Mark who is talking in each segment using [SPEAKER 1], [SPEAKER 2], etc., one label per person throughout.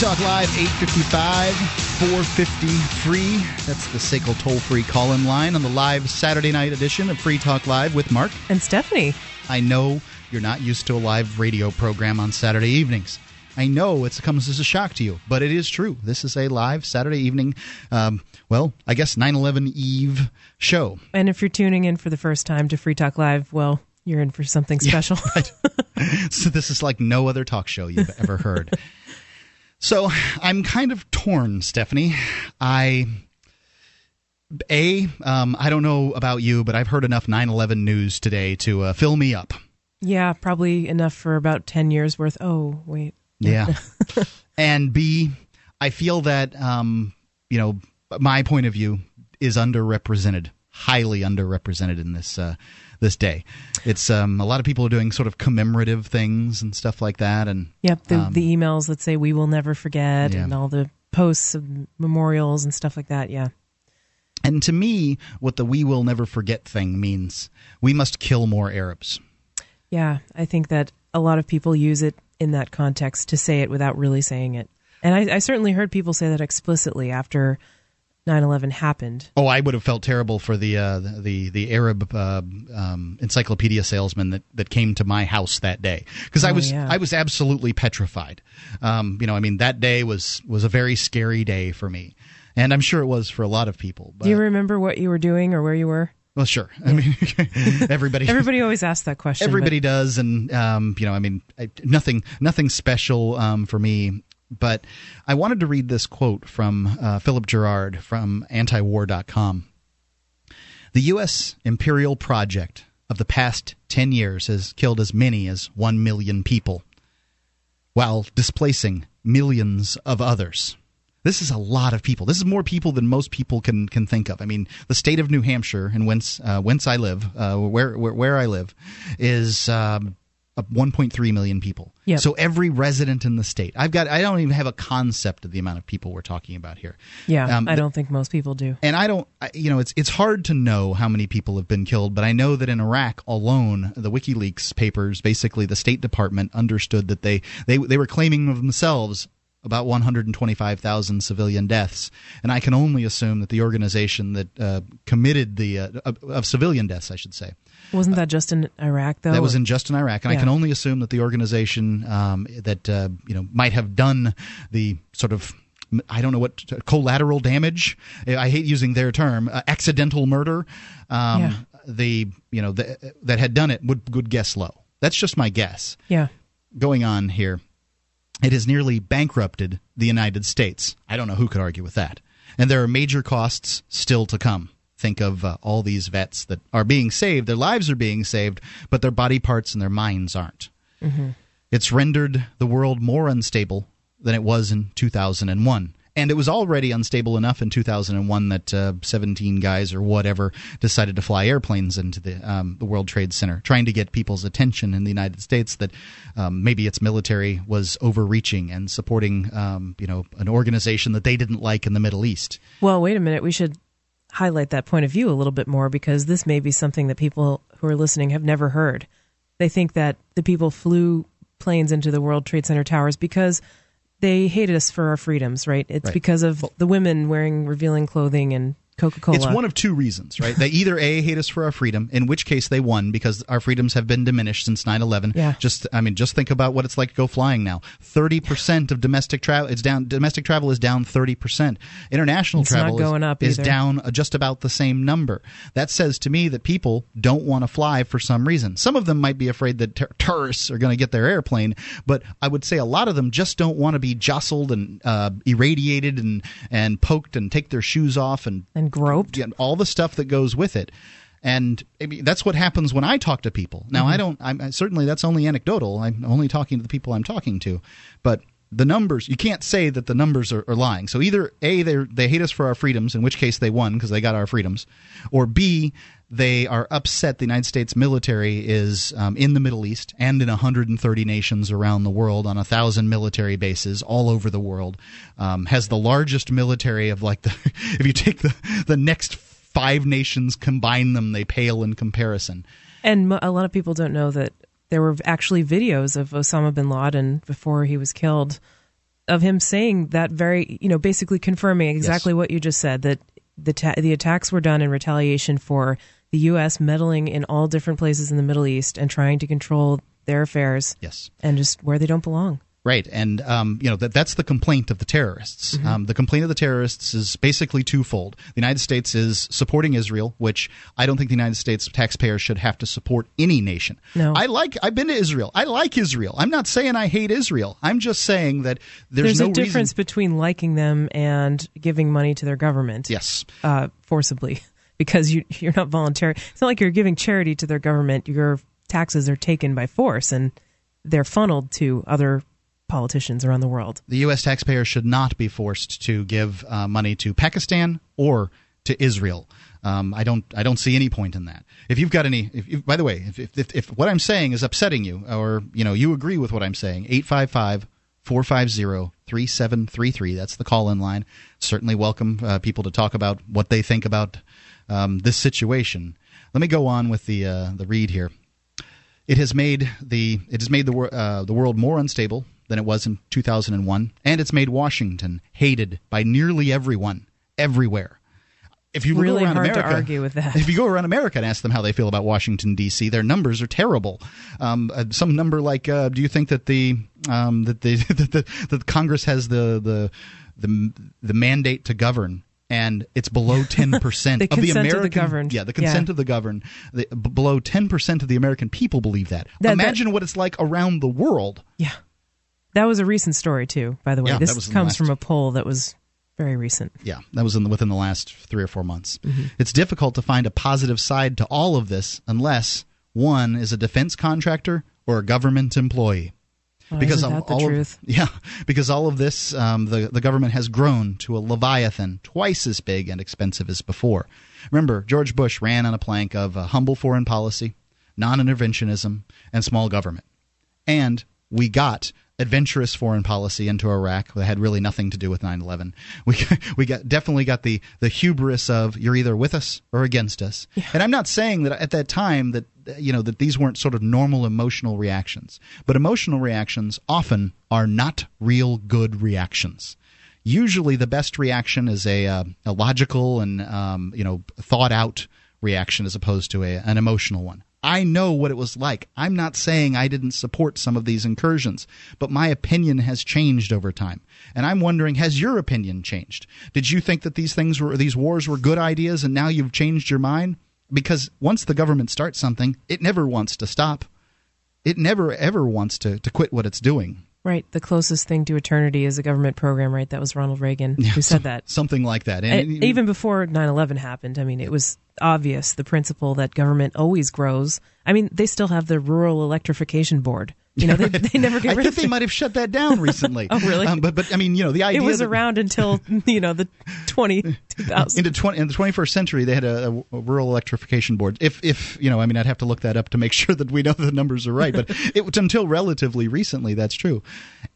[SPEAKER 1] Talk Live, 855 450 free. That's the SACL toll free call in line on the live Saturday night edition of Free Talk Live with Mark.
[SPEAKER 2] And Stephanie.
[SPEAKER 1] I know you're not used to a live radio program on Saturday evenings. I know it comes as a shock to you, but it is true. This is a live Saturday evening, um, well, I guess 9 11 Eve show.
[SPEAKER 2] And if you're tuning in for the first time to Free Talk Live, well, you're in for something special.
[SPEAKER 1] Yeah, right. so this is like no other talk show you've ever heard. So I'm kind of torn, Stephanie. I a um, I don't know about you, but I've heard enough 9/11 news today to uh, fill me up.
[SPEAKER 2] Yeah, probably enough for about 10 years worth. Oh, wait.
[SPEAKER 1] Yeah. and B, I feel that um, you know my point of view is underrepresented, highly underrepresented in this uh, this day. It's um, a lot of people are doing sort of commemorative things and stuff like that. And
[SPEAKER 2] yep, the, um, the emails that say "We will never forget" yeah. and all the posts of memorials and stuff like that. Yeah.
[SPEAKER 1] And to me, what the "We will never forget" thing means, we must kill more Arabs.
[SPEAKER 2] Yeah, I think that a lot of people use it in that context to say it without really saying it. And I, I certainly heard people say that explicitly after 9/11 happened.
[SPEAKER 1] Oh, I would have felt terrible for the uh, the the Arab uh, um, encyclopedia salesman that, that came to my house that day because oh, I was yeah. I was absolutely petrified. Um, you know, I mean that day was was a very scary day for me, and I'm sure it was for a lot of people.
[SPEAKER 2] But, Do you remember what you were doing or where you were?
[SPEAKER 1] Well, sure. I mean, everybody.
[SPEAKER 2] everybody always asks that question.
[SPEAKER 1] Everybody but. does, and um, you know, I mean, I, nothing, nothing special um, for me. But I wanted to read this quote from uh, Philip Giraldi from antiwar.com. The U.S. imperial project of the past 10 years has killed as many as 1 million people, while displacing millions of others. This is a lot of people. This is more people than most people can, can think of. I mean, the state of New Hampshire and whence uh, whence I live, uh, where, where, where I live, is um, 1.3 million people.
[SPEAKER 2] Yep.
[SPEAKER 1] So every resident in the state. I've got I don't even have a concept of the amount of people we're talking about here.
[SPEAKER 2] Yeah, um, I don't think most people do.
[SPEAKER 1] And I don't I, you know, it's it's hard to know how many people have been killed, but I know that in Iraq alone, the WikiLeaks papers, basically the State Department understood that they they they were claiming of themselves about 125,000 civilian deaths, and I can only assume that the organization that uh, committed the uh, of civilian deaths, I should say,
[SPEAKER 2] wasn't that just in Iraq though?
[SPEAKER 1] That was in just in Iraq, and yeah. I can only assume that the organization um, that uh, you know might have done the sort of I don't know what collateral damage. I hate using their term, uh, accidental murder. Um, yeah. The you know the, that had done it would would guess low. That's just my guess.
[SPEAKER 2] Yeah.
[SPEAKER 1] Going on here, it has nearly bankrupted the United States. I don't know who could argue with that. And there are major costs still to come think of uh, all these vets that are being saved. Their lives are being saved, but their body parts and their minds aren't. Mm-hmm. It's rendered the world more unstable than it was in 2001. And it was already unstable enough in 2001 that uh, 17 guys or whatever decided to fly airplanes into the um, the World Trade Center, trying to get people's attention in the United States that um, maybe its military was overreaching and supporting, um, you know, an organization that they didn't like in the Middle East.
[SPEAKER 2] Well, wait a minute. We should highlight that point of view a little bit more because this may be something that people who are listening have never heard. They think that the people flew planes into the World Trade Center towers because they hated us for our freedoms, right? It's right. because of the women wearing revealing clothing and Coca Cola.
[SPEAKER 1] It's one of two reasons, right? they either A, hate us for our freedom, in which case they won because our freedoms have been diminished since 9 11.
[SPEAKER 2] Yeah.
[SPEAKER 1] Just, I mean, just think about what it's like to go flying now. 30% of domestic travel, it's down, domestic travel is down 30%. International
[SPEAKER 2] it's
[SPEAKER 1] travel
[SPEAKER 2] going
[SPEAKER 1] is, is down just about the same number. That says to me that people don't want to fly for some reason. Some of them might be afraid that ter- tourists are going to get their airplane, but I would say a lot of them just don't want to be jostled and uh, irradiated and, and poked and take their shoes off and,
[SPEAKER 2] and groped,
[SPEAKER 1] yeah, all the stuff that goes with it. And I mean, that's what happens when I talk to people. Now, mm-hmm. I don't. I'm certainly that's only anecdotal. I'm only talking to the people I'm talking to, but the numbers you can't say that the numbers are, are lying so either a they they hate us for our freedoms in which case they won because they got our freedoms or b they are upset the united states military is um, in the middle east and in 130 nations around the world on a thousand military bases all over the world um, has the largest military of like the if you take the the next five nations combine them they pale in comparison
[SPEAKER 2] and a lot of people don't know that there were actually videos of Osama bin Laden before he was killed of him saying that very, you know, basically confirming exactly yes. what you just said that the ta- the attacks were done in retaliation for the U.S. meddling in all different places in the Middle East and trying to control their affairs.
[SPEAKER 1] Yes,
[SPEAKER 2] and just where they don't belong.
[SPEAKER 1] Right, and um, you know that that's the complaint of the terrorists. Mm-hmm. Um, the complaint of the terrorists is basically twofold. The United States is supporting Israel, which I don't think the United States taxpayers should have to support any nation.
[SPEAKER 2] No,
[SPEAKER 1] I like. I've been to Israel. I like Israel. I'm not saying I hate Israel. I'm just saying that there's,
[SPEAKER 2] there's
[SPEAKER 1] no
[SPEAKER 2] a difference
[SPEAKER 1] reason...
[SPEAKER 2] between liking them and giving money to their government.
[SPEAKER 1] Yes,
[SPEAKER 2] uh, forcibly because you you're not voluntary. It's not like you're giving charity to their government. Your taxes are taken by force and they're funneled to other politicians around the world.
[SPEAKER 1] The U.S. taxpayer should not be forced to give uh, money to Pakistan or to Israel. Um, I don't. I don't see any point in that. If you've got any, if, by the way, if, if, if what I'm saying is upsetting you, or you know you agree with what I'm saying, 855 450 3733. That's the call in line. Certainly welcome uh, people to talk about what they think about um, this situation. Let me go on with the uh, the read here. It has made the it has made the uh, the world more unstable, than it was in 2001, and it's made Washington hated by nearly everyone, everywhere.
[SPEAKER 2] If you really around America, argue with that.
[SPEAKER 1] If you go around America and ask them how they feel about Washington D.C., their numbers are terrible. Um, uh, some number like, uh, do you think that the um, that the that, that Congress has the the the the mandate to govern and it's below 10%
[SPEAKER 2] of
[SPEAKER 1] the American
[SPEAKER 2] of the governed.
[SPEAKER 1] yeah the consent
[SPEAKER 2] yeah.
[SPEAKER 1] of the governed the, below 10% of the American people believe that, that Imagine that, what it's like around the world.
[SPEAKER 2] Yeah. That was a recent story too, by the way.
[SPEAKER 1] Yeah,
[SPEAKER 2] this comes from a poll that was very recent.
[SPEAKER 1] Yeah, that was in the, within the last three or four months. Mm-hmm. It's difficult to find a positive side to all of this unless one is a defense contractor or a government employee.
[SPEAKER 2] Well, because all, all
[SPEAKER 1] of, yeah, because all of this, um, the the government has grown to a leviathan twice as big and expensive as before. Remember, George Bush ran on a plank of uh, humble foreign policy, non-interventionism, and small government, and we got adventurous foreign policy into Iraq that had really nothing to do with 9/11. We we got definitely got the the hubris of you're either with us or against us. Yeah. And I'm not saying that at that time that you know that these weren't sort of normal emotional reactions, but emotional reactions often are not real good reactions. Usually, the best reaction is a, uh, a logical and um, you know thought out reaction as opposed to a, an emotional one. I know what it was like. I'm not saying I didn't support some of these incursions, but my opinion has changed over time. And I'm wondering, has your opinion changed? Did you think that these things were these wars were good ideas and now you've changed your mind? Because once the government starts something, it never wants to stop. It never ever wants to, to quit what it's doing.
[SPEAKER 2] Right. The closest thing to eternity is a government program, right? That was Ronald Reagan yeah, who said that.
[SPEAKER 1] Something like that. And, uh,
[SPEAKER 2] and even before 9 11 happened, I mean, it was obvious the principle that government always grows. I mean, they still have the Rural Electrification Board. You know, they, they never get
[SPEAKER 1] rid
[SPEAKER 2] I
[SPEAKER 1] think they might have shut that down recently.
[SPEAKER 2] oh, really? Um,
[SPEAKER 1] but but I mean, you know, the idea
[SPEAKER 2] it was
[SPEAKER 1] that,
[SPEAKER 2] around until you know the 20, 2000.
[SPEAKER 1] into 20 in the twenty first century. They had a, a, rural electrification board. If if you know, I mean, I'd have to look that up to make sure that we know the numbers are right. But it was until relatively recently that's true.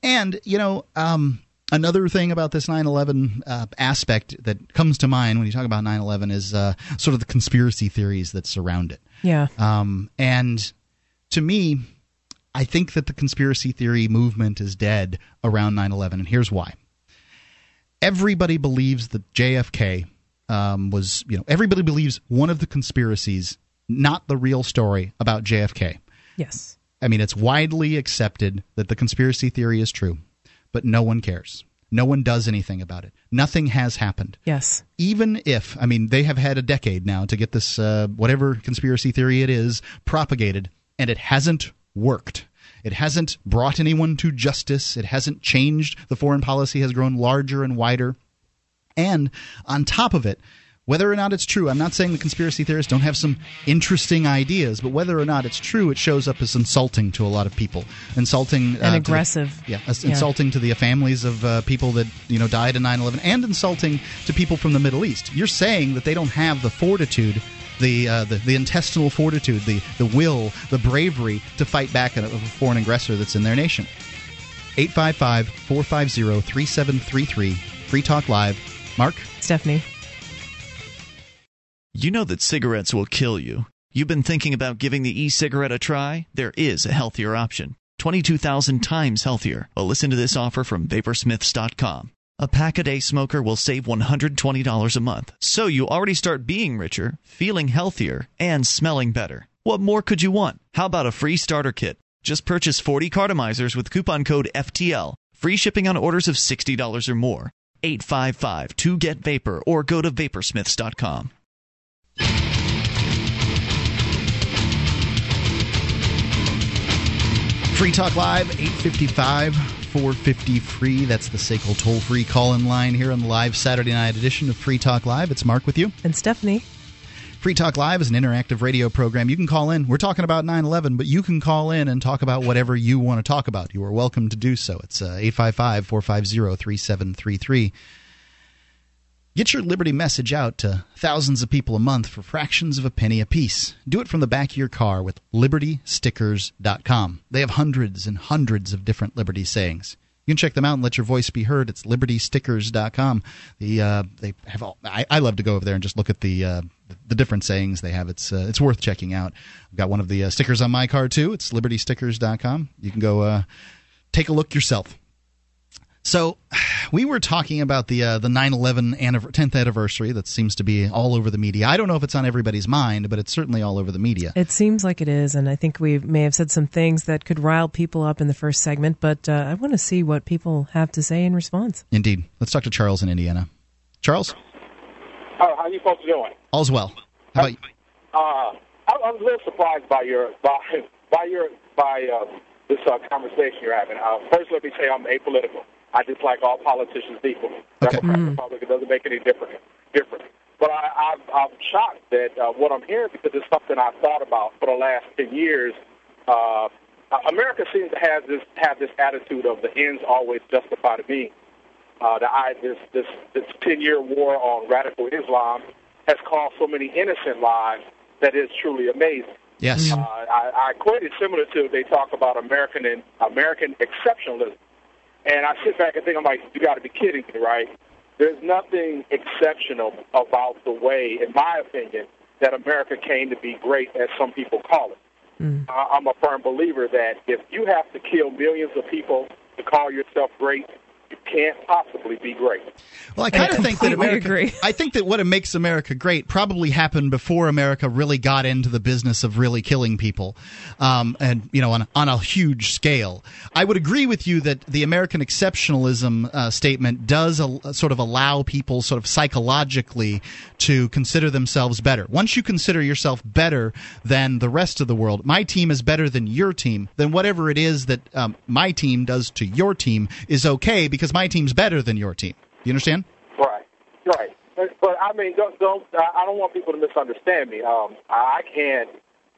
[SPEAKER 1] And you know, um, Another thing about this 9 11 uh, aspect that comes to mind when you talk about 9 11 is uh, sort of the conspiracy theories that surround it.
[SPEAKER 2] Yeah.
[SPEAKER 1] Um, and to me, I think that the conspiracy theory movement is dead around 9 11, and here's why. Everybody believes that JFK um, was, you know, everybody believes one of the conspiracies, not the real story about JFK.
[SPEAKER 2] Yes.
[SPEAKER 1] I mean, it's widely accepted that the conspiracy theory is true but no one cares. No one does anything about it. Nothing has happened.
[SPEAKER 2] Yes.
[SPEAKER 1] Even if, I mean, they have had a decade now to get this, uh, whatever conspiracy theory it is, propagated, and it hasn't worked. It hasn't brought anyone to justice. It hasn't changed. The foreign policy has grown larger and wider. And on top of it, whether or not it's true, I'm not saying the conspiracy theorists don't have some interesting ideas, but whether or not it's true, it shows up as insulting to a lot of people, insulting
[SPEAKER 2] and uh, aggressive.
[SPEAKER 1] To, yeah, yeah, insulting to the families of uh, people that you know died in 9/11, and insulting to people from the Middle East. You're saying that they don't have the fortitude the, uh, the, the intestinal fortitude, the the will, the bravery to fight back at a foreign aggressor that's in their nation. 855 450 3733 Free Talk Live. Mark?
[SPEAKER 2] Stephanie.
[SPEAKER 3] You know that cigarettes will kill you. You've been thinking about giving the e cigarette a try? There is a healthier option. 22,000 times healthier. Well, listen to this offer from Vaporsmiths.com. A pack a day smoker will save $120 a month. So you already start being richer, feeling healthier, and smelling better. What more could you want? How about a free starter kit? Just purchase 40 cartomizers with coupon code FTL. Free shipping on orders of $60 or more. 855 2 Get Vapor or go to vaporsmiths.com.
[SPEAKER 1] Free Talk Live, 855 450 free. That's the SACL toll free call in line here on the live Saturday night edition of Free Talk Live. It's Mark with you.
[SPEAKER 2] And Stephanie.
[SPEAKER 1] Free Talk Live is an interactive radio program. You can call in. We're talking about 9 11, but you can call in and talk about whatever you want to talk about. You are welcome to do so. It's uh, 855 450 3733. Get your Liberty message out to thousands of people a month for fractions of a penny apiece. Do it from the back of your car with libertystickers.com. They have hundreds and hundreds of different Liberty sayings. You can check them out and let your voice be heard. It's libertystickers.com. The uh, they have all. I, I, love to go over there and just look at the uh, the different sayings they have. It's uh, it's worth checking out. I've got one of the uh, stickers on my car too. It's libertystickers.com. You can go uh, take a look yourself. So, we were talking about the uh, the 9/11 10th anniversary that seems to be all over the media. I don't know if it's on everybody's mind, but it's certainly all over the media.
[SPEAKER 2] It seems like it is, and I think we may have said some things that could rile people up in the first segment. But uh, I want to see what people have to say in response.
[SPEAKER 1] Indeed, let's talk to Charles in Indiana. Charles,
[SPEAKER 4] oh, how are you folks doing?
[SPEAKER 1] All's well. How about you?
[SPEAKER 4] Uh, I'm a little surprised by your by by your by uh, this uh, conversation you're having. Uh, first, let me say I'm apolitical. I dislike all politicians equally.
[SPEAKER 1] Okay.
[SPEAKER 4] Democrat, mm. Republican, doesn't make any difference. Different. But I, I, I'm shocked that uh, what I'm hearing because it's something I've thought about for the last ten years. Uh, America seems to have this have this attitude of the ends always justify the means. Uh, the, I, this this this ten year war on radical Islam has cost so many innocent lives that is truly amazing.
[SPEAKER 1] Yes,
[SPEAKER 4] uh, I, I equate it similar to they talk about American and American exceptionalism. And I sit back and think, I'm like, you got to be kidding me, right? There's nothing exceptional about the way, in my opinion, that America came to be great, as some people call it. Mm. I'm a firm believer that if you have to kill millions of people to call yourself great, you can't possibly be great.
[SPEAKER 1] Well, I kind of think that America.
[SPEAKER 2] Agree.
[SPEAKER 1] I think that what makes America great probably happened before America really got into the business of really killing people, um, and you know, on on a huge scale. I would agree with you that the American exceptionalism uh, statement does a, sort of allow people sort of psychologically to consider themselves better. Once you consider yourself better than the rest of the world, my team is better than your team. Then whatever it is that um, my team does to your team is okay because my team's better than your team. You understand?
[SPEAKER 4] Right, right. But, but I mean, don't, don't I don't want people to misunderstand me. Um, I can't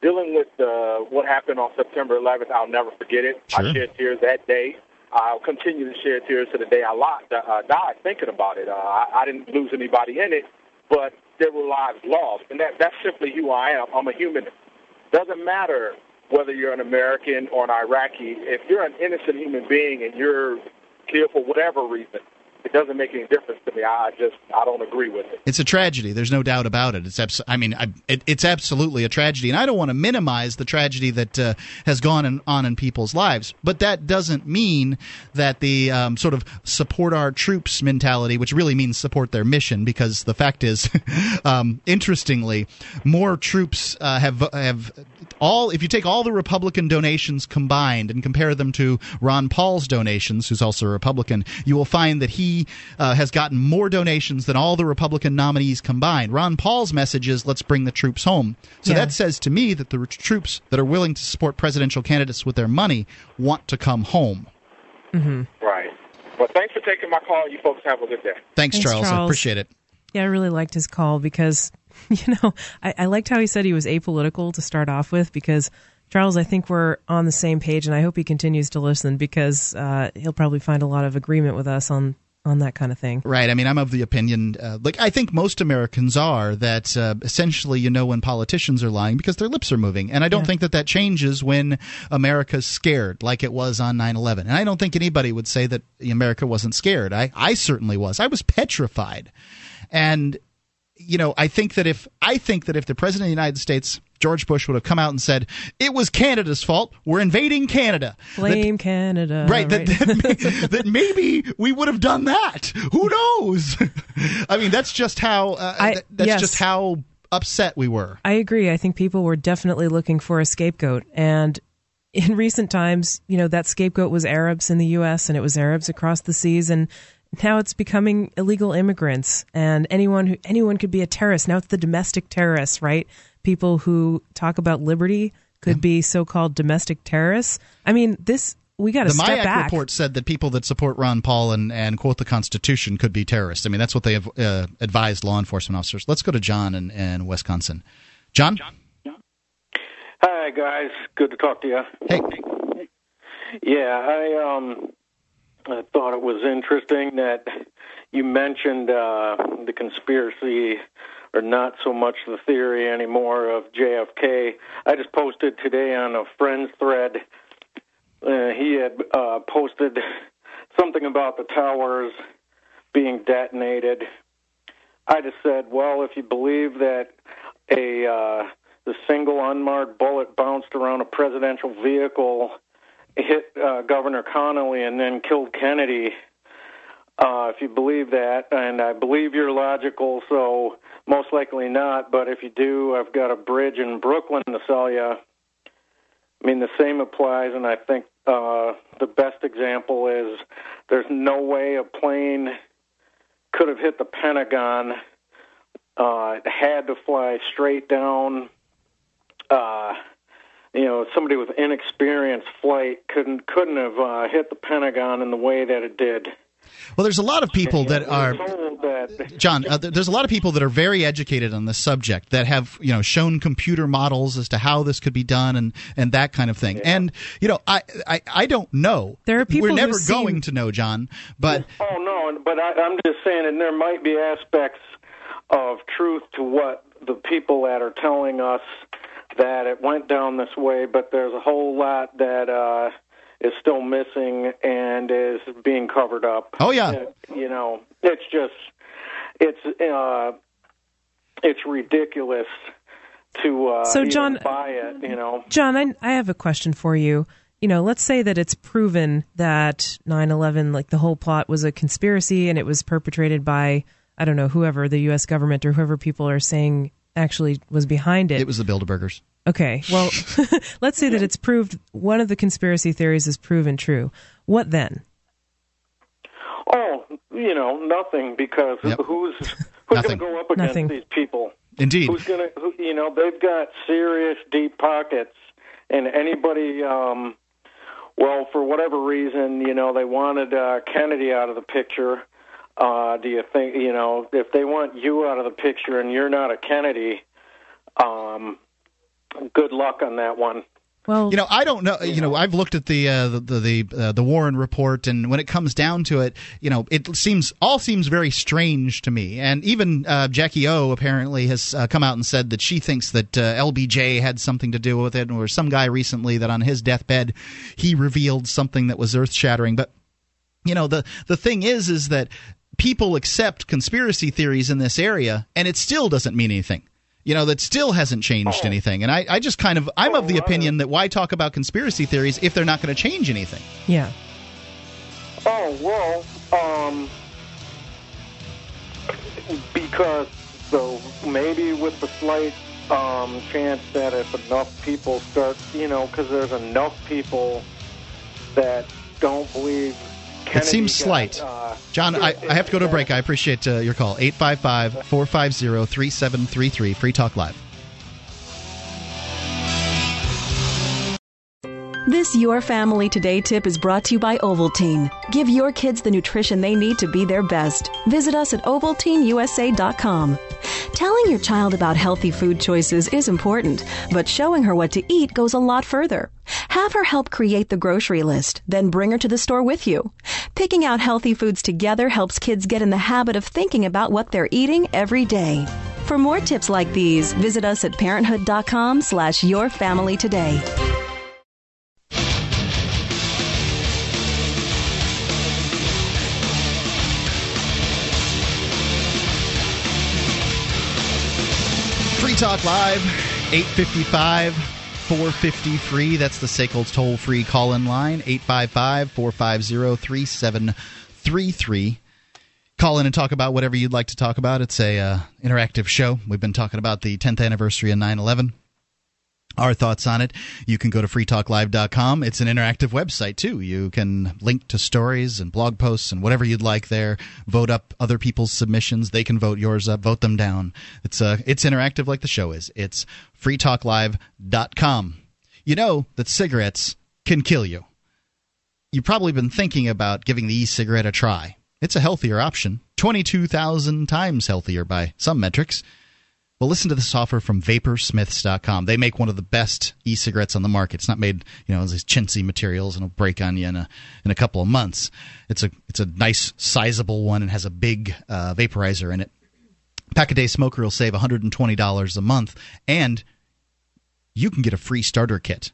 [SPEAKER 4] dealing with uh, what happened on September 11th. I'll never forget it.
[SPEAKER 1] Sure.
[SPEAKER 4] I shed tears that day. I'll continue to shed tears to the day I lost, uh, died thinking about it. Uh, I, I didn't lose anybody in it, but there were lives lost, and that that's simply who I am. I'm a human. Doesn't matter whether you're an American or an Iraqi. If you're an innocent human being and you're killed for whatever reason, it doesn't make any difference to me. I just I don't agree with it.
[SPEAKER 1] It's a tragedy. There's no doubt about it. It's abs- I mean, I, it, it's absolutely a tragedy, and I don't want to minimize the tragedy that uh, has gone on in people's lives. But that doesn't mean that the um, sort of support our troops mentality, which really means support their mission, because the fact is, um, interestingly, more troops uh, have have all. If you take all the Republican donations combined and compare them to Ron Paul's donations, who's also a Republican, you will find that he uh, has gotten more donations than all the Republican nominees combined. Ron Paul's message is let's bring the troops home. So
[SPEAKER 2] Yeah.
[SPEAKER 1] that says to me that the troops that are willing to support presidential candidates with their money want to come home.
[SPEAKER 4] Right. Well, thanks for taking my call. You folks have a good day.
[SPEAKER 1] Thanks,
[SPEAKER 2] Thanks,
[SPEAKER 1] Charles. I appreciate it.
[SPEAKER 2] Yeah, I really liked his call because, you know, I, I liked how he said he was apolitical to start off with because. Charles, I think we're on the same page, and I hope he continues to listen because uh, he'll probably find a lot of agreement with us on on that kind of thing.
[SPEAKER 1] Right. I mean, I'm of the opinion, uh, like I think most Americans are, that uh, essentially you know when politicians are lying because their lips are moving. And I don't
[SPEAKER 2] Yeah.
[SPEAKER 1] think that that changes when America's scared, like it was on 9 11. And I don't think anybody would say that America wasn't scared. I, I certainly was. I was petrified. And you know, I think that if I think that if the president of the United States, George Bush, would have come out and said it was Canada's fault, we're invading Canada,
[SPEAKER 2] blame that, Canada,
[SPEAKER 1] right? right. That, that, that, maybe we would have done that. Who knows? I mean, that's just how. Uh, I, that's yes. just how upset we were.
[SPEAKER 2] I agree. I think people were definitely looking for a scapegoat, and in recent times, you know, that scapegoat was Arabs in the U.S. and it was Arabs across the seas, and now it's becoming illegal immigrants and anyone who anyone could be a terrorist. Now it's the domestic terrorists, right? People who talk about liberty could yeah. be so-called domestic terrorists. I mean, this we got to
[SPEAKER 1] step
[SPEAKER 2] MIAC back.
[SPEAKER 1] report said that people that support Ron Paul and, and quote the Constitution could be terrorists. I mean, that's what they have uh, advised law enforcement officers. Let's go to John in, in Wisconsin. John? John?
[SPEAKER 5] Hi guys, good to talk to you.
[SPEAKER 1] Hey.
[SPEAKER 5] Yeah, I um I thought it was interesting that you mentioned uh, the conspiracy, or not so much the theory anymore of JFK. I just posted today on a friend's thread. Uh, he had uh, posted something about the towers being detonated. I just said, well, if you believe that a uh, the single unmarked bullet bounced around a presidential vehicle hit uh, Governor Connally and then killed Kennedy. Uh, if you believe that, and I believe you're logical, so most likely not. But if you do, I've got a bridge in Brooklyn to sell you. I mean, the same applies, and I think uh, the best example is there's no way a plane could have hit the Pentagon. Uh, it had to fly straight down. Uh, you know, somebody with inexperienced flight couldn't couldn't have uh, hit the Pentagon in the way that it did.
[SPEAKER 1] Well, there's a lot of people that are John. Uh, there's a lot of people that are very educated on this subject that have you know shown computer models as to how this could be done and and that kind of thing. Yeah. And you know, I, I I don't know.
[SPEAKER 2] There are people
[SPEAKER 1] we're never
[SPEAKER 2] going
[SPEAKER 1] to know, John. But
[SPEAKER 5] oh no, but I, I'm just saying, and there might be aspects of truth to what the people that are telling us that it went down this way, but there's a whole lot that uh, is still missing and is being covered up.
[SPEAKER 1] Oh yeah,
[SPEAKER 5] it, you know, it's just it's uh, it's ridiculous to uh,
[SPEAKER 2] so John
[SPEAKER 5] buy it. You know,
[SPEAKER 2] John, I, I have a question for you. You know, let's say that it's proven that 9/11, like the whole plot, was a conspiracy and it was perpetrated by I don't know whoever the U.S. government or whoever people are saying actually was behind it.
[SPEAKER 1] It was the Bilderbergers.
[SPEAKER 2] Okay, well, let's say that it's proved one of the conspiracy theories is proven true. What then?
[SPEAKER 5] Oh, you know, nothing because yep. who's who's going to go up against
[SPEAKER 2] nothing.
[SPEAKER 5] these people?
[SPEAKER 1] Indeed.
[SPEAKER 5] Who's going to? Who, you know, they've got serious deep pockets, and anybody. um well, for whatever reason, you know, they wanted uh, Kennedy out of the picture uh, do you think you know if they want you out of the picture and you're not a Kennedy? Um, good luck on that one.
[SPEAKER 2] Well,
[SPEAKER 1] you know, I don't know. You know, I've looked at the uh, the the uh, the Warren report, and when it comes down to it, you know, it seems all seems very strange to me. And even uh, Jackie O apparently has uh, come out and said that she thinks that uh, LBJ had something to do with it, or some guy recently that on his deathbed he revealed something that was earth shattering. But you know, the the thing is, is that people accept conspiracy theories in this area, and it still doesn't mean anything. You know, that still hasn't changed oh. anything. And I, I just kind of, I'm oh, of the opinion that why talk about conspiracy theories if they're not going to change anything?
[SPEAKER 2] Yeah.
[SPEAKER 5] Oh, well, um, because, so maybe with the slight um, chance that if enough people start, you know, because there's enough people that don't believe
[SPEAKER 1] Kennedy it seems slight. Got, uh, John, I, I, have to go to a break. I appreciate uh, your call. 855 450 3733. Free Talk Live.
[SPEAKER 6] This Your Family Today tip is brought to you by Ovaltine. Give your kids the nutrition they need to be their best. Visit us at ovaltineusa.com. Telling your child about healthy food choices is important, but showing her what to eat goes a lot further. Have her help create the grocery list, then bring her to the store with you. Picking out healthy foods together helps kids get in the habit of thinking about what they're eating every day. For more tips like these, visit us at parenthood.com slash your family today.
[SPEAKER 1] Free Talk Live, 855 450 free. That's the SACL's toll free call in line, 855 450 3733. Call in and talk about whatever you'd like to talk about. It's a uh, interactive show. We've been talking about the 10th anniversary of 9 11 our thoughts on it. You can go to freetalklive.com. It's an interactive website too. You can link to stories and blog posts and whatever you'd like there. Vote up other people's submissions. They can vote yours up, vote them down. It's uh, it's interactive like the show is. It's freetalklive.com. You know that cigarettes can kill you. You've probably been thinking about giving the e-cigarette a try. It's a healthier option, 22,000 times healthier by some metrics. Well, listen to this offer from Vaporsmiths.com. They make one of the best e-cigarettes on the market. It's not made, you know, these chintzy materials and it'll break on you in a in a couple of months. It's a it's a nice, sizable one and has a big uh, vaporizer in it. Pack a day smoker will save $120 a month, and you can get a free starter kit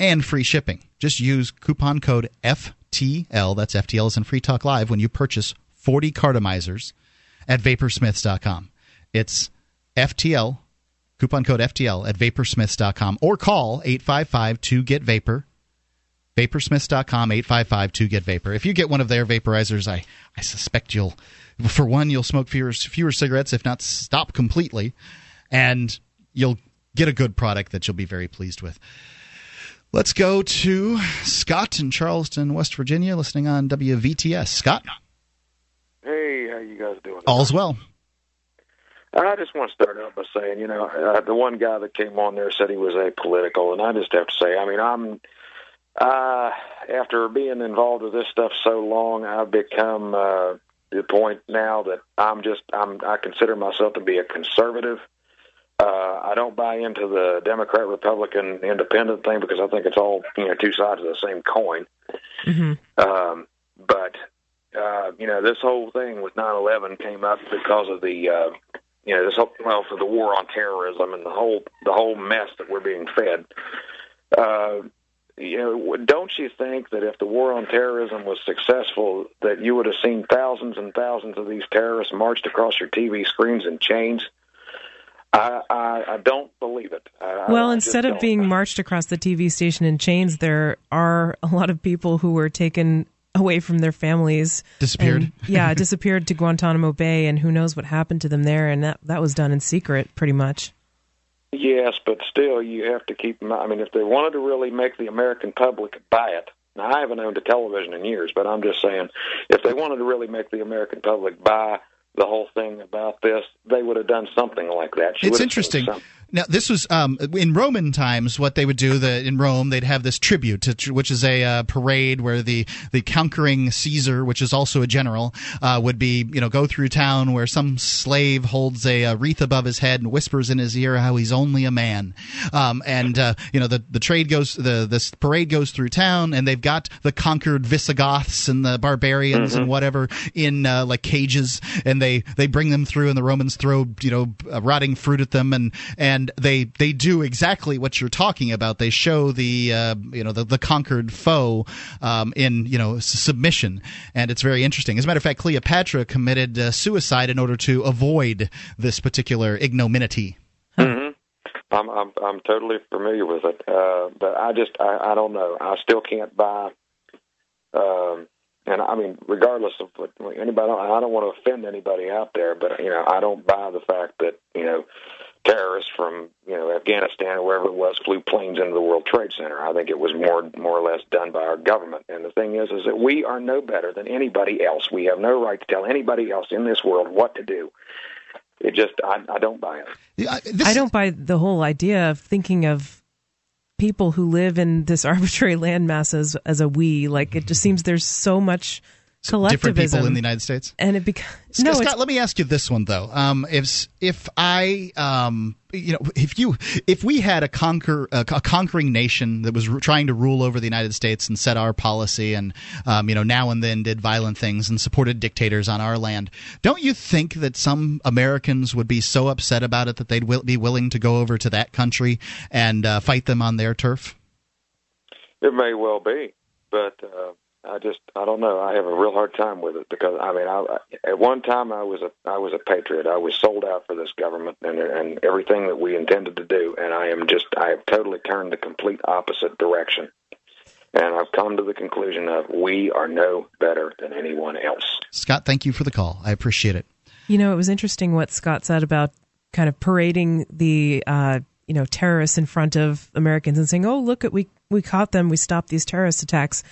[SPEAKER 1] and free shipping. Just use coupon code FTL. That's FTL is in Free Talk Live when you purchase 40 cartomizers at Vaporsmiths.com. It's FTL, coupon code FTL at vaporsmiths.com or call 855 2 get vapor. Vaporsmiths.com 855 2 get vapor. If you get one of their vaporizers, I, I suspect you'll, for one, you'll smoke fewer, fewer cigarettes, if not stop completely, and you'll get a good product that you'll be very pleased with. Let's go to Scott in Charleston, West Virginia, listening on WVTS. Scott?
[SPEAKER 7] Hey, how you guys doing?
[SPEAKER 1] All's well.
[SPEAKER 7] I just want to start out by saying, you know, uh, the one guy that came on there said he was apolitical, and I just have to say, I mean, I'm uh, after being involved with this stuff so long, I've become uh, the point now that I'm just I'm I consider myself to be a conservative. Uh, I don't buy into the Democrat, Republican, Independent thing because I think it's all you know two sides of the same coin.
[SPEAKER 2] Mm-hmm.
[SPEAKER 7] Um, but uh, you know, this whole thing with 9/11 came up because of the uh, you know this whole, well for the war on terrorism and the whole the whole mess that we're being fed. Uh, you know, don't you think that if the war on terrorism was successful, that you would have seen thousands and thousands of these terrorists marched across your TV screens in chains? I, I, I don't believe it. I,
[SPEAKER 2] well,
[SPEAKER 7] I
[SPEAKER 2] instead of being marched across the TV station in chains, there are a lot of people who were taken away from their families,
[SPEAKER 1] Disappeared.
[SPEAKER 2] and- yeah, disappeared to Guantanamo Bay, and who knows what happened to them there. And that that was done in secret, pretty much.
[SPEAKER 7] Yes, but still, you have to keep in mind. I mean, if they wanted to really make the American public buy it, now I haven't owned a television in years, but I'm just saying, if they wanted to really make the American public buy the whole thing about this, they would have done something like that. She
[SPEAKER 1] It's
[SPEAKER 7] would have
[SPEAKER 1] interesting. Now, this was um, in Roman times. What they would do the, in Rome, they'd have this tribute, to, which is a uh, parade where the, the conquering Caesar, which is also a general, uh, would be you know go through town where some slave holds a, uh wreath above his head and whispers in his ear how he's only a man. Um, and uh, you know the the trade goes the this parade goes through town, and they've got the conquered Visigoths and the barbarians and whatever in uh, like cages, and they they bring them through, and the Romans throw you know uh, rotting fruit at them, and and they they do exactly what you're talking about. They show the uh, you know the, the conquered foe um, in you know submission, and it's very interesting. As a matter of fact, Cleopatra committed uh, suicide in order to avoid this particular ignominy.
[SPEAKER 7] I'm I'm I'm totally familiar with it, uh, but I just I, I don't know. I still can't buy. Um, and I mean, regardless of what anybody, I don't want to offend anybody out there, but you know, I don't buy the fact that you know terrorists from you know Afghanistan or wherever it was flew planes into the World Trade Center. I think it was more more or less done by our government. And the thing is, is that we are no better than anybody else. We have no right to tell anybody else in this world what to do. It just I, I don't buy it.
[SPEAKER 1] Yeah, this-
[SPEAKER 2] I don't buy the whole idea of thinking of people who live in this arbitrary landmass as, as a we. Like it just seems there's so much
[SPEAKER 1] different people in the United States.
[SPEAKER 2] and it becomes
[SPEAKER 1] Scott,
[SPEAKER 2] no.
[SPEAKER 1] Scott,
[SPEAKER 2] it's,
[SPEAKER 1] let me ask you this one though. Um, if if I um, you know if you if we had a conquer a, a conquering nation that was ru- trying to rule over the United States and set our policy and um, you know now and then did violent things and supported dictators on our land, don't you think that some Americans would be so upset about it that they'd will, be willing to go over to that country and uh, fight them on their turf?
[SPEAKER 7] It may well be, but uh, I just I don't know. I have a real hard time with it because I mean, I, at one time I was a I was a patriot. I was sold out for this government and and everything that we intended to do, and I am just I have totally turned the complete opposite direction. And I've come to the conclusion of we are no better than anyone else.
[SPEAKER 1] Scott, thank you for the call. I appreciate it.
[SPEAKER 2] You know, it was interesting what Scott said about kind of parading the uh, you know terrorists in front of Americans and saying, "Oh, look at we we caught them. We stopped these terrorist attacks."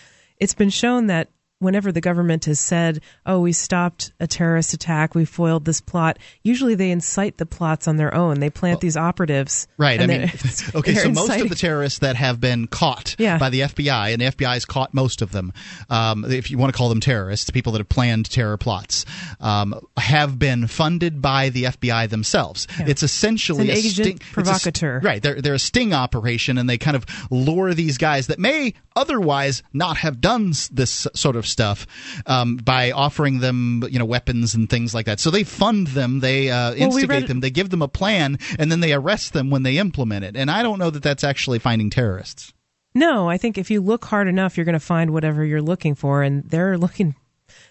[SPEAKER 2] It's been shown that whenever the government has said, "Oh, we stopped a terrorist attack, we foiled this plot," usually they incite the plots on their own. They plant well, these operatives.
[SPEAKER 1] Right. I mean, okay. So inciting. most of the terrorists that have been caught yeah. by the FBI, and the FBI has caught most of them, um, if you want to call them terrorists, people that have planned terror plots, um, have been funded by the FBI themselves. Yeah. It's essentially
[SPEAKER 2] it's
[SPEAKER 1] an
[SPEAKER 2] agent sting, provocateur.
[SPEAKER 1] A, right. They're they're a sting operation, and they kind of lure these guys that may otherwise not have done this sort of stuff um, by offering them, you know, weapons and things like that. So they fund them, they uh, instigate well, we them, they give them a plan, and then they arrest them when they implement it. And I don't know that that's actually finding terrorists.
[SPEAKER 2] No, I think if you look hard enough, you're going to find whatever you're looking for, and they're looking.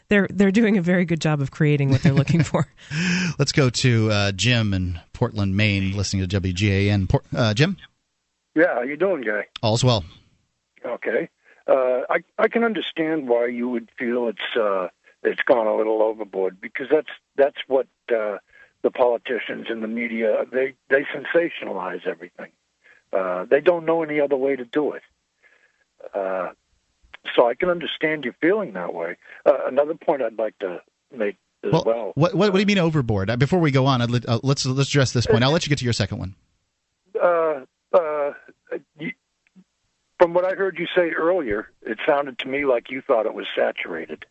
[SPEAKER 2] They're they're doing a very good job of creating what they're looking for.
[SPEAKER 1] Let's go to uh, Jim in Portland, Maine, listening to WGAN. Port, uh, Jim.
[SPEAKER 8] Yeah, how you doing, Guy?
[SPEAKER 1] All's well.
[SPEAKER 8] Okay uh, I I can understand why you would feel it's uh, it's gone a little overboard because that's that's what uh, the politicians and the media they they sensationalize everything. Uh, they don't know any other way to do it. Uh, so I can understand you feeling that way. Uh, another point I'd like to make as well. well.
[SPEAKER 1] What, what, what do you mean overboard? Uh, before we go on, let, uh, let's let's address this point. I'll let you get to your second one.
[SPEAKER 8] Uh, uh, you, from what I heard you say earlier, it sounded to me like you thought it was saturated.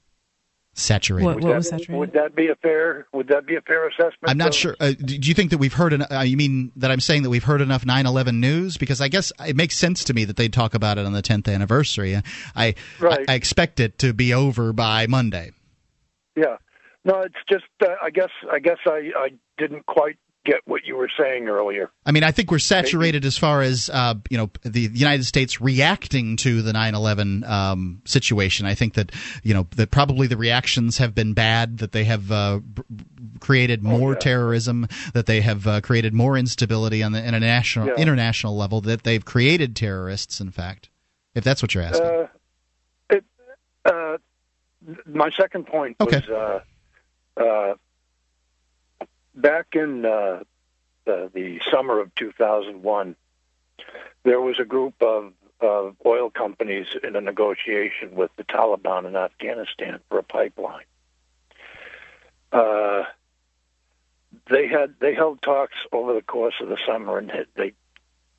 [SPEAKER 1] Saturated.
[SPEAKER 2] What, what was saturated?
[SPEAKER 8] Would that be a fair? Would that be a fair assessment?
[SPEAKER 1] I'm not of, sure. Uh, do you think that we've heard? En- uh, you mean that I'm saying that we've heard enough 9/11 news? Because I guess it makes sense to me that they'd talk about it on the 10th anniversary. I right. I, I expect it to be over by Monday.
[SPEAKER 8] Yeah. No, it's just uh, I guess I guess I I didn't quite get what you were saying earlier.
[SPEAKER 1] I mean, I think we're saturated Maybe. as far as uh, you know the United States reacting to the 9/11 um, situation. I think that you know that probably the reactions have been bad. That they have uh, created oh, more oh, yeah. terrorism. That they have uh, created more instability on the international yeah. international level. That they've created terrorists. In fact, if that's what you're asking.
[SPEAKER 8] Uh, it, uh, my second point
[SPEAKER 1] okay.
[SPEAKER 8] was uh, back in uh, the, the summer of 2001, there was a group of, of oil companies in a negotiation with the Taliban in Afghanistan for a pipeline. Uh, they had they held talks over the course of the summer, and they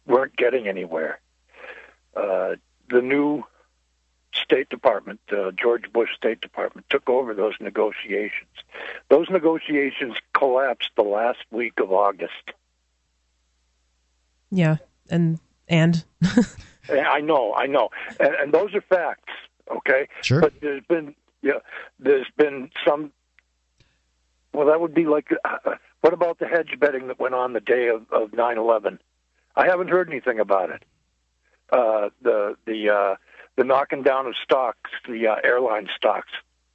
[SPEAKER 8] weren't getting anywhere. Uh, the new State Department, uh, George Bush State Department, took over those negotiations. Those negotiations collapsed the last week of August.
[SPEAKER 2] Yeah, and and
[SPEAKER 8] I know, I know, and, and, those are facts. Okay,
[SPEAKER 1] sure.
[SPEAKER 8] But there's been, yeah, there's been some. Well, that would be like. Uh, what about the hedge betting that went on the day of, of 9/11? I haven't heard anything about it. Uh, the the uh, the knocking down of stocks, the uh, airline stocks.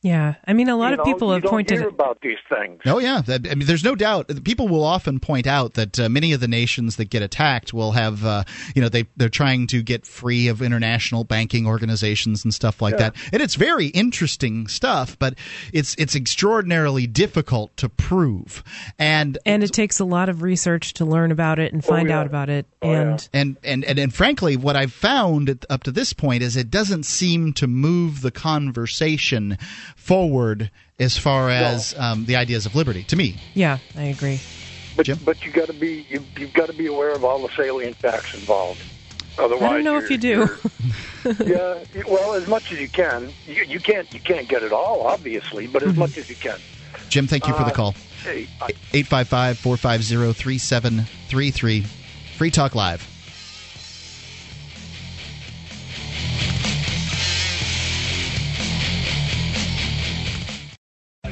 [SPEAKER 2] Yeah, I mean, a lot
[SPEAKER 8] you
[SPEAKER 2] of people have pointed
[SPEAKER 8] about these things.
[SPEAKER 1] Oh yeah, I mean, there's no doubt. People will often point out that uh, many of the nations that get attacked will have, uh, you know, they they're trying to get free of international banking organizations and stuff like yeah. that. And it's very interesting stuff, but it's it's extraordinarily difficult to prove. And
[SPEAKER 2] and it takes a lot of research to learn about it and oh, find oh, yeah. out about it.
[SPEAKER 8] Oh,
[SPEAKER 2] and,
[SPEAKER 8] yeah.
[SPEAKER 1] and and and and frankly, what I've found up to this point is it doesn't seem to move the conversation forward as far as no. um, the ideas of liberty. To me,
[SPEAKER 2] yeah, I agree.
[SPEAKER 8] But Jim? but you got to be you, you've got to be aware of all the salient facts involved. Otherwise, I
[SPEAKER 2] don't know if you do.
[SPEAKER 8] yeah, well, as much as you can. You, you, can't you can't get it all, obviously, but as mm-hmm. much as you can.
[SPEAKER 1] Jim, thank you for the uh, call.
[SPEAKER 8] Hey,
[SPEAKER 1] 855 450 3733. Free Talk Live.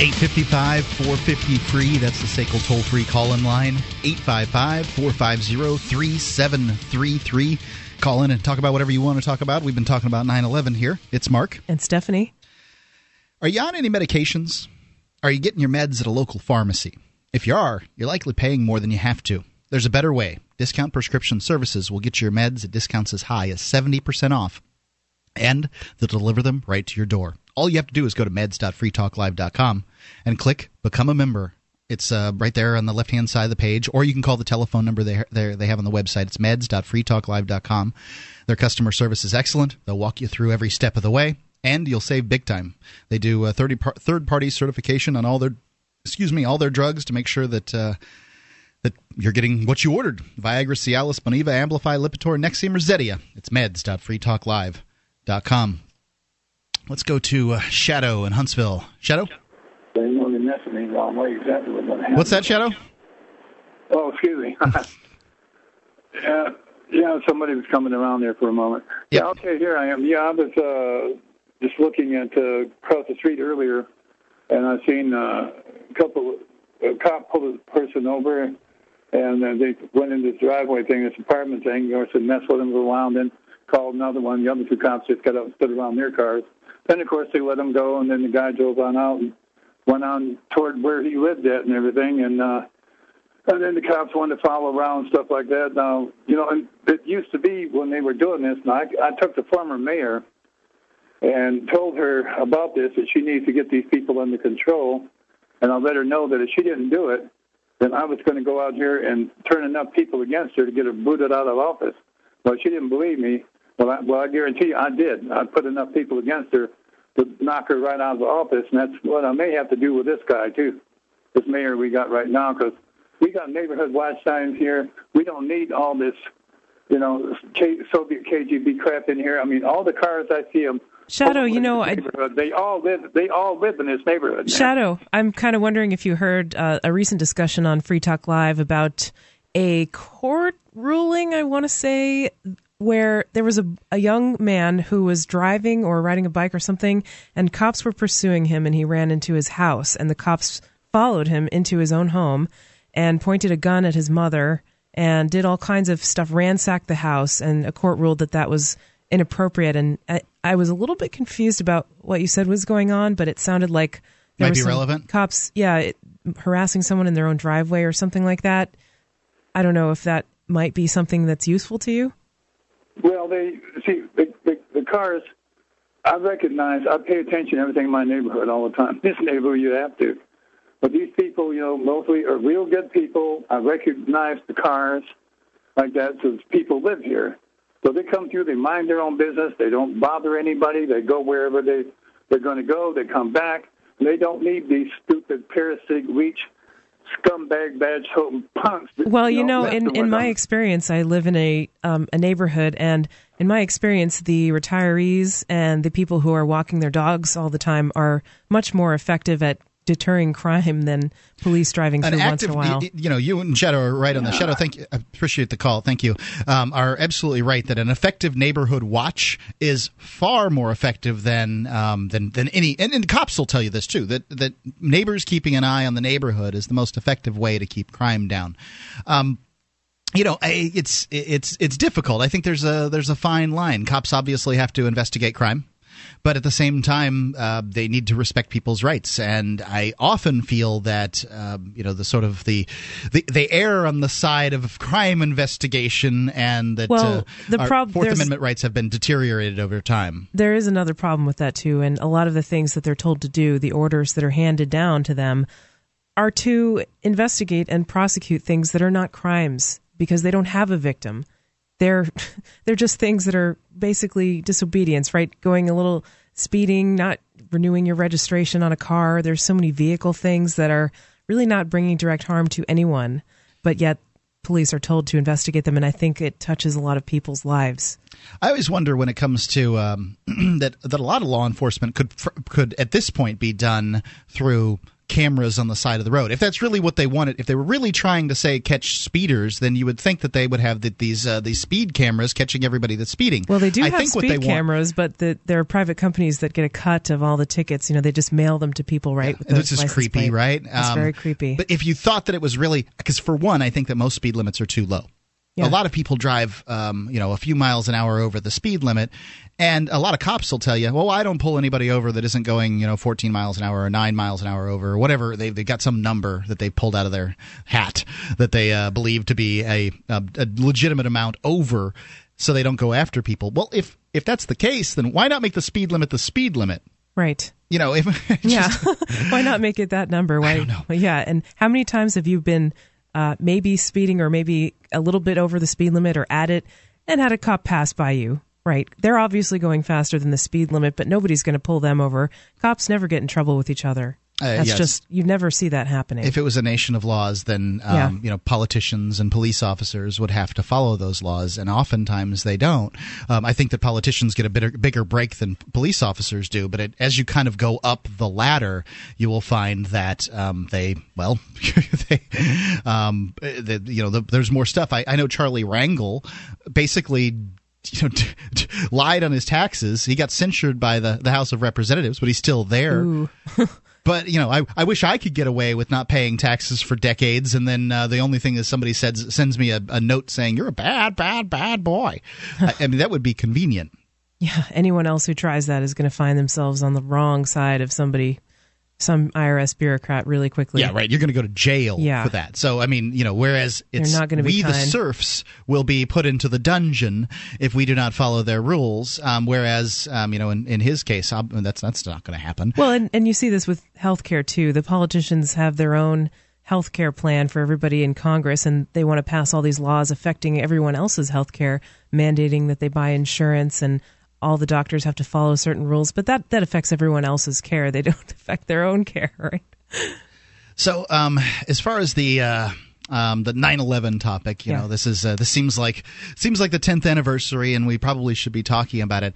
[SPEAKER 1] Eight fifty five four fifty free. That's the SACL toll free call in line. 855 450 3733. Call in and talk about whatever you want to talk about. We've been talking about 9 11 here. It's Mark.
[SPEAKER 2] And Stephanie.
[SPEAKER 1] Are you on any medications? Are you getting your meds at a local pharmacy? If you are, you're likely paying more than you have to. There's a better way. Discount Prescription Services will get you your meds at discounts as high as 70% off, and they'll deliver them right to your door. All you have to do is go to meds.freetalklive.com and click Become a Member. It's uh, right there on the left hand side of the page, or you can call the telephone number they, they have on the website. It's meds.freetalklive.com. Their customer service is excellent. They'll walk you through every step of the way, and you'll save big time. They do a 30 par- third party certification on all their excuse me all their drugs to make sure that uh, that you're getting what you ordered. Viagra, Cialis, Boniva, Abilify, Lipitor, Nexium, or Zetia. It's meds.freetalklive.com. Let's go to uh, Shadow in Huntsville. Shadow?
[SPEAKER 9] They know the messaging wrong way exactly what's going to happen.
[SPEAKER 1] What's that, Shadow?
[SPEAKER 9] Oh, excuse me. yeah, yeah, somebody was coming around there for a moment.
[SPEAKER 1] Yep.
[SPEAKER 9] Yeah, okay, here I am. Yeah, I was uh, just looking at uh, across the street earlier, and I seen uh, a couple. A cop pulled a person over, and uh, they went into this driveway thing, this apartment thing. Of course, and messed with him around, and called another one. The other two cops just got up and stood around their cars. Then, of course, they let him go, and then the guy drove on out and went on toward where he lived at and everything, and. uh and then the cops wanted to follow around stuff like that. Now, you know, and it used to be when they were doing this. Now, I, I took the former mayor and told her about this that she needs to get these people under control, and I let her know that if she didn't do it, then I was going to go out here and turn enough people against her to get her booted out of office. Well, she didn't believe me. Well, I, well, I guarantee you, I did. I put enough people against her to knock her right out of the office, and that's what I may have to do with this guy too, this mayor we got right now, because we got neighborhood watch signs here. We don't need all this, you know, K- Soviet KGB crap in here. I mean, all the cars I see them.
[SPEAKER 2] Shadow, you know, I,
[SPEAKER 9] they all live. They all live in this neighborhood. now.
[SPEAKER 2] Shadow, I'm kind of wondering if you heard uh, a recent discussion on Free Talk Live about a court ruling, I want to say, where there was a, a young man who was driving or riding a bike or something, and cops were pursuing him, and he ran into his house, and the cops followed him into his own home and pointed a gun at his mother and did all kinds of stuff, ransacked the house, and a court ruled that that was inappropriate. And I, I was a little bit confused about what you said was going on, but it sounded like there
[SPEAKER 1] Might be relevant.
[SPEAKER 2] Cops, yeah, it, harassing someone in their own driveway or something like that. I don't know if that might be something that's useful to you.
[SPEAKER 9] Well, they see the, the the cars. I recognize. I pay attention to everything in my neighborhood all the time. This neighborhood, you have to. But these people, you know, mostly are real good people. I recognize the cars like that, so people live here. So they come through. They mind their own business. They don't bother anybody. They go wherever they they're going to go. They come back. They don't need these stupid parasitic reach scumbag badge toting punks. that,
[SPEAKER 2] Well, you know,
[SPEAKER 9] messing
[SPEAKER 2] in, in my experience, I live in a um, a neighborhood, and in my experience, the retirees and the people who are walking their dogs all the time are much more effective at deterring crime than police driving through once in a while.
[SPEAKER 1] you know, you and Shadow are right on the Shadow. Thank you. I appreciate the call. Thank you. Um, are absolutely right that an effective neighborhood watch is far more effective than um, than than any. And, and cops will tell you this too. That that neighbors keeping an eye on the neighborhood is the most effective way to keep crime down. Um, you know, it's it's it's difficult. I think there's a there's a fine line. Cops obviously have to investigate crime, but at the same time, uh, they need to respect people's rights. And I often feel that um, you know the sort of the, the they err on the side of crime investigation, and that
[SPEAKER 2] Well,
[SPEAKER 1] uh,
[SPEAKER 2] the prob-
[SPEAKER 1] Fourth Amendment rights have been deteriorated over time.
[SPEAKER 2] there is another problem with that too, and a lot of the things that they're told to do, the orders that are handed down to them, are to investigate and prosecute things that are not crimes because they don't have a victim. They're they're just things that are basically disobedience, right? Going a little speeding, not renewing your registration on a car. There's so many vehicle things that are really not bringing direct harm to anyone, but yet police are told to investigate them, and I think it touches a lot of people's lives.
[SPEAKER 1] I always wonder when it comes to um, that that a lot of law enforcement could could at this point be done through cameras on the side of the road. If that's really what they wanted, if they were really trying to say catch speeders, then you would think that they would have the, these uh, these speed cameras catching everybody that's speeding.
[SPEAKER 2] Well, they do
[SPEAKER 1] I
[SPEAKER 2] have speed cameras, but the, there are private companies that get a cut of all the tickets. You know, they just mail them to people, right?
[SPEAKER 1] Want, this is creepy,
[SPEAKER 2] plate.
[SPEAKER 1] right?
[SPEAKER 2] It's um, very creepy.
[SPEAKER 1] But if you thought that it was really, because for one, I think that most speed limits are too low. Yeah. A lot of people drive, um, you know, a few miles an hour over the speed limit, and a lot of cops will tell you, "Well, I don't pull anybody over that isn't going, you know, 14 miles an hour or nine miles an hour over, or whatever." They they got some number that they pulled out of their hat that they uh, believe to be a, a, a legitimate amount over, so they don't go after people. Well, if if that's the case, then why not make the speed limit the speed limit?
[SPEAKER 2] Right.
[SPEAKER 1] You know, if
[SPEAKER 2] just, yeah, why not make it that number? Why,
[SPEAKER 1] I don't know.
[SPEAKER 2] Yeah, and how many times have you been? Uh, maybe speeding or maybe a little bit over the speed limit or at it and had a cop pass by you. Right. They're obviously going faster than the speed limit, but nobody's going to pull them over. Cops never get in trouble with each other. Uh, That's yes. just you never see that happening.
[SPEAKER 1] If it was a nation of laws, then um, yeah. you know politicians and police officers would have to follow those laws, and oftentimes they don't. Um, I think that politicians get a bigger, bigger break than police officers do, but it, as you kind of go up the ladder, you will find that um, they well, they, um, the, you know, the, there's more stuff. I, I know Charlie Rangel basically you know, t- t- lied on his taxes. He got censured by the, the House of Representatives, but he's still there. But you know, I, I wish I could get away with not paying taxes for decades, and then uh, the only thing is somebody says sends me a, a note saying you're a bad, bad, bad boy. I, I mean, that would be convenient.
[SPEAKER 2] Yeah, anyone else who tries that is going to find themselves on the wrong side of somebody some IRS bureaucrat really quickly.
[SPEAKER 1] Yeah, right. You're going to go to jail yeah. for that. So, I mean, you know, whereas it's
[SPEAKER 2] not going to
[SPEAKER 1] we
[SPEAKER 2] be
[SPEAKER 1] the serfs will be put into the dungeon if we do not follow their rules. Um, whereas, um, you know, in, in his case, I'll, that's that's not going to happen.
[SPEAKER 2] Well, and, and you see this with healthcare too. The politicians have their own health care plan for everybody in Congress, and they want to pass all these laws affecting everyone else's health care, mandating that they buy insurance and all the doctors have to follow certain rules, but that that affects everyone else's care. They don't affect their own care, right?
[SPEAKER 1] So, um, as far as the uh, um, the 9/11 topic, you yeah. know, this is uh, this seems like seems like the 10th anniversary, and we probably should be talking about it.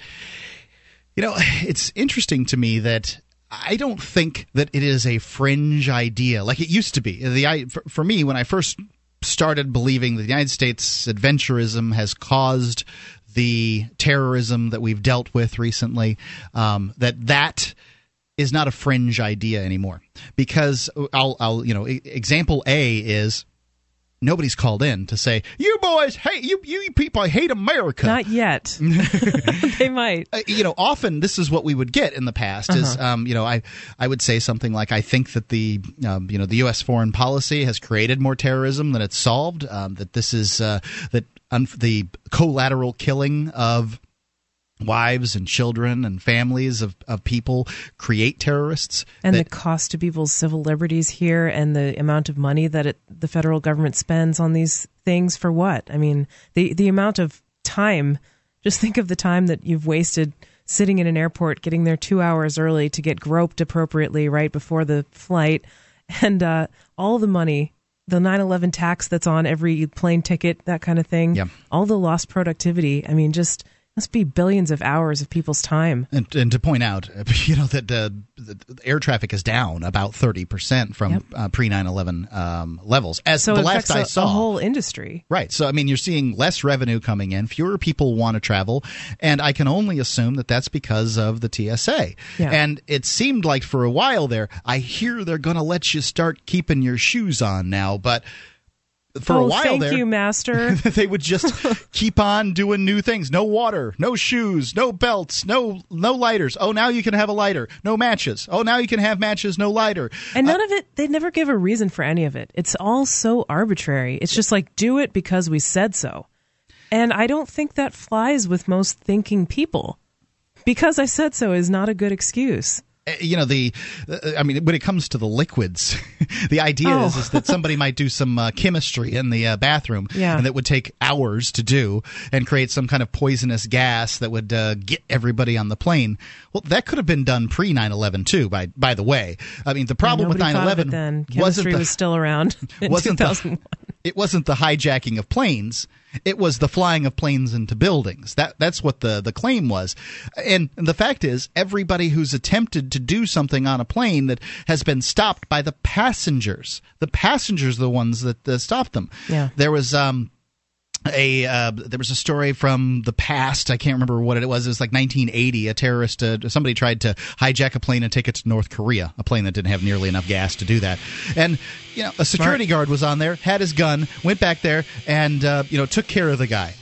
[SPEAKER 1] You know, it's interesting to me that I don't think that it is a fringe idea like it used to be. The for, for me, when I first started believing that the United States adventurism has caused the terrorism that we've dealt with recently, um, that that is not a fringe idea anymore. Because I'll, I'll, you know, example A is nobody's called in to say you boys hate you you people hate America.
[SPEAKER 2] Not yet. they might.
[SPEAKER 1] Uh, you know, often this is what we would get in the past. Uh-huh. Is um, you know, I I would say something like I think that the um, you know the U.S. foreign policy has created more terrorism than it's solved. Um, that this is uh, that un- the collateral killing of wives and children and families of, of people create terrorists.
[SPEAKER 2] And that, the cost to people's civil liberties here and the amount of money that it, the federal government spends on these things for what? I mean, the, the amount of time, just think of the time that you've wasted sitting in an airport, getting there two hours early to get groped appropriately right before the flight, and uh, all the money the 9/11 tax that's on every plane ticket, that kind of thing.
[SPEAKER 1] Yeah.
[SPEAKER 2] All the lost productivity. I mean, just must be billions of hours of people's time.
[SPEAKER 1] And, and to point out, you know that uh, the air traffic is down about thirty percent from yep. uh, pre 9/11 um, levels. As
[SPEAKER 2] so
[SPEAKER 1] the last
[SPEAKER 2] I
[SPEAKER 1] a, saw,
[SPEAKER 2] the whole industry.
[SPEAKER 1] Right. So I mean, you're seeing less revenue coming in, fewer people want to travel, and I can only assume that that's because of the TSA.
[SPEAKER 2] Yeah.
[SPEAKER 1] And it seemed like for a while there, I hear they're going to let you start keeping your shoes on now, but for
[SPEAKER 2] oh,
[SPEAKER 1] a while
[SPEAKER 2] thank
[SPEAKER 1] there,
[SPEAKER 2] you, master.
[SPEAKER 1] they would just keep on doing new things. No water, no shoes, no belts, no no lighters. Oh, now you can have a lighter. No matches. Oh, now you can have matches. No lighter.
[SPEAKER 2] And none uh, of it. They never give a reason for any of it. It's all so arbitrary. It's just like do it because we said so. And I don't think that flies with most thinking people. Because I said so is not a good excuse
[SPEAKER 1] Uh, You know the, uh, I mean, when it comes to the liquids, the idea is,
[SPEAKER 2] Oh.
[SPEAKER 1] is that somebody might do some uh, chemistry in the uh, bathroom,
[SPEAKER 2] Yeah.
[SPEAKER 1] and that would take hours to do, and create some kind of poisonous gas that would uh, get everybody on the plane. Well, that could have been done pre 9/11 too. By by the way, I mean the problem with
[SPEAKER 2] Nobody
[SPEAKER 1] 9/11
[SPEAKER 2] thought of
[SPEAKER 1] wasn't
[SPEAKER 2] chemistry
[SPEAKER 1] the,
[SPEAKER 2] was still around in
[SPEAKER 1] wasn't the, it wasn't the hijacking of planes it was the flying of planes into buildings. That that's what the the claim was. And the fact is everybody who's attempted to do something on a plane that has been stopped by the passengers the passengers are the ones that uh, stopped them.
[SPEAKER 2] Yeah.
[SPEAKER 1] there was um a uh, there was a story from the past. I can't remember what it was. It was like 1980. A terrorist, uh, somebody tried to hijack a plane and take it to North Korea. A plane that didn't have nearly enough gas to do that. And you know, a security guard was on there, had his gun, went back there, and uh, you know, took care of the guy.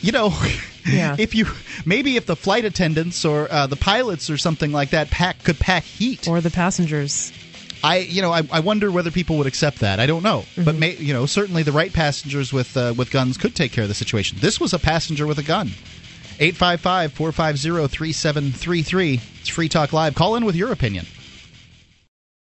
[SPEAKER 1] You know,
[SPEAKER 2] Yeah.
[SPEAKER 1] if you maybe if the flight attendants or uh, the pilots or something like that pack could pack heat,
[SPEAKER 2] or the passengers.
[SPEAKER 1] I you know I, I wonder whether people would accept that. I don't know, but may, you know certainly the right passengers with uh, with guns could take care of the situation. This was a passenger with a gun. 855-450-3733. It's Free Talk Live. Call in with your opinion.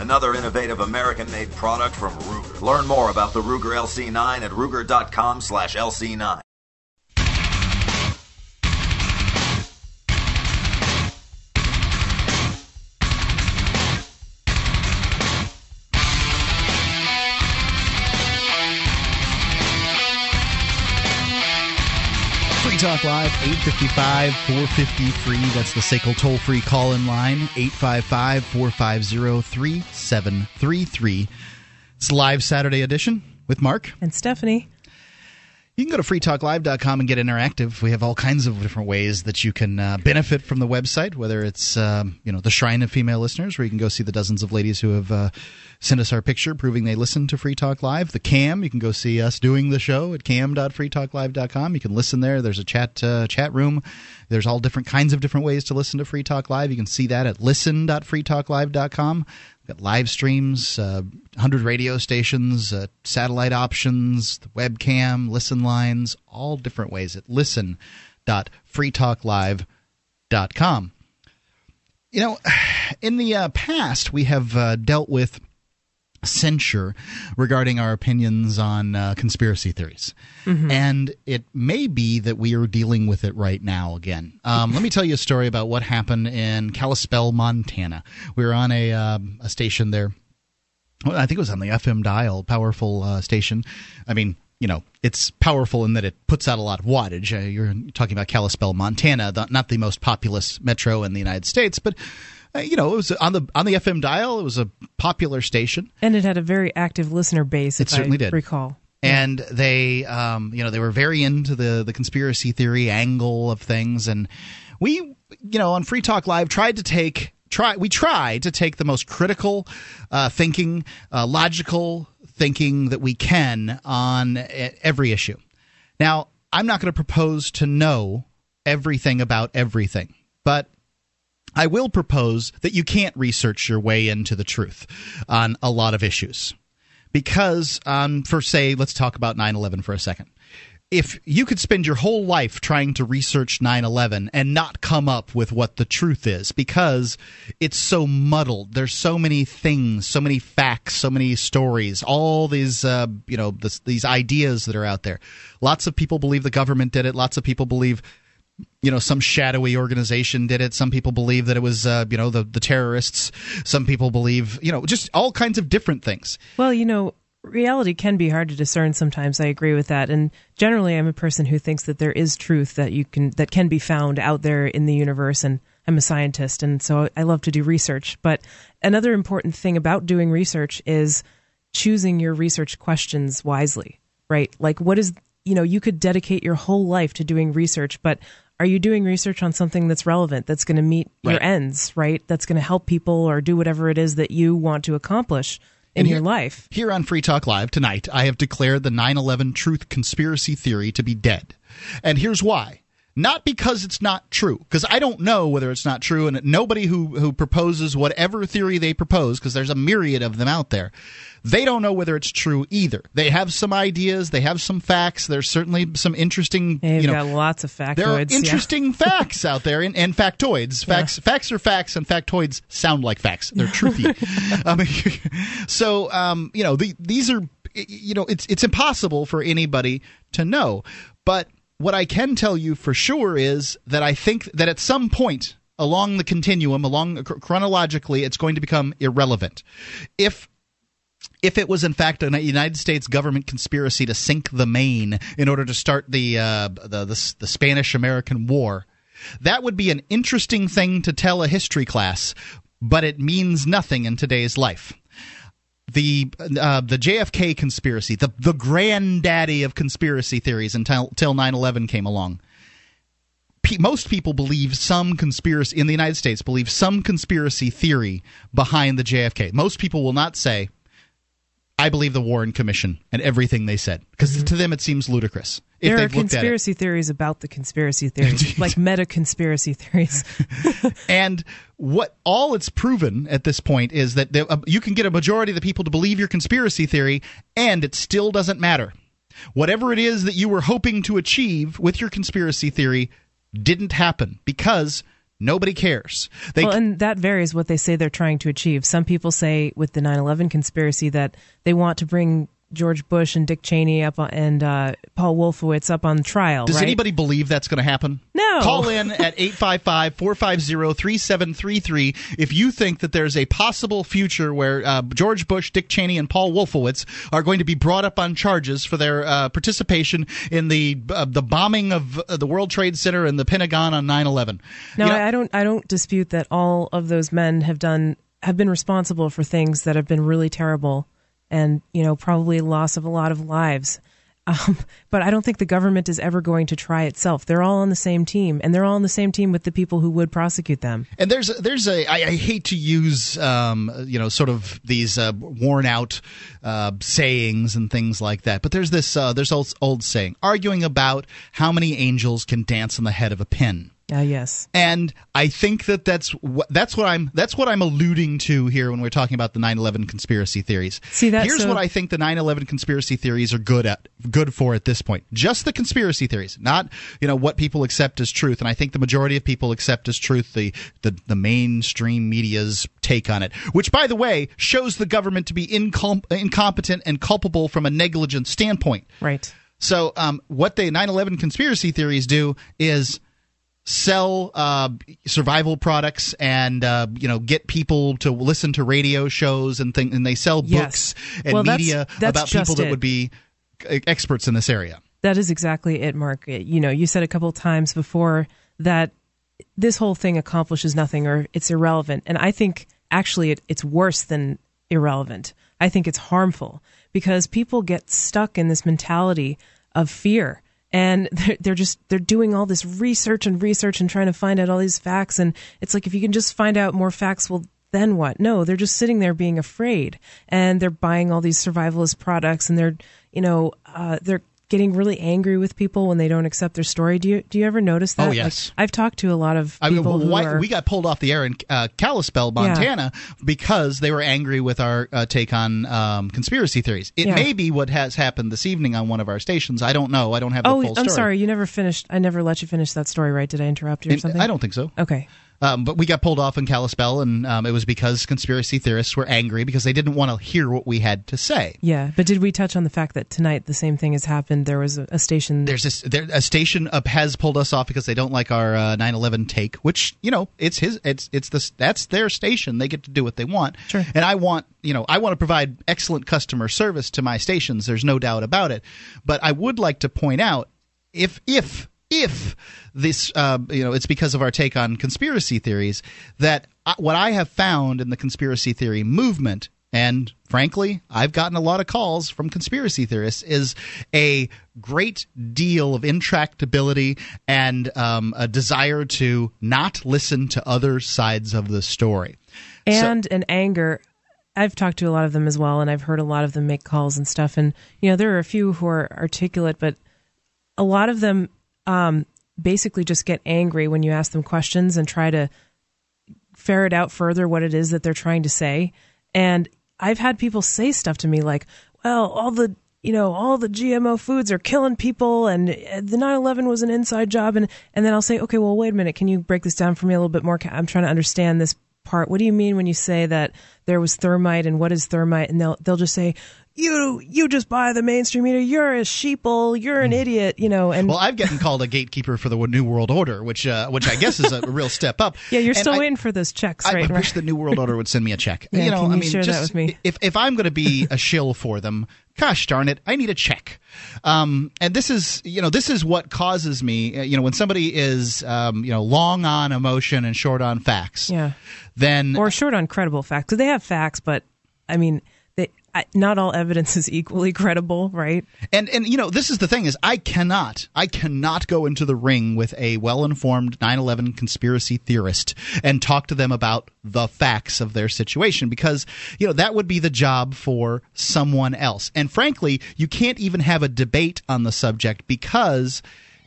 [SPEAKER 10] another innovative American-made product from Ruger. Learn more about the Ruger LC9 at
[SPEAKER 1] ruger.com/lc9. Talk Live, 855 453. That's the SACL toll free call in line, 855 450 3733. It's live Saturday edition with Mark.
[SPEAKER 2] And Stephanie.
[SPEAKER 1] You can go to freetalklive.com and get interactive. We have all kinds of different ways that you can uh, benefit from the website, whether it's um, you know the Shrine of Female Listeners, where you can go see the dozens of ladies who have uh, sent us our picture proving they listen to Free Talk Live. The Cam, you can go see us doing the show at cam.freetalklive.com. You can listen there. There's a chat uh, chat room. There's all different kinds of different ways to listen to Free Talk Live. You can see that at listen.freetalklive.com. Got live streams, uh, 100 radio stations, uh, satellite options, the webcam, listen lines, all different ways at listen.freetalklive.com. You know, in the uh, past, we have uh, dealt with censure regarding our opinions on uh, conspiracy theories. And it may be that we are dealing with it right now again. Um, let me tell you a story about what happened in Kalispell, Montana. We were on a, um a station there. Well, I think it was on the FM dial, powerful uh, station. I mean, you know, it's powerful in that it puts out a lot of wattage. Uh, you're talking about Kalispell, Montana, not the most populous metro in the United States, but uh, you know, it was on the on the FM dial. It was a popular station.
[SPEAKER 2] And it had a very active listener base,
[SPEAKER 1] It
[SPEAKER 2] if
[SPEAKER 1] certainly
[SPEAKER 2] I
[SPEAKER 1] did.
[SPEAKER 2] recall.
[SPEAKER 1] and they um, you know they were very into the the conspiracy theory angle of things and we you know on free talk live tried to take try we tried to take the most critical uh, thinking uh, logical thinking that we can on e- every issue now i'm not going to propose to know everything about everything but I will propose that you can't research your way into the truth on a lot of issues. Because um, for say let's talk about 9-11 for a second. If you could spend your whole life trying to research 9-11 and not come up with what the truth is because it's so muddled. There's so many things so many facts so many stories all these uh, you know this, these ideas that are out there. Lots of people believe the government did it. Lots of people believe you know some shadowy organization did it some people believe that it was uh, you know the the terrorists some people believe you know just all kinds of different things
[SPEAKER 2] Well, you know, reality can be hard to discern sometimes. I agree with that. And generally I'm a person who thinks that there is truth that you can that can be found out there in the universe and I'm a scientist and so I love to do research. But another important thing about doing research is choosing your research questions wisely, right? Like what is you know, you could dedicate your whole life to doing research, but are you doing research on something that's relevant, that's going to meet your ends, right? That's going to help people or do whatever it is that you want to accomplish. in
[SPEAKER 1] And
[SPEAKER 2] your life.
[SPEAKER 1] Here on Free Talk Live tonight, I have declared the 9 11 truth conspiracy theory to be dead. And here's why. Not because it's not true, because I don't know whether it's not true, and nobody who, who proposes whatever theory they propose, because there's a myriad of them out there, they don't know whether it's true either. They have some ideas, they have some facts, there's certainly some interesting,
[SPEAKER 2] You've
[SPEAKER 1] you know,
[SPEAKER 2] got lots of factoids.
[SPEAKER 1] there are
[SPEAKER 2] yeah.
[SPEAKER 1] interesting facts out there and, and factoids. Facts, facts are facts, and factoids sound like facts. They're truthy. um, so, um, you know, the, these are, you know, it's it's impossible for anybody to know. But what I can tell you for sure is that I think that at some point along the continuum, along chronologically, it's going to become irrelevant. If if it was in fact a United States government conspiracy to sink the Maine in order to start the uh, the, the, the Spanish American War, that would be an interesting thing to tell a history class, but it means nothing in today's life. The uh, the JFK conspiracy, the the granddaddy of conspiracy theories until until 9/11 came along. Pe- most people believe some conspiracy in the United States believe some conspiracy theory behind the JFK. Most people will not say I believe the Warren Commission and everything they said because to them it seems ludicrous. If
[SPEAKER 2] there are
[SPEAKER 1] they've looked at it.
[SPEAKER 2] conspiracy theories about the conspiracy theories, like meta conspiracy theories.
[SPEAKER 1] and what all it's proven at this point is that there, uh, you can get a majority of the people to believe your conspiracy theory, and it still doesn't matter. Whatever it is that you were hoping to achieve with your conspiracy theory didn't happen because nobody cares. They
[SPEAKER 2] well, and that varies what they say they're trying to achieve. Some people say with the 9/11 conspiracy that they want to bring George Bush and Dick Cheney up on, and uh, Paul Wolfowitz up on trial.
[SPEAKER 1] Does
[SPEAKER 2] right?
[SPEAKER 1] anybody believe that's going to happen?
[SPEAKER 2] No.
[SPEAKER 1] Call in at 855 450 3733 if you think that there's a possible future where uh, George Bush, Dick Cheney, and Paul Wolfowitz are going to be brought up on charges for their uh, participation in the uh, the bombing of uh, the World Trade Center and the Pentagon on 9 11.
[SPEAKER 2] No, I I don't. I don't dispute that all of those men have done have been responsible for things that have been really terrible, and you know probably loss of a lot of lives. Um, but I don't think the government is ever going to try itself. They're all on the same team, and they're all on the same team with the people who would prosecute them.
[SPEAKER 1] And there's there's a I, I hate to use um, you know sort of these uh, worn out uh, sayings and things like that, but there's this uh, there's old, old saying arguing about how many angels can dance on the head of a pin.
[SPEAKER 2] Ah, yes.
[SPEAKER 1] And I think that that's what that's what I'm that's what I'm alluding to here when we're talking about the 9/11 conspiracy theories.
[SPEAKER 2] See, that's
[SPEAKER 1] Here's
[SPEAKER 2] so-
[SPEAKER 1] what I think the 9/11 conspiracy theories are good at good for at this point. Just the conspiracy theories, not you know what people accept as truth. And I think the majority of people accept as truth the the, the mainstream media's take on it, which by the way shows the government to be incom- incompetent and culpable from a negligent standpoint.
[SPEAKER 2] Right.
[SPEAKER 1] So, um, what the 9 11 conspiracy theories do is sell uh, survival products and uh, you know get people to listen to radio shows and things and they sell
[SPEAKER 2] Yes.
[SPEAKER 1] books and
[SPEAKER 2] Well,
[SPEAKER 1] media
[SPEAKER 2] that's
[SPEAKER 1] about people that
[SPEAKER 2] it.
[SPEAKER 1] would be experts in this area
[SPEAKER 2] That is exactly it, Mark. You know, you said a couple of times before that this whole thing accomplishes nothing or it's irrelevant. And I think actually it, it's worse than irrelevant. I think it's harmful because people get stuck in this mentality of fear. And they're, they're just they're doing all this research and research and trying to find out all these facts. And it's like if you can just find out more facts, well, then what? No, they're just sitting there being afraid, and they're buying all these survivalist products, and they're you know uh, they're getting really angry with people when they don't accept their story. Do you do you ever notice that?
[SPEAKER 1] Oh,
[SPEAKER 2] Like,
[SPEAKER 1] yes.
[SPEAKER 2] I've talked to a lot of
[SPEAKER 1] I mean,
[SPEAKER 2] people who
[SPEAKER 1] why,
[SPEAKER 2] are
[SPEAKER 1] we got pulled off the air in uh, Kalispell, Montana, because they were angry with our uh, take on um, conspiracy theories. It
[SPEAKER 2] Yeah.
[SPEAKER 1] may be what has happened this evening on one of our stations. I don't know. I don't have the
[SPEAKER 2] Oh, I'm sorry. You never finished. I never let you finish that story, right? Did I interrupt you or
[SPEAKER 1] And
[SPEAKER 2] something?
[SPEAKER 1] I don't think so.
[SPEAKER 2] Okay.
[SPEAKER 1] Um, but we got pulled off in Kalispell, and um, it was because conspiracy theorists were angry because they didn't want to hear what we had to say.
[SPEAKER 2] Yeah, but did we touch on the fact that tonight the same thing has happened? There was a, a station.
[SPEAKER 1] There's this there, a station up has pulled us off because they don't like our uh, 9/11 take, which you know it's his it's it's the that's their station. They get to do what they want.
[SPEAKER 2] Sure.
[SPEAKER 1] And I want you know I want to provide excellent customer service to my stations. There's no doubt about it. But I would like to point out if if if this uh, you know it's because of our take on conspiracy theories that I, what I have found in the conspiracy theory movement and frankly I've gotten a lot of calls from conspiracy theorists is a great deal of intractability and um, a desire to not listen to other sides of the story. So-
[SPEAKER 2] and an anger I've talked to a lot of them as well, and I've heard a lot of them make calls and stuff. And you know, there are a few who are articulate, but a lot of them um, basically just get angry when you ask them questions and try to ferret out further what it is that they're trying to say. And I've had people say stuff to me like, "Well, all the you know, all the GMO foods are killing people and uh, the 9/11 was an inside job and and then I'll say, "Okay, well, wait a minute. Can you break this down for me a little bit more? I'm trying to understand this part. What do you mean when you say that there was thermite and what is thermite?" And they'll they'll just say, "You you just buy the mainstream media. You're a sheeple. You're an idiot." You know, and
[SPEAKER 1] Well, I've gotten called a gatekeeper for the New World Order, which uh, which I guess is a real step up.
[SPEAKER 2] yeah, you're
[SPEAKER 1] And
[SPEAKER 2] still
[SPEAKER 1] I-
[SPEAKER 2] waiting for those checks,
[SPEAKER 1] I,
[SPEAKER 2] right?
[SPEAKER 1] I wish the New World Order would send me a check.
[SPEAKER 2] Yeah,
[SPEAKER 1] you know,
[SPEAKER 2] can
[SPEAKER 1] I mean,
[SPEAKER 2] share that with me?
[SPEAKER 1] if if I'm going to be a shill for them, gosh darn it, I need a check. Um, and this is you know this is what causes me. uh, You know, when somebody is um, you know long on emotion and short on facts,
[SPEAKER 2] yeah.
[SPEAKER 1] then
[SPEAKER 2] or short on credible facts because they have facts, but I mean, not all evidence is equally credible, right?
[SPEAKER 1] And and you know this is the thing is I cannot I cannot go into the ring with a well-informed 9/11 conspiracy theorist and talk to them about the facts of their situation because you know that would be the job for someone else. And frankly, you can't even have a debate on the subject because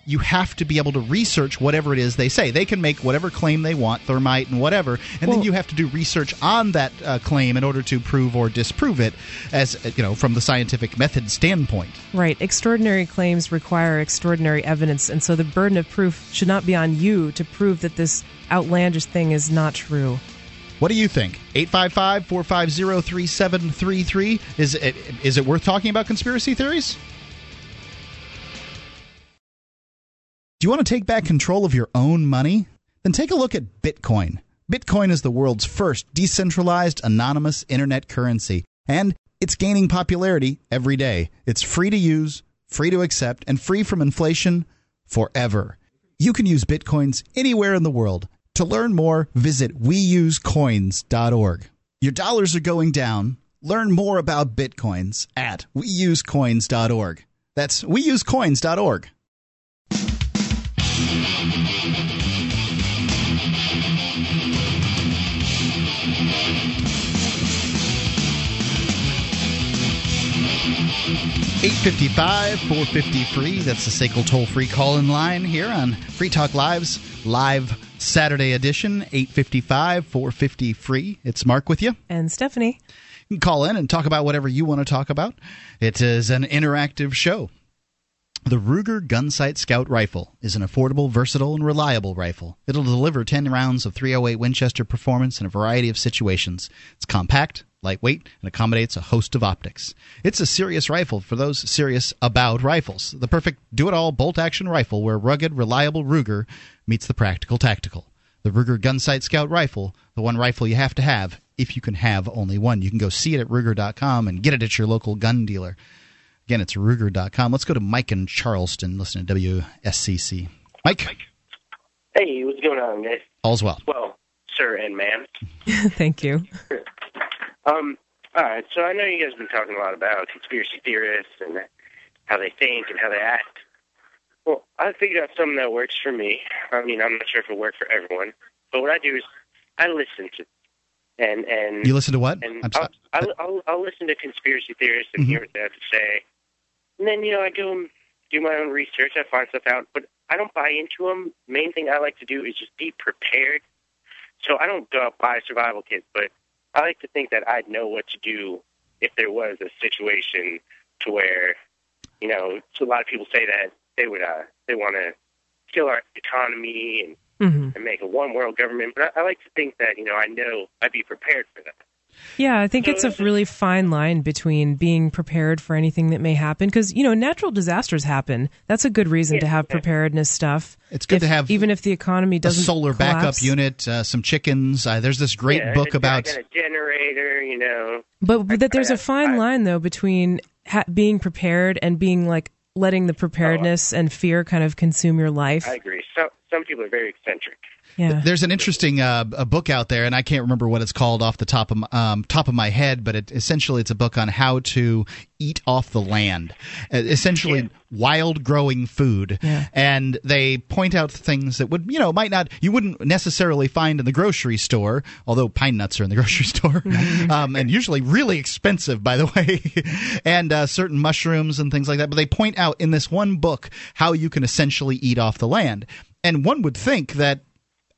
[SPEAKER 1] you have to be able to research whatever it is they say. They can make whatever claim they want, thermite and whatever, and then you have to do research on that uh, claim in order to prove or disprove it, as you know, from the scientific method standpoint.
[SPEAKER 2] Right. Extraordinary claims require extraordinary evidence, and so the burden of proof should not be on you to prove that this outlandish thing is not true.
[SPEAKER 1] What do you think? 855 450 3733. Is it worth talking about conspiracy theories? Do you want to take back control of your own money? Then take a look at Bitcoin. Bitcoin is the world's first decentralized, anonymous internet currency, and it's gaining popularity every day. It's free to use, free to accept, and free from inflation forever. You can use Bitcoins anywhere in the world. To learn more, visit weusecoins.org. Your dollars are going down. Learn more about Bitcoins at weusecoins.org. That's weusecoins.org. Eight fifty five, four fifty free. That's the SACL toll free call in line here on Free Talk Live's live Saturday edition. Eight fifty five, four fifty free. It's Mark with you.
[SPEAKER 2] And Stephanie,
[SPEAKER 1] You can call in and talk about whatever you want to talk about. It is an interactive show. The Ruger Gunsight Scout rifle is an affordable, versatile, and reliable rifle. It'll deliver 10 rounds of 308 Winchester performance in a variety of situations. It's compact, lightweight, and accommodates a host of optics. It's a serious rifle for those serious about rifles. The perfect do it all bolt action rifle where rugged, reliable Ruger meets the practical tactical. The Ruger Gunsight Scout rifle, the one rifle you have to have if you can have only one. You can go see it at Ruger.com and get it at your local gun dealer. Again, it's Ruger.com. Let's go to Mike in Charleston. Listen to WSCC. Mike,
[SPEAKER 11] Hey, what's going on, guys?
[SPEAKER 1] all's well.
[SPEAKER 11] Well, sir and ma'am.
[SPEAKER 2] thank you.
[SPEAKER 11] Um, all right, so I know you guys have been talking a lot about conspiracy theorists and how they think and how they act. Well, I figured out something that works for me. I mean, I'm not sure if it'll work for everyone, but what I do is I listen to and and
[SPEAKER 1] You listen to what?
[SPEAKER 11] and
[SPEAKER 1] I'm
[SPEAKER 11] I'll,
[SPEAKER 1] sorry.
[SPEAKER 11] I'll, I'll, I'll listen to conspiracy theorists and
[SPEAKER 1] Mhm.
[SPEAKER 11] hear what they have to say. And then, you know, I go and do my own research. I find stuff out, but I don't buy into them. Main thing I like to do is just be prepared. So I don't go out buy survival kit, but I like to think that I'd know what to do if there was a situation to where, you know, so a lot of people say that they would, uh, they want to kill our economy and
[SPEAKER 2] hmm
[SPEAKER 11] and make a one world government. But I, I like to think that you know I know I'd be prepared for that.
[SPEAKER 2] Yeah, I think it's a really fine line between being prepared for anything that may happen because you know natural disasters happen. That's a good reason to have preparedness stuff.
[SPEAKER 1] It's good
[SPEAKER 2] If-
[SPEAKER 1] to have
[SPEAKER 2] even if the economy doesn't
[SPEAKER 1] solar backup unit, uh, some chickens. Uh, there's this great
[SPEAKER 11] yeah,
[SPEAKER 1] book
[SPEAKER 11] a-
[SPEAKER 1] about.
[SPEAKER 11] a generator. You know,
[SPEAKER 2] But, but that there's a fine line though between ha- being prepared and being like letting the preparedness and fear kind of consume your life.
[SPEAKER 11] I agree. So some people are very eccentric.
[SPEAKER 2] Yeah.
[SPEAKER 1] There's an interesting uh, a book out there, and I can't remember what it's called off the top of my, um, top of my head, but it, essentially it's a book on how to eat off the land, uh, essentially wild growing food,
[SPEAKER 2] Yeah.
[SPEAKER 1] and they point out things that would you know might not you wouldn't necessarily find in the grocery store, although pine nuts are in the grocery store, um, and usually really expensive, by the way, and uh, certain mushrooms and things like that. But they point out in this one book how you can essentially eat off the land, and one would think that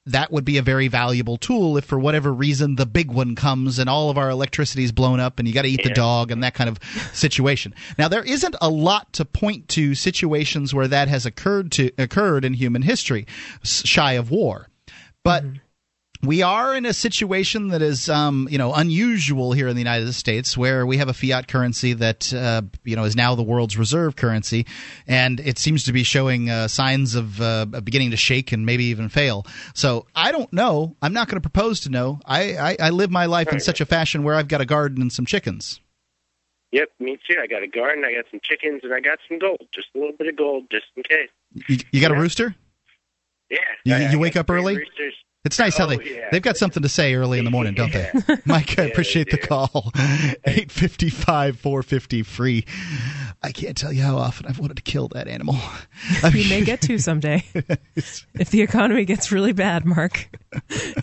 [SPEAKER 1] that would be a very valuable tool if for whatever reason the big one comes and all of our electricity is blown up and you got to eat the dog and that kind of situation. Now there isn't a lot to point to situations where that has occurred to occurred in human history shy of war. But mm-hmm. We are in a situation that is, um, you know, unusual here in the United States, where we have a fiat currency that, uh, you know, is now the world's reserve currency, and it seems to be showing uh, signs of uh, beginning to shake and maybe even fail. So I don't know. I'm not going to propose to know. I, I, I live my life in such a fashion where I've got a garden and some chickens.
[SPEAKER 11] Yep, me too. I got a garden, I got some chickens, and I got some gold. Just a little bit of gold, just in case.
[SPEAKER 1] You, you got a rooster?
[SPEAKER 11] Yeah.
[SPEAKER 1] You, you wake up early?
[SPEAKER 11] roosters.
[SPEAKER 1] It's nice how
[SPEAKER 11] Oh,
[SPEAKER 1] they
[SPEAKER 11] yeah.
[SPEAKER 1] they've got something to say early in the morning, don't they? Mike, I appreciate the call. Eight fifty five, four fifty free. I can't tell you how often I've wanted to kill that animal. I
[SPEAKER 2] You may get to someday. if the economy gets really bad, Mark.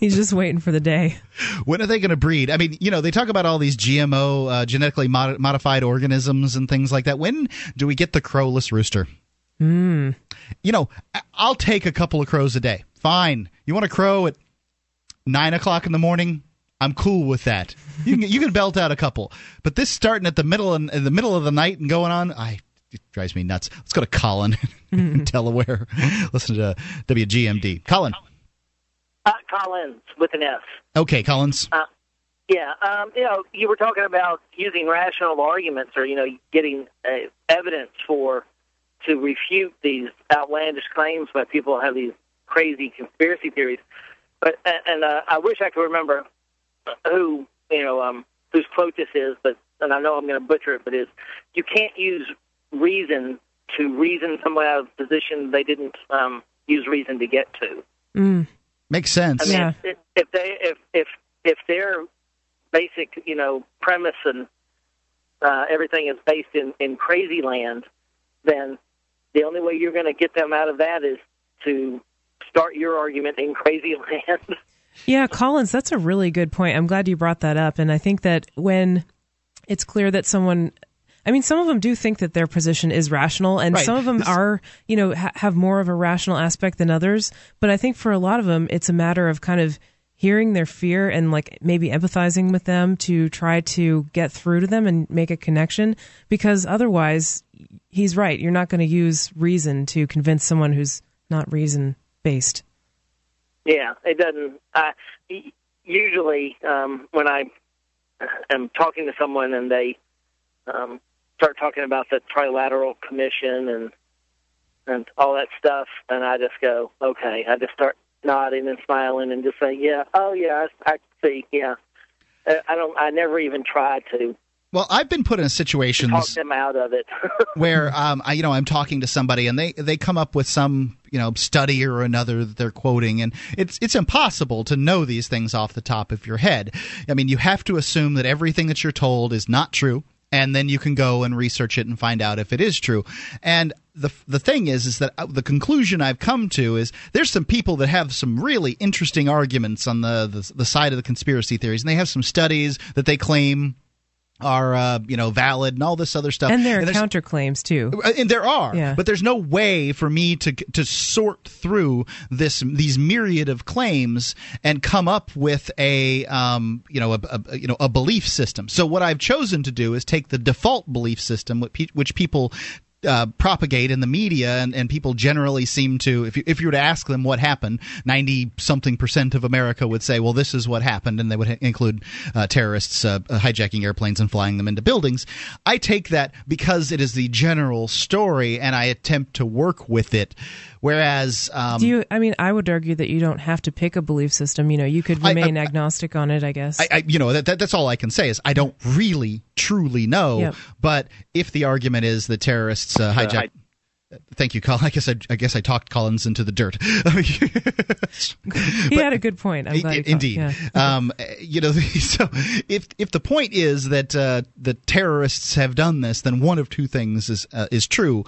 [SPEAKER 2] He's just waiting for the day.
[SPEAKER 1] when are they going to breed? I mean, you know, they talk about all these GMO, uh, genetically mod- modified organisms and things like that. When do we get the crowless rooster?
[SPEAKER 2] Hmm.
[SPEAKER 1] You know, I'll take a couple of crows a day. Fine. You want to crow at nine o'clock in the morning? I'm cool with that. You can you can belt out a couple, but this starting at the middle in, in the middle of the night and going on, I it drives me nuts. Let's go to Colin in Delaware. Listen to WGMD. Colin.
[SPEAKER 12] Uh, Collins with an S.
[SPEAKER 1] Okay, Collins.
[SPEAKER 12] Uh, yeah, um, you know, you were talking about using rational arguments or you know getting uh, evidence for to refute these outlandish claims by people who have these crazy conspiracy theories. But and, and uh, I wish I could remember who you know um, whose quote this is, but and I know I'm going to butcher it, but is you can't use reason to reason someone out of a position they didn't um, use reason to get to.
[SPEAKER 2] Mm.
[SPEAKER 1] Makes sense.
[SPEAKER 12] I mean, if, if they if if if their basic you know premise and uh, everything is based in in crazy land, then the only way you're going to get them out of that is to start your argument in crazy land.
[SPEAKER 2] Yeah, Collins, that's a really good point. I'm glad you brought that up. And I think that when it's clear that someone, I mean, some of them do think that their position is rational, and
[SPEAKER 13] Right.
[SPEAKER 2] some of them
[SPEAKER 13] This-
[SPEAKER 2] are, you know, ha- have more of a rational aspect than others. But I think for a lot of them, it's a matter of kind of hearing their fear and like maybe empathizing with them to try to get through to them and make a connection. Because otherwise, he's right. You're not going to use reason to convince someone who's not reason based.
[SPEAKER 12] Yeah, it doesn't. I usually um, when I am talking to someone and they um, start talking about the Trilateral Commission and and all that stuff, and I just go, okay. I just start nodding and smiling and just say, yeah, oh yeah, I, I see, yeah. Uh, I don't. I never even try to
[SPEAKER 1] Well, I've been put in
[SPEAKER 12] talk
[SPEAKER 1] situations
[SPEAKER 12] them out of it.
[SPEAKER 1] where um, I, you know I'm talking to somebody and they they come up with some you know study or another that they're quoting and it's it's impossible to know these things off the top of your head. I mean, you have to assume that everything that you're told is not true and then you can go and research it and find out if it is true. And the the thing is is that uh, the conclusion I've come to is there's some people that have some really interesting arguments on the the, the side of the conspiracy theories and they have some studies that they claim are uh, you know valid and all this other stuff
[SPEAKER 2] And there are
[SPEAKER 1] there's-
[SPEAKER 2] counterclaims too.
[SPEAKER 1] uh, and there are
[SPEAKER 2] Yeah.
[SPEAKER 1] but there's no way for me to to sort through this these myriad of claims and come up with a um you know a, a you know a belief system so what i've chosen to do is take the default belief system which people uh, propagate in the media, and, and people generally seem to. If you, if you were to ask them what happened, ninety something percent of America would say, "Well, this is what happened," and they would ha- include uh, terrorists uh, hijacking airplanes and flying them into buildings. I take that because it is the general story, and I attempt to work with it. Whereas, um,
[SPEAKER 2] Do you? I mean, I would argue that you don't have to pick a belief system. You know, you could remain
[SPEAKER 1] I-
[SPEAKER 2] agnostic on it. I guess.
[SPEAKER 1] I, I you know that, that that's all I can say is I don't really truly know.
[SPEAKER 2] Yep.
[SPEAKER 1] But if the argument is the terrorists uh, hijack. Thank you, Colin. I guess I, I guess I talked Collins into the dirt.
[SPEAKER 2] he had a good point. I'm glad he
[SPEAKER 1] indeed.
[SPEAKER 2] Yeah.
[SPEAKER 1] um, you know, so if if the point is that uh, the terrorists have done this, then one of two things is uh, is true,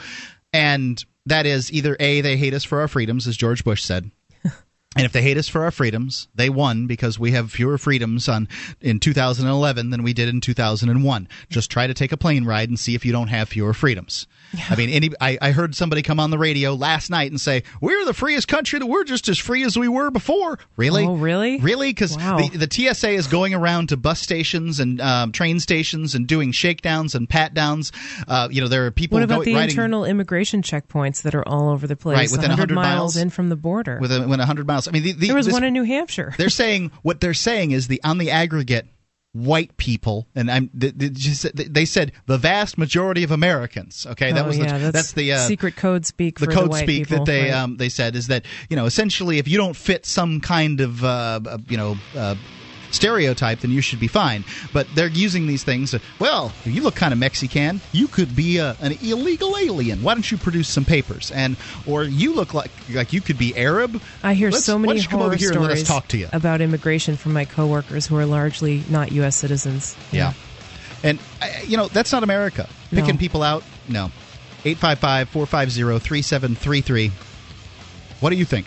[SPEAKER 1] and that is either a they hate us for our freedoms, as George Bush said. And if they hate us for our freedoms, they won because we have fewer freedoms on in 2011 than we did in 2001. Just try to take a plane ride and see if you don't have fewer freedoms. I mean, any I, I heard somebody come on the radio last night and say we're the freest country. That we're just as free as we were before. Really?
[SPEAKER 2] Oh, really?
[SPEAKER 1] Really? Because
[SPEAKER 2] Wow.
[SPEAKER 1] the, the TSA is going around to bus stations and um, train stations and doing shakedowns and pat downs. Uh, you know, there are people
[SPEAKER 2] What about the
[SPEAKER 1] riding
[SPEAKER 2] internal immigration checkpoints that are all over the place?
[SPEAKER 1] Right, within 100
[SPEAKER 2] miles
[SPEAKER 1] miles
[SPEAKER 2] in from the border.
[SPEAKER 1] within 100 miles. I mean, the, the,
[SPEAKER 2] there was
[SPEAKER 1] this-
[SPEAKER 2] one in New Hampshire.
[SPEAKER 1] they're saying what they're saying is the on the aggregate white people and i'm th- th- they said the vast majority of americans okay that
[SPEAKER 2] Oh,
[SPEAKER 1] was
[SPEAKER 2] yeah,
[SPEAKER 1] the,
[SPEAKER 2] that's
[SPEAKER 1] the uh,
[SPEAKER 2] secret code speak
[SPEAKER 1] the code
[SPEAKER 2] the
[SPEAKER 1] speak
[SPEAKER 2] people,
[SPEAKER 1] that they
[SPEAKER 2] right.
[SPEAKER 1] um, they said is that you know essentially if you don't fit some kind of uh, uh, you know uh, stereotype then you should be fine but they're using these things uh, well you look kind of mexican you could be a, an illegal alien why don't you produce some papers and or you look like like you could be arab
[SPEAKER 2] I hear
[SPEAKER 1] Let's-
[SPEAKER 2] so many horror
[SPEAKER 1] over here and
[SPEAKER 2] stories
[SPEAKER 1] let us talk to you
[SPEAKER 2] about immigration from my coworkers who are largely not U.S. citizens.
[SPEAKER 1] Yeah. And, uh, you know, that's not America. Picking
[SPEAKER 2] No.
[SPEAKER 1] people out, no. 855 450 3733. What do you think?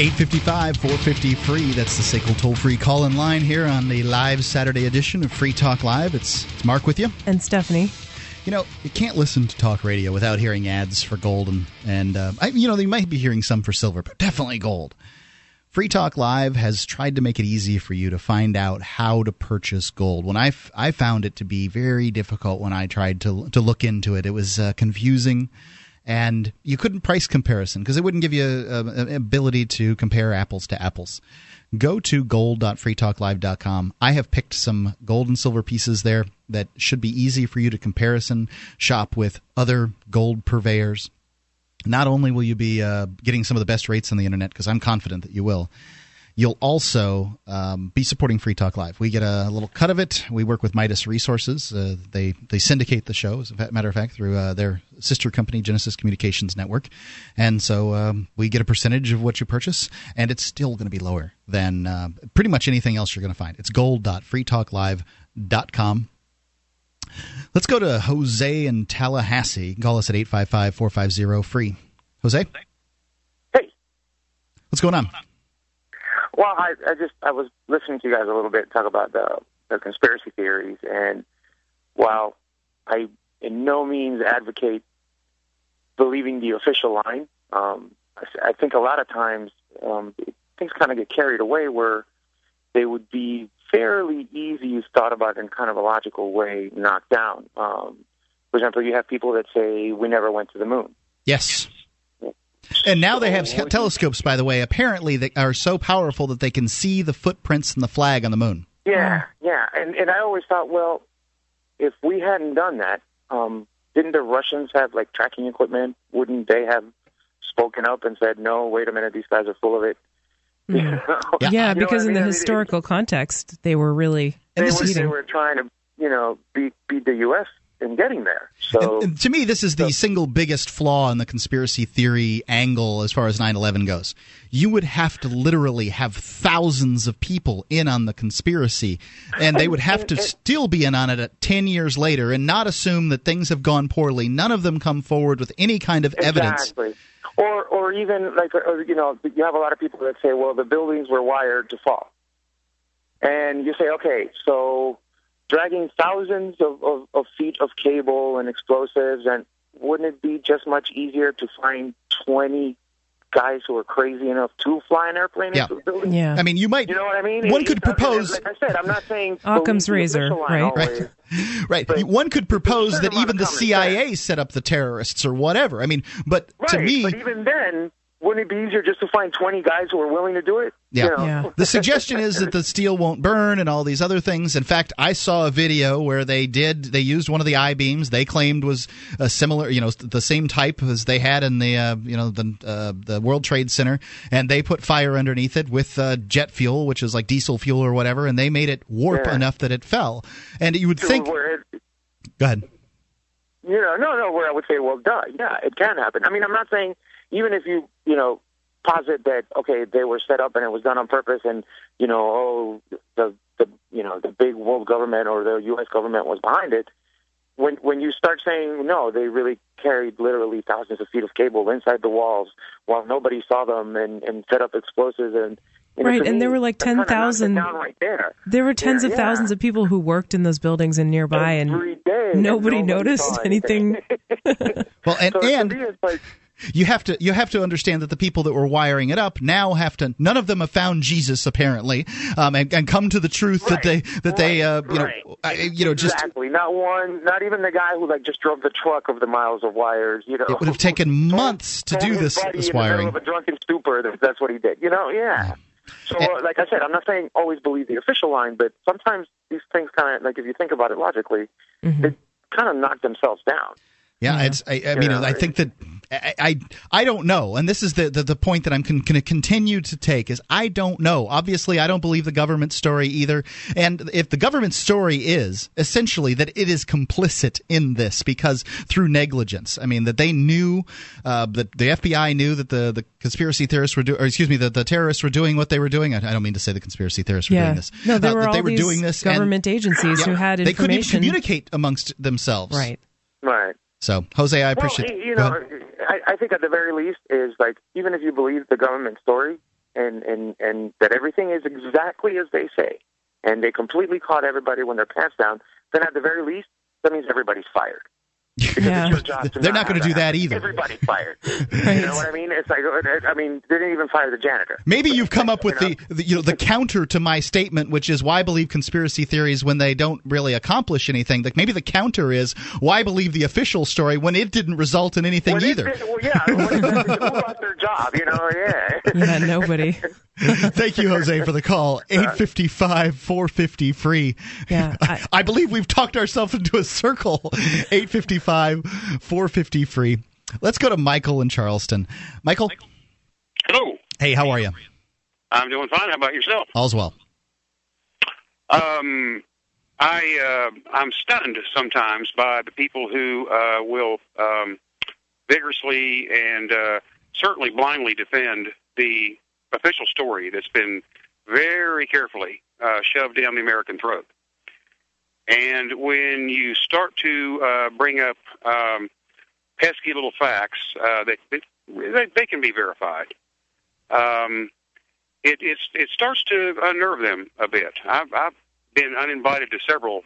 [SPEAKER 1] Eight fifty-five, four fifty free. That's the SACL toll-free call-in line here on the live Saturday edition of Free Talk Live. It's, it's Mark with you.
[SPEAKER 2] And Stephanie.
[SPEAKER 1] You know, you can't listen to talk radio without hearing ads for gold and and uh, I, you know you might be hearing some for silver, but definitely gold. Free Talk Live has tried to make it easy for you to find out how to purchase gold. When I, f- I found it to be very difficult when I tried to to look into it, it was uh, confusing, and you couldn't price comparison because it wouldn't give you uh, an ability to compare apples to apples. Go to gold.freetalklive.com. I have picked some gold and silver pieces there that should be easy for you to comparison shop with other gold purveyors not only will you be uh, getting some of the best rates on the internet, because I'm confident that you will, you'll also um, be supporting Free Talk Live. We get a little cut of it. We work with Midas Resources. Uh, they they syndicate the show, as a matter of fact, through uh, their sister company, Genesis Communications Network, and so um, we get a percentage of what you purchase, and it's still going to be lower than uh, pretty much anything else you're going to find. It's gold.freetalklive.com. Let's go to Jose in Tallahassee. You can call us at 855 450 free. Jose?
[SPEAKER 14] Hey.
[SPEAKER 1] What's going on?
[SPEAKER 14] Well, I, I just I was listening to you guys a little bit talk about the the conspiracy theories, and while I in no means advocate believing the official line, um, I, I think a lot of times um, things kind of get carried away where they would be fairly easy, thought about in kind of a logical way, knocked down. Um, for example, you have people that say we never went to the moon.
[SPEAKER 1] Yes. And now they have te- telescopes, by the way, apparently that are so powerful that they can see the footprints and the flag on the moon.
[SPEAKER 14] Yeah, yeah, and and I always thought, well, if we hadn't done that, um, didn't the Russians have like tracking equipment? Wouldn't they have spoken up and said, no, wait a minute, these guys are full of it?
[SPEAKER 2] Yeah,
[SPEAKER 14] You know
[SPEAKER 2] because
[SPEAKER 14] what I
[SPEAKER 2] in
[SPEAKER 14] mean?
[SPEAKER 2] the
[SPEAKER 14] I mean,
[SPEAKER 2] historical context, they were really
[SPEAKER 14] They, were,
[SPEAKER 2] succeeding.
[SPEAKER 14] they were trying to, you know, beat beat the U.S. in getting there. So
[SPEAKER 1] And to me, this is the single biggest flaw in the conspiracy theory angle as far as 9 11 goes. You would have to literally have thousands of people in on the conspiracy, and they would have to still be in on it 10 years later and not assume that things have gone poorly. None of them come forward with any kind of evidence.
[SPEAKER 14] Exactly. Or, or even like, or, you know, you have a lot of people that say, well, the buildings were wired to fall, and you say, okay, so dragging thousands of, of, of feet of cable and explosives, and wouldn't it be just much easier to find 20 guys who are crazy enough to fly an airplane
[SPEAKER 1] Yeah.
[SPEAKER 14] into a building?
[SPEAKER 2] Yeah.
[SPEAKER 1] I mean, you might.
[SPEAKER 14] You know what I mean?
[SPEAKER 1] One
[SPEAKER 14] It-
[SPEAKER 1] could
[SPEAKER 14] it's
[SPEAKER 1] propose.
[SPEAKER 14] Like I said, I'm not saying
[SPEAKER 2] Occam's razor,
[SPEAKER 14] official line
[SPEAKER 2] right?
[SPEAKER 14] always.
[SPEAKER 1] Right. One could propose that even the
[SPEAKER 14] common
[SPEAKER 1] CIA set up the terrorists or whatever. I mean, but
[SPEAKER 14] Right,
[SPEAKER 1] to me,
[SPEAKER 14] but even then, wouldn't it be easier just to find 20 guys who are willing to do it?
[SPEAKER 1] Yeah.
[SPEAKER 14] You know?
[SPEAKER 1] The suggestion is that the steel won't burn and all these other things. In fact, I saw a video where they did they used one of the I beams they claimed was a similar, you know, the same type as they had in the uh, you know the uh, the World Trade Center, and they put fire underneath it with uh, jet fuel, which is like diesel fuel or whatever, and they made it warp
[SPEAKER 14] Yeah.
[SPEAKER 1] enough that it fell. And you would
[SPEAKER 14] To
[SPEAKER 1] think,
[SPEAKER 14] it-
[SPEAKER 1] go ahead.
[SPEAKER 14] you know, no, no, where I would say, well, duh, yeah, it can happen. I mean, I'm not saying even if you, you know, posit that okay, they were set up and it was done on purpose, and you know, oh, the the you know the big world government or the U.S. government was behind it. When when you start saying no, they really carried literally thousands of feet of cable inside the walls while nobody saw them and and set up explosives and. you know,
[SPEAKER 2] Right, and
[SPEAKER 14] me,
[SPEAKER 2] there were like
[SPEAKER 14] that kinda knocks it
[SPEAKER 2] 10,000
[SPEAKER 14] right there.
[SPEAKER 2] There were tens
[SPEAKER 14] Yeah,
[SPEAKER 2] of
[SPEAKER 14] yeah.
[SPEAKER 2] thousands of people who worked in those buildings and nearby, and
[SPEAKER 14] day, and
[SPEAKER 2] nobody
[SPEAKER 14] nobody
[SPEAKER 2] noticed
[SPEAKER 14] saw
[SPEAKER 2] anything.
[SPEAKER 1] Well, and
[SPEAKER 14] So to
[SPEAKER 1] and
[SPEAKER 14] it's like
[SPEAKER 1] you have to you have to understand that the people that were wiring it up now have to. None of them have found Jesus apparently, um, and, and come to the truth that they that they uh, you
[SPEAKER 14] right.
[SPEAKER 1] know uh, you know just
[SPEAKER 14] exactly not one, not even the guy who like just drove the truck of the miles of wires. You know,
[SPEAKER 1] it would have taken months to do
[SPEAKER 14] his
[SPEAKER 1] this
[SPEAKER 14] buddy
[SPEAKER 1] this
[SPEAKER 14] in the
[SPEAKER 1] wiring.
[SPEAKER 14] of a drunken stupor. That's what he did. You know, yeah. So, uh, like I said, I'm not saying always believe the official line, but sometimes these things kind of like if you think about it logically, they kind of knock themselves down.
[SPEAKER 1] Yeah, it's. I, I mean,
[SPEAKER 14] Yeah.
[SPEAKER 1] I think that I, I I don't know, and this is the the, the point that I'm going to continue to take is I don't know. Obviously, I don't believe the government story either. And if the government story is essentially that it is complicit in this because through negligence, I mean that they knew uh, that the FBI knew that the the conspiracy theorists were doing, or excuse me, the, the terrorists were doing what they were doing. I, I don't mean to say the conspiracy theorists were
[SPEAKER 2] yeah,
[SPEAKER 1] doing this.
[SPEAKER 2] no, there
[SPEAKER 1] Uh,
[SPEAKER 2] were
[SPEAKER 1] that
[SPEAKER 2] all
[SPEAKER 1] they were
[SPEAKER 2] these
[SPEAKER 1] doing this and-
[SPEAKER 2] government agencies
[SPEAKER 1] Yeah,
[SPEAKER 2] who had
[SPEAKER 1] they couldn't even communicate amongst themselves.
[SPEAKER 2] Right.
[SPEAKER 14] Right.
[SPEAKER 1] So, Jose, I appreciate.
[SPEAKER 14] Well, you know. I, I think at the very least is like even if you believe the government story and and and that everything is exactly as they say, and they completely caught everybody when they're pants down, then at the very least that means everybody's fired. Because
[SPEAKER 1] Yeah.
[SPEAKER 14] it's your job to
[SPEAKER 1] They're not gonna do that either.
[SPEAKER 14] Everybody's fired. You know what I mean? It's like I mean they didn't even fire the janitor.
[SPEAKER 1] Maybe you've come up with the, the you know the counter to my statement, which is why I believe conspiracy theories when they don't really accomplish anything. Like maybe the counter is why I believe the official story when it didn't result in anything
[SPEAKER 14] When
[SPEAKER 1] either.
[SPEAKER 14] did- well, yeah, when it did- who lost their job? You know, yeah.
[SPEAKER 2] Yeah, nobody.
[SPEAKER 1] Thank you, Jose, for the call. Eight fifty five four fifty free.
[SPEAKER 2] Yeah,
[SPEAKER 1] I, I believe we've talked ourselves into a circle. Eight fifty five four fifty free. Let's go to Michael in Charleston. Michael.
[SPEAKER 15] Hello.
[SPEAKER 1] Hey, how are you?
[SPEAKER 15] I'm doing fine. How about yourself?
[SPEAKER 1] All's well.
[SPEAKER 15] Um, I uh, I'm stunned sometimes by the people who uh, will um, vigorously and uh, certainly blindly defend the official story that's been very carefully uh, shoved down the American throat. And when you start to uh, bring up um, pesky little facts uh, that, that they, they can be verified, um, it it's, it starts to unnerve them a bit. I've, I've been uninvited to several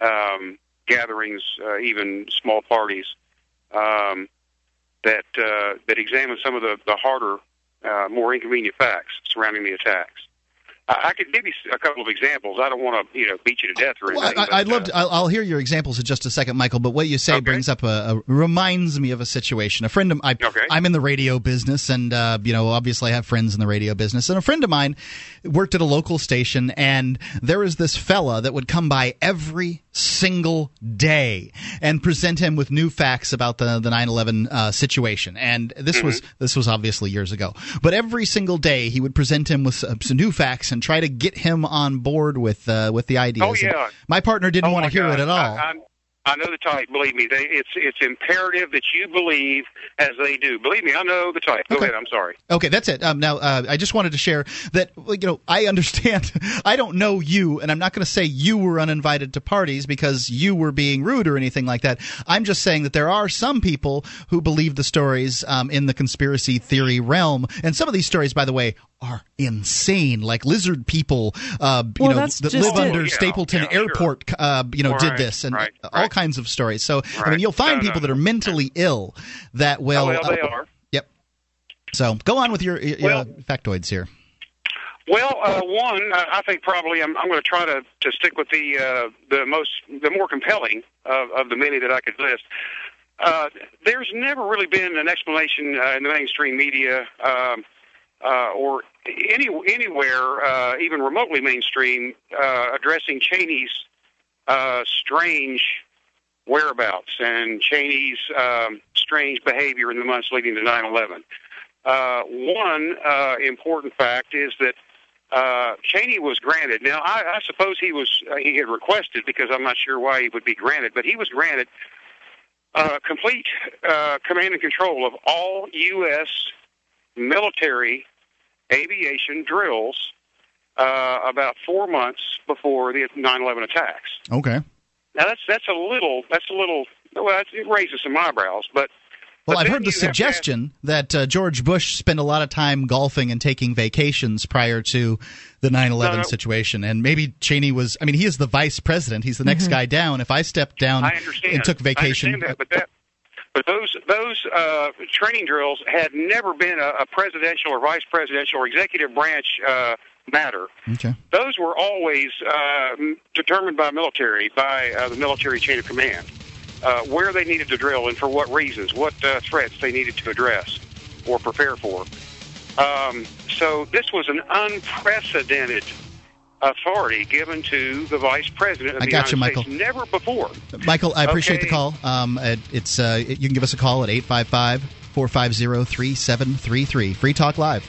[SPEAKER 15] um, gatherings, uh, even small parties, um, that uh, that examine some of the, the harder, uh, more inconvenient facts surrounding the attacks. I, I could give you a couple of examples. I don't want to, you know, beat you to death or
[SPEAKER 1] Well,
[SPEAKER 15] anything.
[SPEAKER 1] I, I'd love
[SPEAKER 15] uh,
[SPEAKER 1] to. I'll, I'll hear your examples in just a second, Michael. But what you say brings up a, a reminds me of a situation. A friend of I, I'm in the radio business, and uh, you know, obviously, I have friends in the radio business. And a friend of mine worked at a local station, and there was this fella that would come by every single day and present him with new facts about the the 9/11 uh, situation. And this was this was obviously years ago. But every single day, he would present him with some, some new facts and try to get him on board with uh, with the ideas.
[SPEAKER 15] Oh,
[SPEAKER 1] And
[SPEAKER 15] yeah.
[SPEAKER 1] my partner didn't
[SPEAKER 15] Oh,
[SPEAKER 1] want to hear
[SPEAKER 15] God.
[SPEAKER 1] it at all.
[SPEAKER 15] I, I, know the type. Believe me, they, it's it's imperative that you believe as they do. Believe me, I know the type. Go ahead. I'm sorry.
[SPEAKER 1] Okay, that's it. Um, now, uh, I just wanted to share that you know I understand. I don't know you, and I'm not going to say you were uninvited to parties because you were being rude or anything like that. I'm just saying that there are some people who believe the stories um, in the conspiracy theory realm, and some of these stories, by the way, are insane, like lizard people, uh, you
[SPEAKER 2] Well,
[SPEAKER 1] know, that
[SPEAKER 2] just
[SPEAKER 1] live
[SPEAKER 2] it.
[SPEAKER 1] under
[SPEAKER 2] Yeah,
[SPEAKER 1] Stapleton
[SPEAKER 15] yeah, sure.
[SPEAKER 1] Airport, uh, you know,
[SPEAKER 15] Right,
[SPEAKER 1] did this, and
[SPEAKER 15] right,
[SPEAKER 1] all kinds of stories. So, I mean, you'll find
[SPEAKER 15] No,
[SPEAKER 1] people
[SPEAKER 15] no.
[SPEAKER 1] that are mentally ill that will.
[SPEAKER 15] Oh, well, they
[SPEAKER 1] uh,
[SPEAKER 15] are.
[SPEAKER 1] Yep. So, go on with your uh,
[SPEAKER 15] Well-
[SPEAKER 1] factoids here.
[SPEAKER 15] Well, uh, one, uh, I think probably I'm, I'm going to try to, to stick with the uh, the most the more compelling of, of the many that I could list. Uh, there's never really been an explanation uh, in the mainstream media um, uh, or any anywhere, uh, even remotely mainstream, uh, addressing Cheney's uh, strange whereabouts and Cheney's um, strange behavior in the months leading to 9/11. Uh, one uh, important fact is that uh, Cheney was granted. Now, I, I suppose he was uh, he had requested because I'm not sure why he would be granted, but he was granted uh, complete uh, command and control of all U.S. military aviation drills uh, about four months before the 9/11 attacks.
[SPEAKER 1] Okay.
[SPEAKER 15] Now that's that's a little that's a little well it raises some eyebrows, but
[SPEAKER 1] Well,
[SPEAKER 15] but
[SPEAKER 1] I've heard the
[SPEAKER 15] you have ask-
[SPEAKER 1] suggestion that uh, George Bush spent a lot of time golfing and taking vacations prior to the 9 11
[SPEAKER 15] No, no.
[SPEAKER 1] situation. And maybe Cheney was, I mean, he is the vice president. He's the next
[SPEAKER 15] Mhm.
[SPEAKER 1] guy down. If I stepped down
[SPEAKER 15] I
[SPEAKER 1] and took
[SPEAKER 15] I
[SPEAKER 1] vacation.
[SPEAKER 15] understand that, but that, but those those uh, training drills had never been a, a presidential or vice presidential or executive branch uh, matter.
[SPEAKER 1] Okay.
[SPEAKER 15] Those were always uh, determined by military, by uh, the military chain of command, uh, where they needed to drill and for what reasons, what uh, threats they needed to address or prepare for. Um, so this was an unprecedented authority given to the vice president of
[SPEAKER 1] I
[SPEAKER 15] the
[SPEAKER 1] got you,
[SPEAKER 15] United
[SPEAKER 1] Michael.
[SPEAKER 15] States never before.
[SPEAKER 1] Michael, I appreciate
[SPEAKER 15] Okay.
[SPEAKER 1] the call. Um, it's uh, you can give us a call at 855 450 3733. Free Talk Live.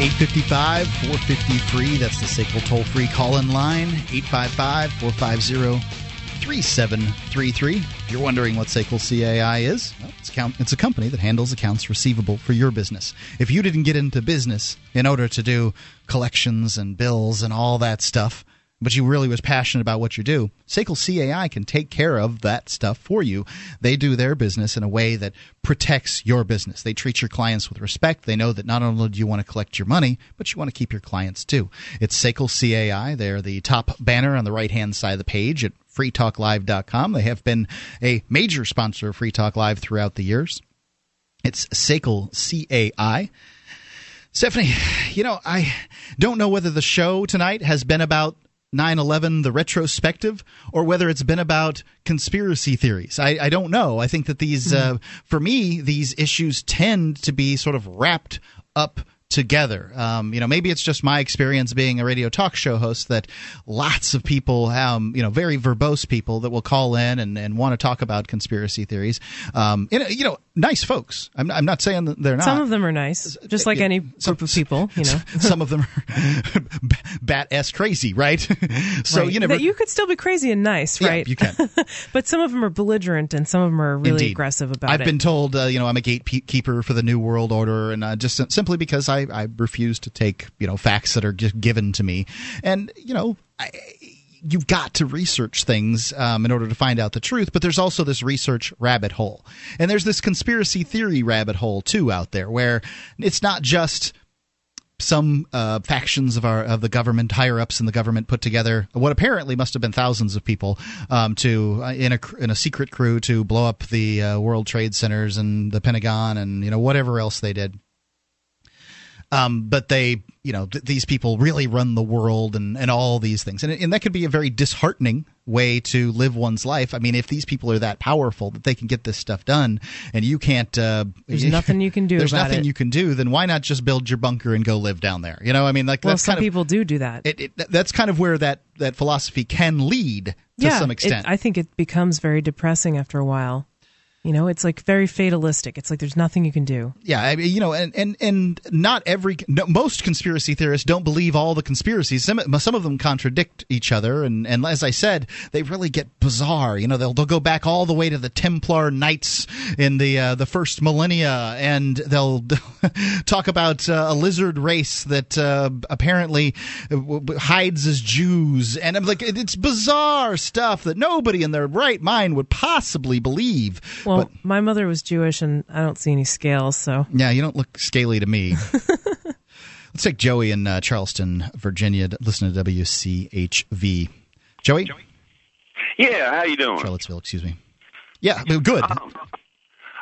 [SPEAKER 1] Eight fifty five four fifty three. That's the SACL toll free call in line. 855 450 3733. If you're wondering what SACL CAI is, well, it's, account, it's a company that handles accounts receivable for your business. If you didn't get into business in order to do collections and bills and all that stuff, but you really was passionate about what you do, SACL CAI can take care of that stuff for you. They do their business in a way that protects your business. They treat your clients with respect. They know that not only do you want to collect your money, but you want to keep your clients too. It's SACL CAI. They're the top banner on the right hand side of the page at freetalklive.com. They have been a major sponsor of Free Talk Live throughout the years. It's SACL CAI. Stephanie, you know, I don't know whether the show tonight has been about 9 11, the retrospective, or whether it's been about conspiracy theories. I, I don't know. I think that these, uh, for me, these issues tend to be sort of wrapped up together. Um, you know, maybe it's just my experience being a radio talk show host that lots of people, um, you know, very verbose people that will call in and, and want to talk about conspiracy theories. Um, you know, you know, nice folks. I'm, I'm not saying that they're not.
[SPEAKER 2] Some of them are nice, just like
[SPEAKER 1] yeah,
[SPEAKER 2] any group of people, you know.
[SPEAKER 1] some of them are bat ass crazy, right? so
[SPEAKER 2] Right.
[SPEAKER 1] you never.
[SPEAKER 2] That you could still be crazy and nice,
[SPEAKER 1] Yeah,
[SPEAKER 2] right?
[SPEAKER 1] you can.
[SPEAKER 2] but some of them are belligerent and some of them are really
[SPEAKER 1] Indeed.
[SPEAKER 2] aggressive about it.
[SPEAKER 1] I've been told, uh, you know, I'm a gatekeeper for the New World Order, and uh, just simply because I, I refuse to take, you know, facts that are just given to me, and you know, I, you've got to research things um, in order to find out the truth. But there's also this research rabbit hole, and there's this conspiracy theory rabbit hole too out there, where it's not just some uh, factions of our of the government higher ups in the government put together what apparently must have been thousands of people um, to uh, in a in a secret crew to blow up the uh, World Trade Centers and the Pentagon and you know whatever else they did. Um, but they you know th- these people really run the world and and all these things, and and that could be a very disheartening way to live one's life. I mean, if these people are that powerful that they can get this stuff done, and you can't, uh,
[SPEAKER 2] There's nothing you can do
[SPEAKER 1] There's nothing
[SPEAKER 2] it.
[SPEAKER 1] you can do. Then why not just build your bunker and go live down there? You know, I mean, like
[SPEAKER 2] well,
[SPEAKER 1] that's
[SPEAKER 2] some
[SPEAKER 1] kind of
[SPEAKER 2] people do do that.
[SPEAKER 1] it, it, that's kind of where that that philosophy can lead to
[SPEAKER 2] yeah,
[SPEAKER 1] some extent.
[SPEAKER 2] I think it becomes very depressing after a while. You know, it's like very fatalistic. It's like there's nothing you can do.
[SPEAKER 1] Yeah, I mean, you know, and and and not every no, most conspiracy theorists don't believe all the conspiracies. Some some of them contradict each other, and and as I said, they really get bizarre. You know, they'll they'll go back all the way to the Templar Knights in the uh, the first millennia, and they'll talk about uh, a lizard race that uh, apparently hides as Jews, and I'm like, it's bizarre stuff that nobody in their right mind would possibly believe.
[SPEAKER 2] Well,
[SPEAKER 1] but
[SPEAKER 2] my mother was Jewish, and I don't see any scales. So
[SPEAKER 1] yeah, you don't look scaly to me. Let's take Joey in uh, Charleston, Virginia. to Listen to WCHV. Joey? Joey?
[SPEAKER 16] Yeah, how you doing?
[SPEAKER 1] Charlottesville, excuse me. Yeah, good.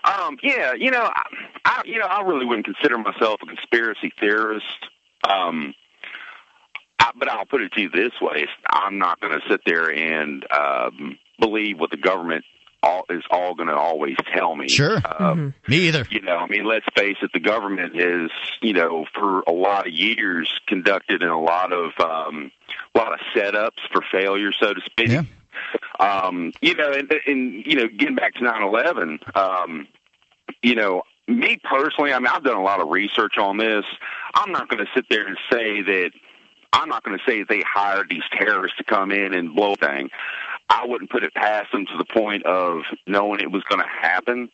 [SPEAKER 16] Um, yeah, you know, I, I, you know, I really wouldn't consider myself a conspiracy theorist. Um, I, but I'll put it to you this way: I'm not going to sit there and um, believe what the government all, is all going to always tell me.
[SPEAKER 1] Sure.
[SPEAKER 16] Um,
[SPEAKER 1] Me either.
[SPEAKER 16] You know, I mean, let's face it, the government is, you know, for a lot of years conducted in a lot of um a lot of setups for failure, so to speak. Um, you know, and, and you know, getting back to nine eleven, um, you know, me personally, I mean, I've done a lot of research on this. I'm not going to sit there and say that I'm not going to say that they hired these terrorists to come in and blow a thing. I wouldn't put it past them to the point of knowing it was going to happen.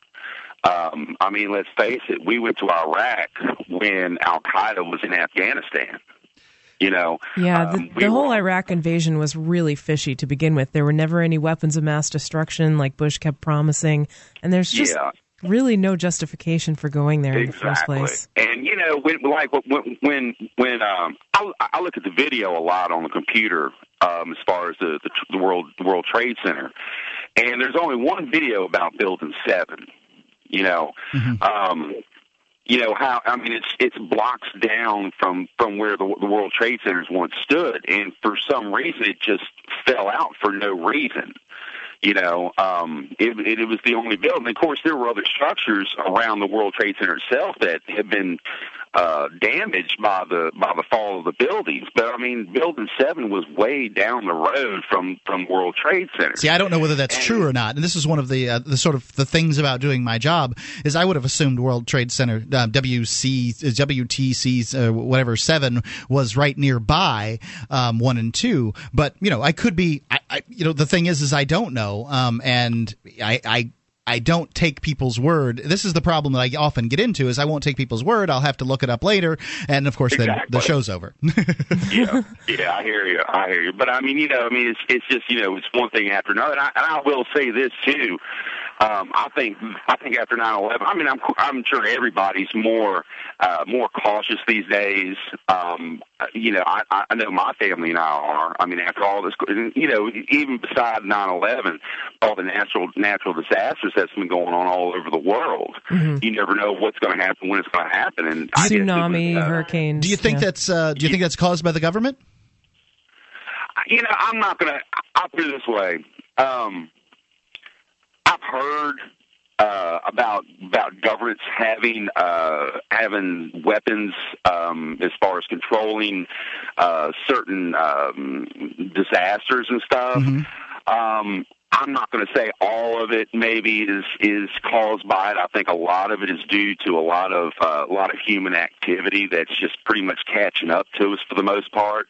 [SPEAKER 16] Um, I mean, let's face it, we went to Iraq when Al Qaeda was in Afghanistan. You know,
[SPEAKER 2] yeah, the,
[SPEAKER 16] um, we
[SPEAKER 2] the
[SPEAKER 16] were
[SPEAKER 2] whole Iraq invasion was really fishy to begin with. There were never any weapons of mass destruction like Bush kept promising, and there's just
[SPEAKER 16] Yeah.
[SPEAKER 2] really no justification for going there in the first place.
[SPEAKER 16] And you know, when like when when when um, I, I look at the video a lot on the computer um, as far as the, the the world the World Trade Center, and there's only one video about Building Seven. You know, um, you know how I mean it's it's blocks down from from where the, the World Trade Centers once stood, and for some reason it just fell out for no reason. You know, um, it, it, it was the only building. Of course, there were other structures around the World Trade Center itself that have been uh, damaged by the by the fall of the buildings. But I mean, Building Seven was way down the road from from World Trade Center.
[SPEAKER 1] See, I don't know whether that's true or not, and this is one of the uh, the sort of the things about doing my job is I would have assumed World Trade Center uh, WC WTC uh, whatever seven was right nearby um, one and two, but you know I could be I, I you know the thing is is I don't know, um, and I. I I don't take people's word. This is the problem that I often get into is I won't take people's word. I'll have to look it up later, and of course then the show's over.
[SPEAKER 16] yeah, yeah, I hear you. I hear you. But I mean, you know, I mean, it's it's just you know, it's one thing after another. And I, and I will say this too. Um, I think I think after nine eleven, I mean, I'm I'm sure everybody's more uh, more cautious these days. Um, you know, I, I know my family and I are. I mean, after all this, you know, even beside nine eleven, all the natural natural disasters that's been going on all over the world.
[SPEAKER 2] Mhm.
[SPEAKER 16] You never know what's going to happen when it's going to happen. And I guess it was,
[SPEAKER 2] Tsunami,
[SPEAKER 16] uh,
[SPEAKER 2] hurricanes.
[SPEAKER 1] do you think
[SPEAKER 2] yeah.
[SPEAKER 1] that's uh, do you think that's caused by the government?
[SPEAKER 16] you know, I'm not gonna. I'll put it this way. Um, I've heard uh, about about governments having uh, having weapons um, as far as controlling uh, certain um, disasters and stuff. Um, I'm not going to say all of it maybe is is caused by it. I think a lot of it is due to a lot of uh, a lot of human activity that's just pretty much catching up to us for the most part.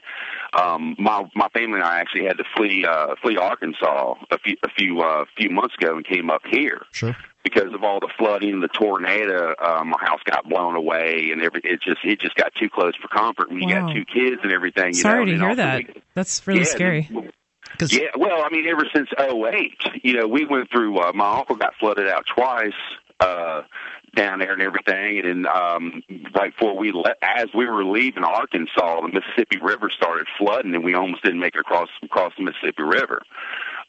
[SPEAKER 16] Um, my my family and I actually had to flee uh, flee Arkansas a few a few uh, few months ago and came up here
[SPEAKER 1] Sure.
[SPEAKER 16] because of all the flooding, the tornado. Um, my house got blown away, and every it just it just got too close for comfort when you
[SPEAKER 2] Wow.
[SPEAKER 16] got two kids and everything. You
[SPEAKER 2] Sorry
[SPEAKER 16] know,
[SPEAKER 2] to
[SPEAKER 16] and
[SPEAKER 2] hear that.
[SPEAKER 16] we-
[SPEAKER 2] That's really
[SPEAKER 16] Yeah,
[SPEAKER 2] scary.
[SPEAKER 16] Yeah, well, I mean, ever since '08, you know, we went through. Uh, my uncle got flooded out twice uh, down there and everything, and um, right before we le- as we were leaving Arkansas, the Mississippi River started flooding, and we almost didn't make it across across the Mississippi River.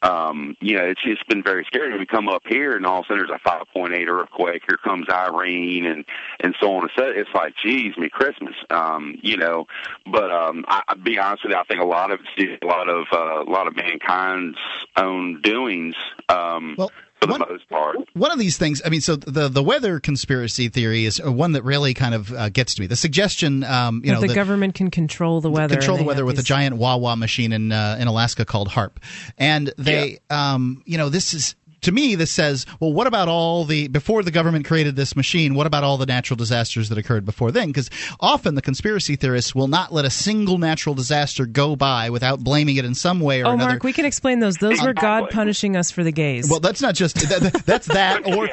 [SPEAKER 16] Um, you know, it's just been very scary. We come up here, and all of a sudden there's a 5.8 earthquake. Here comes Irene, and and so on and so. It's like, geez, me Christmas, um, you know. But um, I, I'll be honest with you, I think a lot of it's a lot of uh, a lot of mankind's own doings. Um,
[SPEAKER 1] well,
[SPEAKER 16] for the most part.
[SPEAKER 1] One of these things, I mean, so the the weather conspiracy theory is one that really kind of uh, gets to me. The suggestion, um, you
[SPEAKER 2] that
[SPEAKER 1] know,
[SPEAKER 2] the
[SPEAKER 1] that-
[SPEAKER 2] government can control the weather.
[SPEAKER 1] control the weather
[SPEAKER 2] have
[SPEAKER 1] with a giant wah wah machine in uh, in Alaska called HAARP, and they, um, you know, this is. To me, this says, well, what about all the before the government created this machine? What about all the natural disasters that occurred before then? Because often the conspiracy theorists will not let a single natural disaster go by without blaming it in some way or another.
[SPEAKER 2] Oh,
[SPEAKER 1] another.
[SPEAKER 2] Mark, we can explain those. Those were God punishing us for the gays.
[SPEAKER 1] Well, that's not just that, that- that's that, or,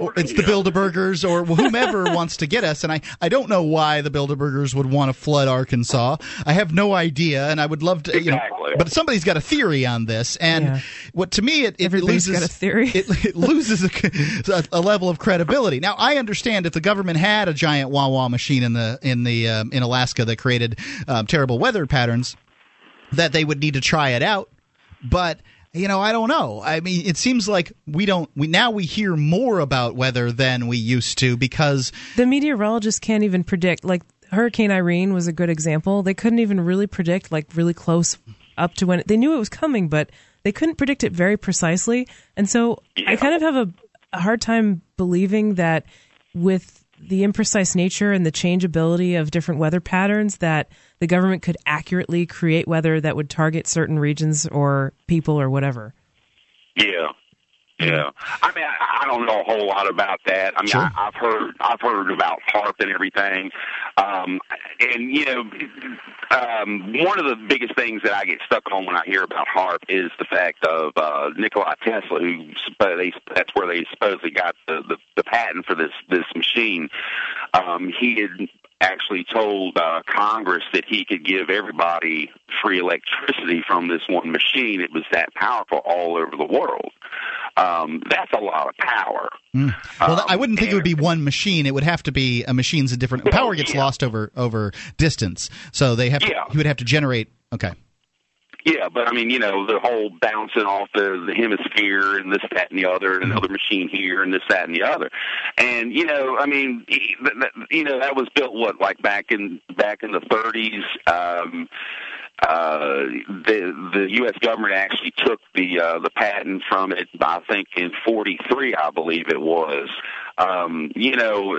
[SPEAKER 1] or it's the Bilderbergers, or whomever wants to get us. And I, I don't know why the Bilderbergers would want to flood Arkansas. I have no idea, and I would love to, you know. But somebody's got a theory on this, and
[SPEAKER 2] Yeah.
[SPEAKER 1] what to me it, it
[SPEAKER 2] Everybody's
[SPEAKER 1] loses
[SPEAKER 2] got a theory.
[SPEAKER 1] It, it loses a, a level of credibility. Now, I understand if the government had a giant wah wah machine in the in the um, in Alaska that created um, terrible weather patterns, that they would need to try it out. But you know, I don't know. I mean, it seems like we don't. We now we hear more about weather than we used to because
[SPEAKER 2] the meteorologists can't even predict. Like Hurricane Irene was a good example. They couldn't even really predict, like really close up to when they knew it was coming, but they couldn't predict it very precisely. And so I kind of have a, a hard time believing that with the imprecise nature and the changeability of different weather patterns that the government could accurately create weather that would target certain regions or people or whatever.
[SPEAKER 16] Yeah. Yeah, I mean, I, I don't know a whole lot about that. I mean, I, I've heard, I've heard about HAARP and everything, um, and you know, um, one of the biggest things that I get stuck on when I hear about HAARP is the fact of uh, Nikola Tesla, who they, that's where they supposedly got the, the, the patent for this this machine. Um, he had actually told uh, Congress that he could give everybody free electricity from this one machine. It was that powerful all over the world. Um, that's a lot of power.
[SPEAKER 1] Mm. Well, I wouldn't think it would be one machine. It would have to be a machine's a different. Power gets lost over over distance, so they have. To,
[SPEAKER 16] Yeah.
[SPEAKER 1] He would have to generate. Okay.
[SPEAKER 16] Yeah, but I mean, you know, the whole bouncing off the, the hemisphere and this, that, and the other, and another machine here and this, that, and the other, and you know, I mean, you know, that was built what like back in back in the 30s. Um, uh, the the U.S. government actually took the uh, the patent from it. I think in '43, I believe it was. Um, you know,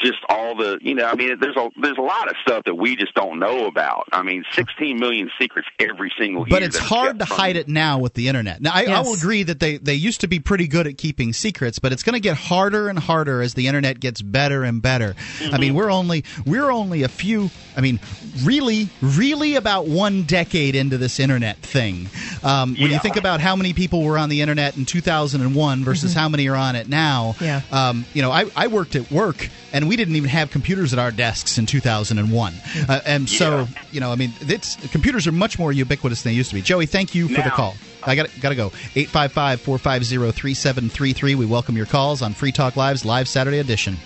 [SPEAKER 16] just all the you know. I mean, there's a there's a lot of stuff that we just don't know about. I mean, 16 million secrets every single year.
[SPEAKER 1] But it's hard to
[SPEAKER 16] from
[SPEAKER 1] hide it now with the internet. Now, I, I will agree that they, they used to be pretty good at keeping secrets, but it's going to get harder and harder as the internet gets better and better. I mean, we're only we're only a few. I mean, really, really about one decade into this internet thing. Um, when you think about how many people were on the internet in 2001 versus how many are on it now,
[SPEAKER 2] Yeah.
[SPEAKER 1] um, you know, I, I worked at work and we didn't even have computers at our desks in 2001. Uh, and so, you know, I mean, it's computers are much more ubiquitous than they used to be. Joey, thank you for the call. I got got to go. 855-450-3733. We welcome your calls on Free Talk Live's live Saturday edition.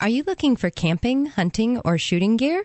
[SPEAKER 17] Are you looking for camping, hunting, or shooting gear?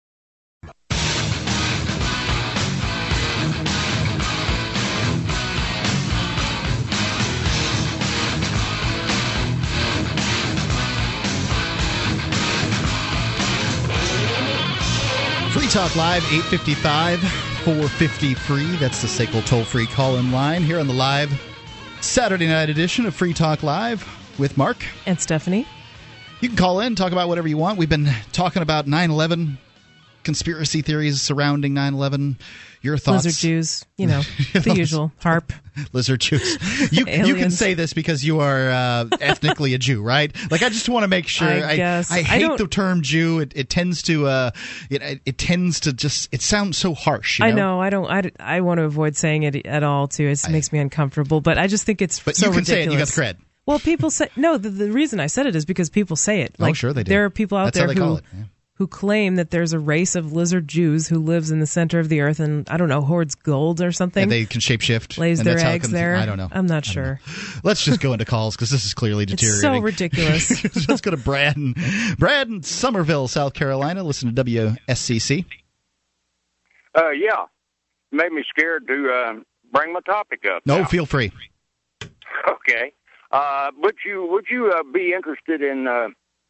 [SPEAKER 1] Free Talk Live, 855 450 free. That's the SACL toll free call in line here on the live Saturday night edition of Free Talk Live with Mark
[SPEAKER 2] and Stephanie.
[SPEAKER 1] You can call in, talk about whatever you want. We've been talking about 9 11 conspiracy theories surrounding 9/11. Your thoughts?
[SPEAKER 2] Lizard Jews, you know, the usual. HAARP.
[SPEAKER 1] Lizard Jews. You, you can say this because you are uh, ethnically a Jew, right? Like I just want to make sure.
[SPEAKER 2] I guess.
[SPEAKER 1] I,
[SPEAKER 2] I
[SPEAKER 1] hate
[SPEAKER 2] don't-
[SPEAKER 1] the term Jew. It, it tends to. Uh, it, it tends to just. It sounds so harsh. You know?
[SPEAKER 2] I know. I don't. I, I want to avoid saying it at all. Too. It makes me uncomfortable. But I just think it's
[SPEAKER 1] But
[SPEAKER 2] so
[SPEAKER 1] you can say it. You got
[SPEAKER 2] ridiculous.
[SPEAKER 1] the cred.
[SPEAKER 2] Well, people say no. The, the reason I said it is because people say it.
[SPEAKER 1] Oh,
[SPEAKER 2] Like,
[SPEAKER 1] sure they do.
[SPEAKER 2] There are people out
[SPEAKER 1] That's how
[SPEAKER 2] there
[SPEAKER 1] they
[SPEAKER 2] who
[SPEAKER 1] call it, yeah.
[SPEAKER 2] Who claim that there's a race of lizard Jews who lives in the center of the earth and I don't know hoards gold or something.
[SPEAKER 1] And they can shapeshift.
[SPEAKER 2] lays
[SPEAKER 1] and
[SPEAKER 2] their
[SPEAKER 1] that's
[SPEAKER 2] eggs
[SPEAKER 1] comes-
[SPEAKER 2] there.
[SPEAKER 1] I don't know.
[SPEAKER 2] I'm not sure.
[SPEAKER 1] Let's just go into calls because this is clearly
[SPEAKER 2] It's
[SPEAKER 1] deteriorating.
[SPEAKER 2] so ridiculous.
[SPEAKER 1] Let's go to Brad in, Brad in Summerville, South Carolina. Listen to WSCC.
[SPEAKER 18] Uh, yeah, made me scared to uh, bring my topic up.
[SPEAKER 1] No,
[SPEAKER 18] now.
[SPEAKER 1] feel free.
[SPEAKER 18] Okay. Uh, would you would you uh, be interested in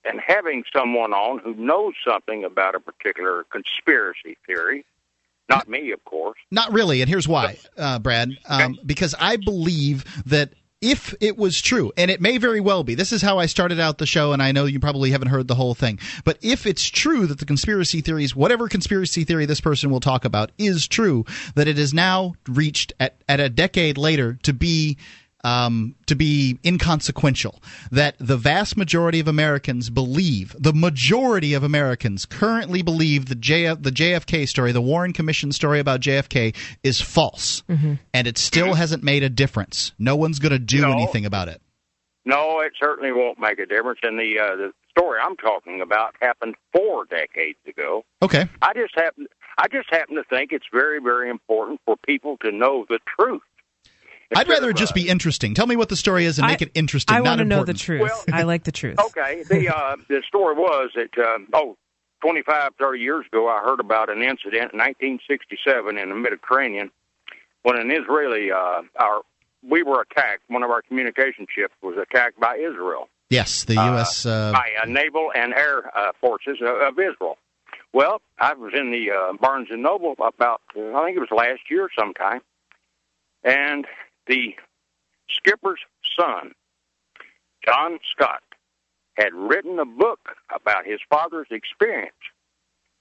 [SPEAKER 18] in having someone on who knows something about a particular conspiracy theory? Not me, of course.
[SPEAKER 1] Not really, and here's why, uh, Brad. Um, Because I believe that if it was true, and it may very well be, this is how I started out the show, and I know you probably haven't heard the whole thing, but if it's true that the conspiracy theories, whatever conspiracy theory this person will talk about, is true, that it is now reached at, at a decade later to be um, to be inconsequential. That the vast majority of Americans believe, the majority of Americans currently believe the JF, the JFK story, the Warren Commission story about JFK, is false,
[SPEAKER 18] Mhm.
[SPEAKER 1] and it still hasn't made a difference. No one's going to do
[SPEAKER 18] No.
[SPEAKER 1] anything about it.
[SPEAKER 18] No, it certainly won't make a difference. And the uh, the story I'm talking about happened four decades ago.
[SPEAKER 1] Okay.
[SPEAKER 18] I just happen I just happen to think it's very very important for people to know the truth.
[SPEAKER 1] I'd rather it just be interesting. Tell me what the story is and make it interesting.
[SPEAKER 2] I
[SPEAKER 1] not
[SPEAKER 2] want to know the
[SPEAKER 1] important.
[SPEAKER 2] truth. I like the truth.
[SPEAKER 18] Okay, the uh, the story was that um, oh, 25, 30 years ago, I heard about an incident in 1967 in the Mediterranean when an Israeli uh, our we were attacked. One of our communication ships was attacked by Israel.
[SPEAKER 1] Yes, the U.S. Uh,
[SPEAKER 18] by uh, naval and air uh, forces of, of Israel. Well, I was in the uh, Barnes and Noble about uh, I think it was last year sometime, and the skipper's son, John Scott, had written a book about his father's experience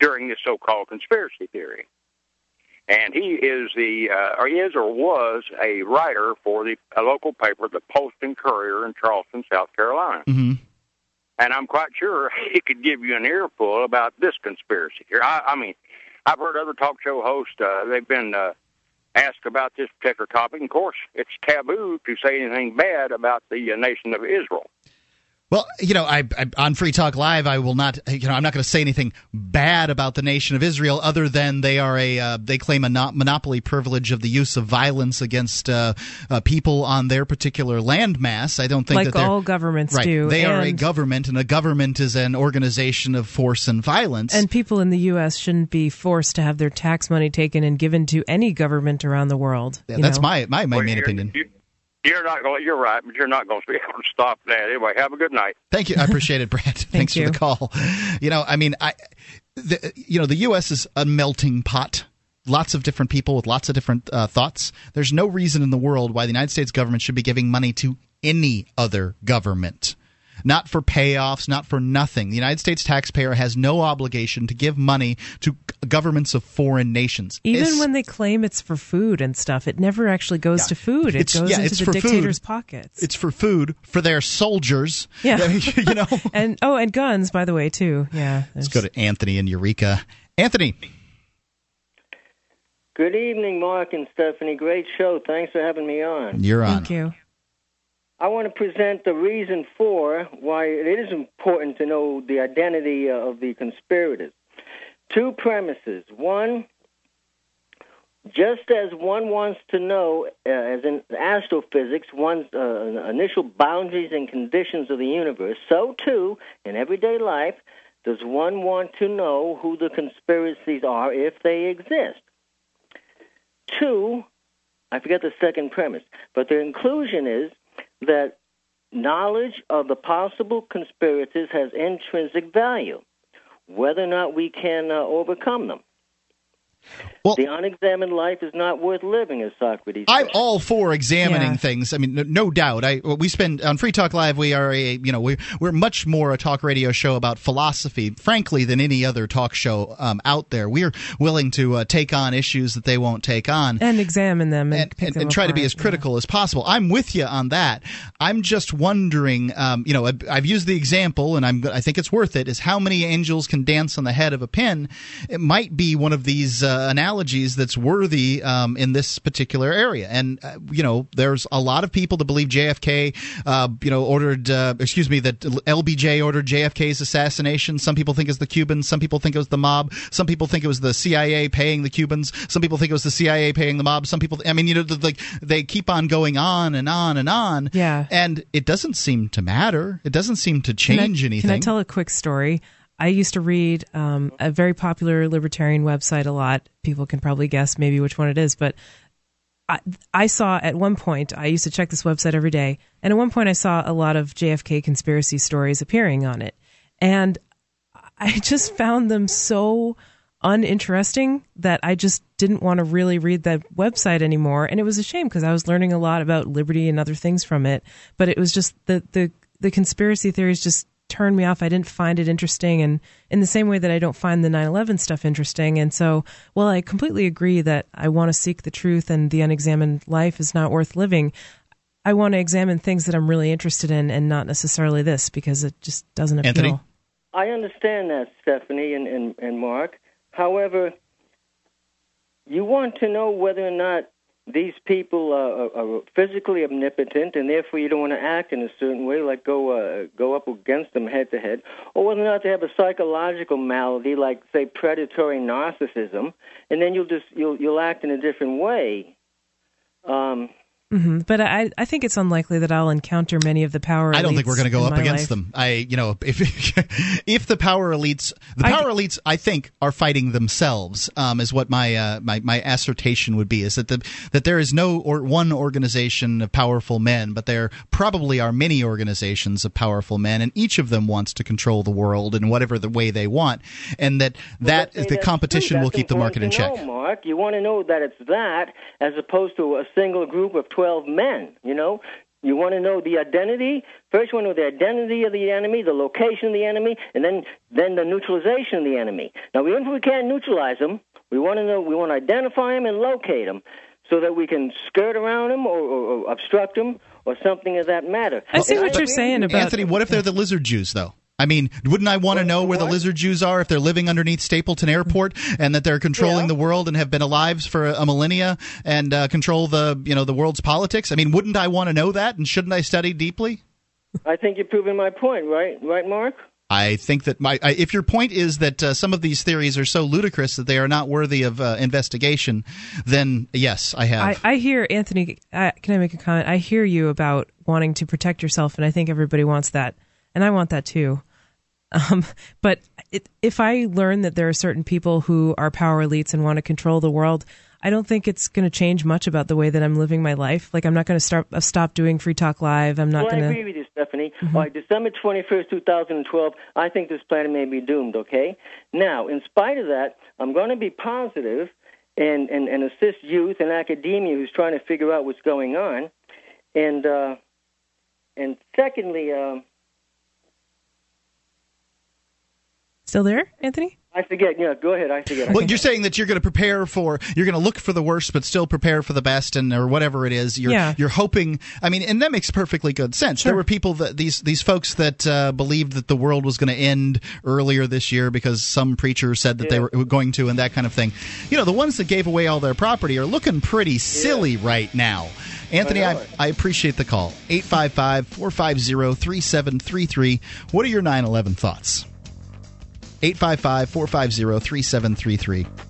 [SPEAKER 18] during this so-called conspiracy theory. And he is the, uh, or is or was a writer for the a local paper, the Post and Courier in Charleston, South Carolina.
[SPEAKER 1] Mm-hmm.
[SPEAKER 18] And I'm quite sure he could give you an earful about this conspiracy here. I, I mean, I've heard other talk show hosts, uh, they've been uh, asked about this particular topic. Of course, it's taboo to say anything bad about the uh, nation of Israel.
[SPEAKER 1] Well, you know, I, I on Free Talk Live, I will not. You know, I'm not going to say anything bad about the nation of Israel, other than they are a uh, they claim a not monopoly privilege of the use of violence against uh, uh, people on their particular landmass. I don't think
[SPEAKER 2] Like
[SPEAKER 1] that they're,
[SPEAKER 2] all governments
[SPEAKER 1] right,
[SPEAKER 2] do,
[SPEAKER 1] They are a government, and a government is an organization of force and violence.
[SPEAKER 2] And people in the U.S. shouldn't be forced to have their tax money taken and given to any government around the world.
[SPEAKER 1] Yeah, that's
[SPEAKER 2] know?
[SPEAKER 1] my my, my main opinion.
[SPEAKER 18] You, you're not going. You're right, but you're not going to be able to stop that anyway. Have a good night.
[SPEAKER 1] Thank you. I appreciate it, Brad. Thanks
[SPEAKER 18] you.
[SPEAKER 1] for the call. You know, I mean, I, the, you know, the U.S. is a melting pot. Lots of different people with lots of different uh, thoughts. There's no reason in the world why the United States government should be giving money to any other government. Not for payoffs, not for nothing. The United States taxpayer has no obligation to give money to g- governments of foreign nations.
[SPEAKER 2] Even
[SPEAKER 1] Es-
[SPEAKER 2] when they claim it's for food and stuff, it never actually goes
[SPEAKER 1] Yeah.
[SPEAKER 2] to food. It
[SPEAKER 1] It's-
[SPEAKER 2] goes
[SPEAKER 1] yeah,
[SPEAKER 2] into
[SPEAKER 1] it's
[SPEAKER 2] the
[SPEAKER 1] for
[SPEAKER 2] dictator's
[SPEAKER 1] food.
[SPEAKER 2] pockets.
[SPEAKER 1] it's for food for their soldiers.
[SPEAKER 2] Yeah.
[SPEAKER 1] you know.
[SPEAKER 2] and oh, and guns, by the way, too. Yeah.
[SPEAKER 1] Let's go to Anthony in Eureka. Anthony.
[SPEAKER 19] Good evening, Mark and Stephanie. Great show. Thanks for having me on.
[SPEAKER 1] You're on.
[SPEAKER 2] Thank you.
[SPEAKER 19] I want to present the reason for why it is important to know the identity of the conspirators. Two premises. One, just as one wants to know, uh, as in astrophysics, one's uh, initial boundaries and conditions of the universe, so too, in everyday life, does one want to know who the conspiracies are if they exist. Two, I forget the second premise, but the inclusion is that knowledge of the possible conspirators has intrinsic value, whether or not we can uh, overcome them. The unexamined life is not worth living, as Socrates.
[SPEAKER 1] I'm all for examining
[SPEAKER 19] Yeah.
[SPEAKER 1] things. I mean, no, no doubt. I we spend on Free Talk Live. We are a you know we we're much more a talk radio show about philosophy, frankly, than any other talk show um, out there. We're willing to uh, take on issues that they won't take on.
[SPEAKER 2] and examine them and, pick
[SPEAKER 1] and,
[SPEAKER 2] them
[SPEAKER 1] and try to be as critical as possible. I'm with you on that. I'm just wondering, um, you know, I've, I've used the example, and I'm I think it's worth it. Is how many angels can dance on the head of a pin? It might be one of these uh, analogies that's worthy um, in this particular area. And uh, you know, there's a lot of people that believe JFK, uh, you know, ordered, uh, excuse me, that LBJ ordered JFK's assassination. Some people think it's the Cubans. Some people think it was the mob. Some people think it was the CIA paying the Cubans. Some people think it was the CIA paying the mob. Some people, I mean, you know, the, like they keep on going on and on and on.
[SPEAKER 2] Yeah.
[SPEAKER 1] And it doesn't seem to matter. It doesn't seem to
[SPEAKER 2] Can I-
[SPEAKER 1] change anything.
[SPEAKER 2] Can I tell a quick story? I used to read um, a very popular libertarian website a lot. People can probably guess maybe which one it is, but I, I saw at one point, I used to check this website every day, and at one point I saw a lot of JFK conspiracy stories appearing on it. And I just found them so uninteresting that I just didn't want to really read that website anymore. And it was a shame because I was learning a lot about liberty and other things from it. But it was just the, the, the conspiracy theories just turned me off. I didn't find it interesting. And in the same way that I don't find the 9 11 stuff interesting. And so, well, I completely agree that I want to seek the truth and the unexamined life is not worth living. I want to examine things that I'm really interested in and not necessarily this because it just doesn't appeal.
[SPEAKER 1] Anthony?
[SPEAKER 19] I understand that, Stephanie and, and, and Mark. However, you want to know whether or not these people are, are, physically omnipotent, and therefore you don't want to act in a certain way, like go uh, go up against them head to head, or whether or not they have a psychological malady, like say predatory narcissism, and then you'll just you'll you'll act in a different way. Um,
[SPEAKER 2] hmm But I, I think it's unlikely that I'll encounter many of the power. Elites.
[SPEAKER 1] I don't think we're going to go up against
[SPEAKER 2] life.
[SPEAKER 1] them. I, you know, if if the power elites, the
[SPEAKER 2] I-
[SPEAKER 1] power elites, I think, are fighting themselves. Um, is what my uh, my my assertion would be. Is that the that there is no or one organization of powerful men, but there probably are many organizations of powerful men, and each of them wants to control the world in whatever the way they want, and that that
[SPEAKER 19] Say
[SPEAKER 1] the competition will keep the market in
[SPEAKER 19] important
[SPEAKER 1] check.
[SPEAKER 19] know, Mark, you want to know that it's that as opposed to a single group of twelve men. You know, you want to know the identity. First, you want to know the identity of the enemy, the location of the enemy, and then then the neutralization of the enemy. Now, even if we can't neutralize them, we want to know. We want to identify them and locate them, so that we can skirt around them or, or, or obstruct them or something of that matter.
[SPEAKER 2] I see
[SPEAKER 19] And
[SPEAKER 2] what you're
[SPEAKER 19] agree
[SPEAKER 2] saying about-
[SPEAKER 1] Anthony, what if they're the lizard Jews, though? I mean, wouldn't I want to know where the lizard Jews are if they're living underneath Stapleton Airport and that they're controlling the world and have been alive for a millennia and uh, control the you know the world's politics? I mean, wouldn't I want to know that and shouldn't I study deeply?
[SPEAKER 19] I think you're proving my point, right? Right, Mark?
[SPEAKER 1] I think that my I, if your point is that uh, some of these theories are so ludicrous that they are not worthy of uh, investigation, then yes, I have.
[SPEAKER 2] I, I hear Anthony. Uh, can I make a comment? I hear you about wanting to protect yourself, and I think everybody wants that, and I want that too. Um, but it, if I learn that there are certain people who are power elites and want to control the world, I don't think it's going to change much about the way that I'm living my life. Like I'm not going to start uh, stop doing Free Talk Live. I'm not
[SPEAKER 19] well,
[SPEAKER 2] going
[SPEAKER 19] I
[SPEAKER 2] to.
[SPEAKER 19] agree with you, Stephanie. All right, December 21st, 2012, I think this planet may be doomed, okay? Now, in spite of that, I'm going to be positive and, and, and assist youth and academia who's trying to figure out what's going on. And, uh, and secondly, um,
[SPEAKER 2] Still there, Anthony?
[SPEAKER 19] I forget. Yeah, go ahead. I forget.
[SPEAKER 1] Well, you're saying that you're going to prepare for, you're going to look for the worst, but still prepare for the best, and or whatever it is. You're
[SPEAKER 2] Yeah.
[SPEAKER 1] you're hoping. I mean, and that makes perfectly good sense. Sure. There were people that these these folks that uh, believed that the world was going to end earlier this year because some preacher said that they were going to, and that kind of thing. You know, the ones that gave away all their property are looking pretty silly right now. Anthony, I, I appreciate the call. 855 450 3733. What are your 9 11 thoughts? 855 450 3733.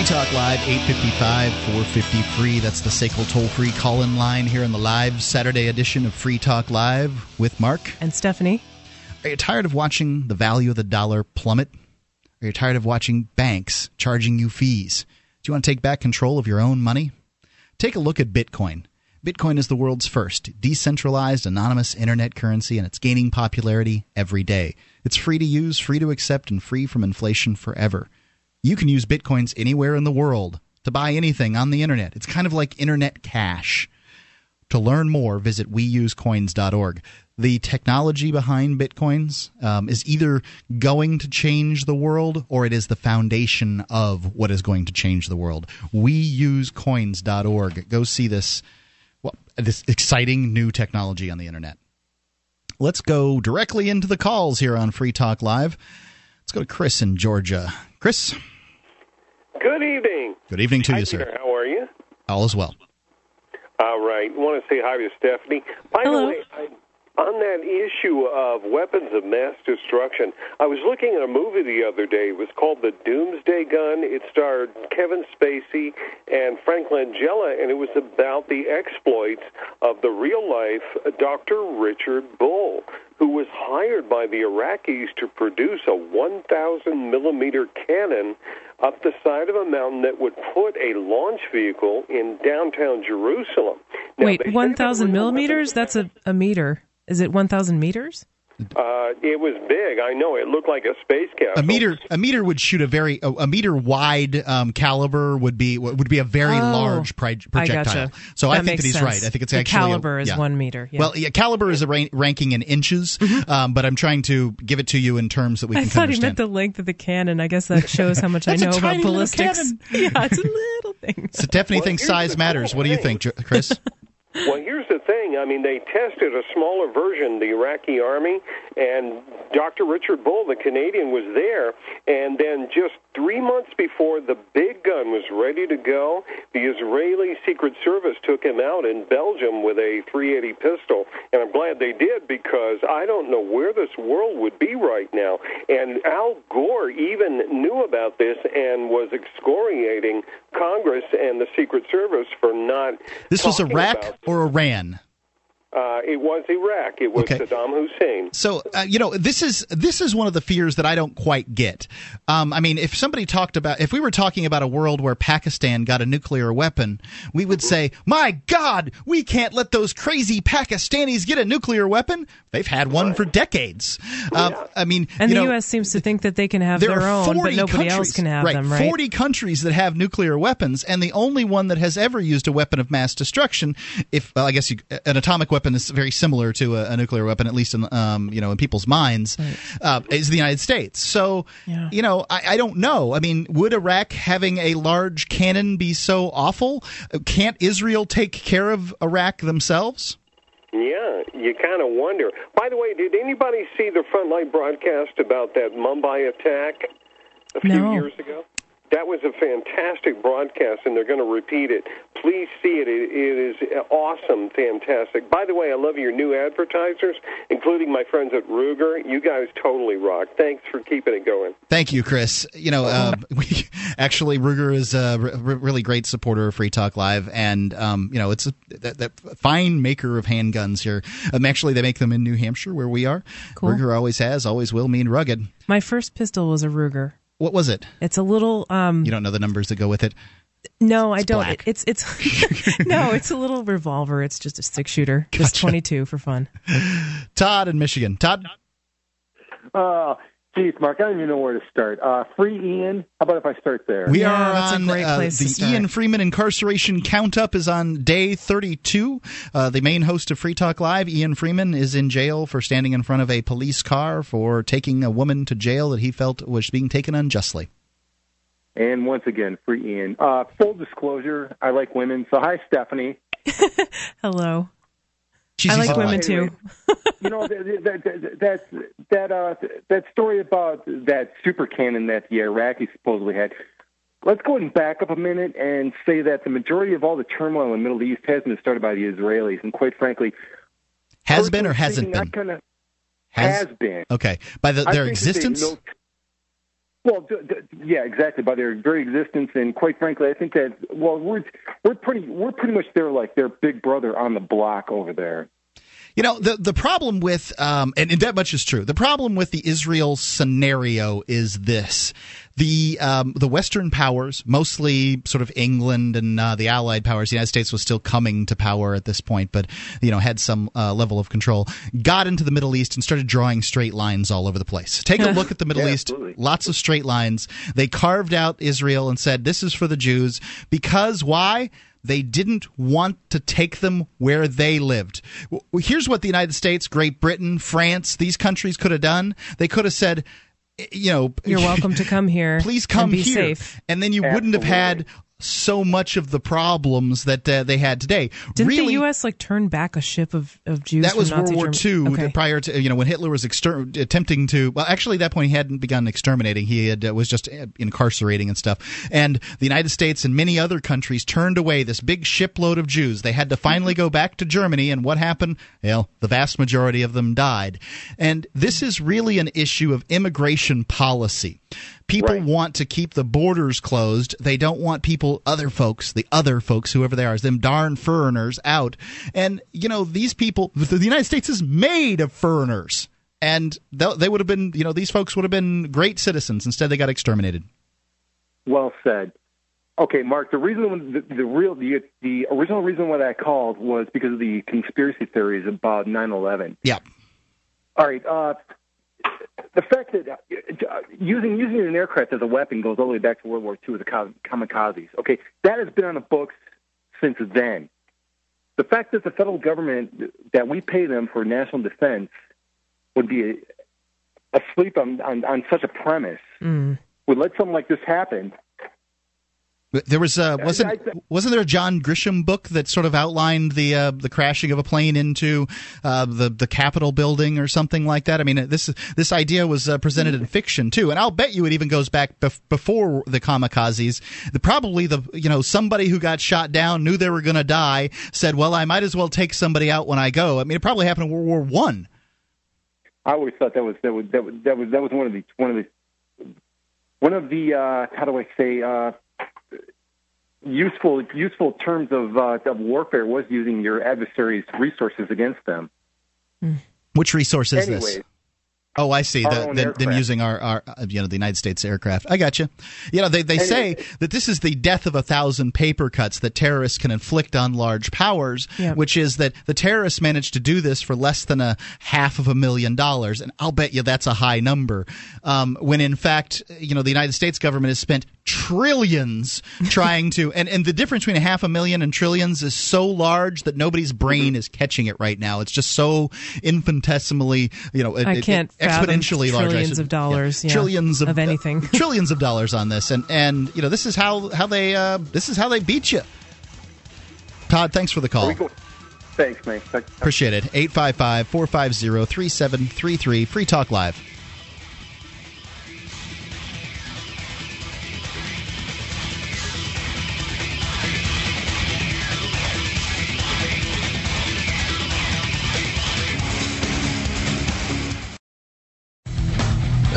[SPEAKER 1] Free Talk Live, 855 450 free. That's the SACL toll free call in line here in the live Saturday edition of Free Talk Live with Mark.
[SPEAKER 2] And Stephanie.
[SPEAKER 1] Are you tired of watching the value of the dollar plummet? Are you tired of watching banks charging you fees? Do you want to take back control of your own money? Take a look at Bitcoin. Bitcoin is the world's first decentralized anonymous internet currency and it's gaining popularity every day. It's free to use, free to accept, and free from inflation forever. You can use Bitcoins anywhere in the world to buy anything on the internet. It's kind of like internet cash. To learn more, visit weusecoins.org. The technology behind Bitcoins um, is either going to change the world or it is the foundation of what is going to change the world. Weusecoins.org. Go see this, well, this exciting new technology on the internet. Let's go directly into the calls here on Free Talk Live. Let's go to Chris in Georgia. Chris?
[SPEAKER 20] Good evening.
[SPEAKER 1] Good evening to
[SPEAKER 20] Hi,
[SPEAKER 1] you, sir.
[SPEAKER 20] Peter. How are you?
[SPEAKER 1] All is well.
[SPEAKER 20] All right. want to say hi to Stephanie. By
[SPEAKER 2] Hello.
[SPEAKER 20] the way, I, on that issue of weapons of mass destruction, I was looking at a movie the other day. It was called The Doomsday Gun. It starred Kevin Spacey and Frank Langella, and it was about the exploits of the real life Dr. Richard Bull, who was hired by the Iraqis to produce a 1,000 millimeter cannon up the side of a mountain that would put a launch vehicle in downtown Jerusalem. Now,
[SPEAKER 2] Wait, 1,000 millimeters? That's a, a meter. Is it 1,000 meters?
[SPEAKER 20] Uh, it was big. I know. It looked like a space capsule.
[SPEAKER 1] A meter, a meter would shoot a very a, a meter wide um, caliber would be would be a very
[SPEAKER 2] Oh,
[SPEAKER 1] large pri-
[SPEAKER 2] I
[SPEAKER 1] projectile.
[SPEAKER 2] gotcha.
[SPEAKER 1] So
[SPEAKER 2] That
[SPEAKER 1] I think that he's
[SPEAKER 2] sense.
[SPEAKER 1] right. I think it's
[SPEAKER 2] The
[SPEAKER 1] actually a-
[SPEAKER 2] caliber is
[SPEAKER 1] yeah.
[SPEAKER 2] one meter, yeah.
[SPEAKER 1] Well, yeah, caliber is a ra- ranking in inches, um, but I'm trying to give it to you in terms that we can't.
[SPEAKER 2] I
[SPEAKER 1] can
[SPEAKER 2] thought he
[SPEAKER 1] understand.
[SPEAKER 2] meant the length of the cannon. I guess that shows how much I
[SPEAKER 1] That's a
[SPEAKER 2] know about ballistics.
[SPEAKER 1] cannon.
[SPEAKER 2] yeah, it's a little thing.
[SPEAKER 1] Stephanie
[SPEAKER 20] Well,
[SPEAKER 1] thinks size matters.
[SPEAKER 20] cool
[SPEAKER 1] What do you think, Chris?
[SPEAKER 20] Well, here's the thing. I mean, they tested a smaller version, the Iraqi army, and Dr. Richard Bull, the Canadian, was there. And then just three months before the big gun was ready to go, the Israeli Secret Service took him out in Belgium with a 380 pistol. And I'm glad they did because I don't know where this world would be right now. And Al Gore even knew about this and was excoriating Congress and the Secret Service for not.
[SPEAKER 1] This was Iraq or Iran?
[SPEAKER 20] Uh, it was Iraq. It was
[SPEAKER 1] Okay.
[SPEAKER 20] Saddam Hussein.
[SPEAKER 1] So uh, you know this is this is one of the fears that I don't quite get. Um, I mean, if somebody talked about if we were talking about a world where Pakistan got a nuclear weapon, we would say, "My God, we can't let those crazy Pakistanis get a nuclear weapon. They've had one for decades." Um, I mean,
[SPEAKER 2] And
[SPEAKER 1] you
[SPEAKER 2] the
[SPEAKER 1] know,
[SPEAKER 2] U.S. seems to think that they can have their own,
[SPEAKER 1] 40
[SPEAKER 2] but nobody
[SPEAKER 1] countries,
[SPEAKER 2] else can have
[SPEAKER 1] right,
[SPEAKER 2] them, right?
[SPEAKER 1] 40 countries that have nuclear weapons, and the only one that has ever used a weapon of mass destruction, if well, I guess you, an atomic weapon is very similar to a, a nuclear weapon, at least in um, you know in people's minds, uh, is the United States. So
[SPEAKER 2] Yeah.
[SPEAKER 1] you know, I, I don't know. I mean, would Iraq having a large cannon be so awful? Can't Israel take care of Iraq themselves?
[SPEAKER 20] Yeah, you kind of wonder. By the way, did anybody see the frontline broadcast about that Mumbai attack a few
[SPEAKER 2] No.
[SPEAKER 20] years ago? That was a fantastic broadcast, and they're going to repeat it. Please see it. it. It is awesome, fantastic. By the way, I love your new advertisers, including my friends at Ruger. You guys totally rock. Thanks for keeping it going.
[SPEAKER 1] Thank you, Chris. You know, uh, we actually Ruger is a re- re- really great supporter of Free Talk Live, and um, you know, it's a that, that fine maker of handguns here. Um, actually, they make them in New Hampshire, where we are.
[SPEAKER 2] Cool.
[SPEAKER 1] Ruger always has, always will mean rugged.
[SPEAKER 2] My first pistol was a Ruger.
[SPEAKER 1] What was it?
[SPEAKER 2] It's a little. um
[SPEAKER 1] You don't know the numbers that go with it.
[SPEAKER 2] No, I don't.
[SPEAKER 1] black.
[SPEAKER 2] It's it's no, it's a little revolver. It's just a six shooter, just twenty two for fun.
[SPEAKER 1] Todd in Michigan. Todd,
[SPEAKER 21] Uh,
[SPEAKER 22] Geez, Mark, I don't even know where to start. Uh, free Ian. How about if I start there?
[SPEAKER 1] We are on uh, the Ian Freeman incarceration count up is on day 32. Uh, the main host of Free Talk Live, Ian Freeman, is in jail for standing in front of a police car for taking a woman to jail that he felt was being taken unjustly.
[SPEAKER 22] And once again, free Ian. Uh, full disclosure, I like women. So hi, Stephanie.
[SPEAKER 2] Hello.
[SPEAKER 1] She's
[SPEAKER 2] I like women
[SPEAKER 1] like.
[SPEAKER 2] too.
[SPEAKER 22] you know that that that that that, uh, that story about that super cannon that the Iraqis supposedly had. Let's go and back up a minute and say that the majority of all the turmoil in the Middle East has been started by the Israelis, and quite frankly,
[SPEAKER 1] Has been or hasn't been?
[SPEAKER 22] kinda-
[SPEAKER 1] Has-
[SPEAKER 22] has been.
[SPEAKER 1] Okay. By the, their
[SPEAKER 22] think that they
[SPEAKER 1] existence?
[SPEAKER 22] milked- well, d- d- yeah, exactly. By their very existence, and quite frankly, I think that well, we're we're pretty we're pretty much their like their big brother on the block over there.
[SPEAKER 1] You know, the the problem with um and, and that much is true. The problem with the Israel scenario is this. The um, the Western powers, mostly sort of England and uh, the Allied powers, the United States was still coming to power at this point, but you know had some uh, level of control. Got into the Middle East and started drawing straight lines all over the place. Take a look at the Middle
[SPEAKER 22] Yeah,
[SPEAKER 1] East.
[SPEAKER 22] absolutely.
[SPEAKER 1] Lots of straight lines. They carved out Israel and said, "This is for the Jews." Because why? They didn't want to take them where they lived. Here's what the United States, Great Britain, France, these countries could have done. They could have said, you know,
[SPEAKER 2] You're welcome to come here.
[SPEAKER 1] please come
[SPEAKER 2] and be
[SPEAKER 1] here.
[SPEAKER 2] safe.
[SPEAKER 1] And then you wouldn't have had so much of the problems that uh, they had today.
[SPEAKER 2] Didn't
[SPEAKER 1] really,
[SPEAKER 2] the U.S. like turn back a ship of, of Jews?
[SPEAKER 1] that was World War II.
[SPEAKER 2] Okay.
[SPEAKER 1] Prior to you know when Hitler was exter- attempting to well, actually at that point he hadn't begun exterminating. He had uh, was just uh, incarcerating and stuff. And the United States and many other countries turned away this big shipload of Jews. They had to finally go back to Germany. And what happened? Well, the vast majority of them died. And this is really an issue of immigration policy. People want to keep the borders closed. They don't want people, other folks, the other folks, whoever they are, them darn foreigners out. And, you know, these people, the the United States is made of foreigners. And they they would have been, you know, these folks would have been great citizens. Instead, they got exterminated.
[SPEAKER 22] Well said. Okay, Mark. The reason, the, the real, the, the original reason why I called was because of the conspiracy theories about 9/11.
[SPEAKER 1] Yeah.
[SPEAKER 22] All right. Uh, the fact that uh, using using an aircraft as a weapon goes all the way back to World War II with the kamikazes. Okay, that has been on the books since then. The fact that the federal government that we pay them for national defense would be asleep on on, on such a premise
[SPEAKER 2] Mm.
[SPEAKER 22] would let something like this happen.
[SPEAKER 1] There was uh, wasn't wasn't there a John Grisham book that sort of outlined the uh, the crashing of a plane into uh, the the Capitol building or something like that? I mean, this this idea was uh, presented in fiction too, and I'll bet you it even goes back bef- before the kamikazes. The probably the you know somebody who got shot down knew they were going to die, said, "Well, I might as well take somebody out when I go." I mean, it probably happened in World War One.
[SPEAKER 22] I always thought that was that was that was that was, that was one of the one of the one of the uh, how do I say uh, useful useful terms of uh, of warfare was using your adversary's resources against them.
[SPEAKER 1] Which resource is this?
[SPEAKER 22] Anyway,
[SPEAKER 1] Oh, I see. The, the, them using our, our, uh, you know, the United States aircraft. I got you. You know, they, they say that this is the death of a thousand paper cuts that terrorists can inflict on large powers,
[SPEAKER 2] Yep.
[SPEAKER 1] which is that the terrorists managed to do this for less than a half of a million dollars. And I'll bet you that's a high number. Um, when in fact, you know, the United States government has spent trillions trying to, and, and the difference between a half a million and trillions is so large that nobody's brain is catching it right now. It's just so infinitesimally, you know, it-
[SPEAKER 2] I can't fathom
[SPEAKER 1] exponentially large.
[SPEAKER 2] Trillions
[SPEAKER 1] should-
[SPEAKER 2] of dollars, yeah,
[SPEAKER 1] trillions of,
[SPEAKER 2] of anything.
[SPEAKER 1] trillions of dollars on this, and and you know this is how how they uh, this is how they beat you. Todd, thanks for the call.
[SPEAKER 22] thanks, man.
[SPEAKER 1] Appreciate it. 855 450 3733. Free Talk Live.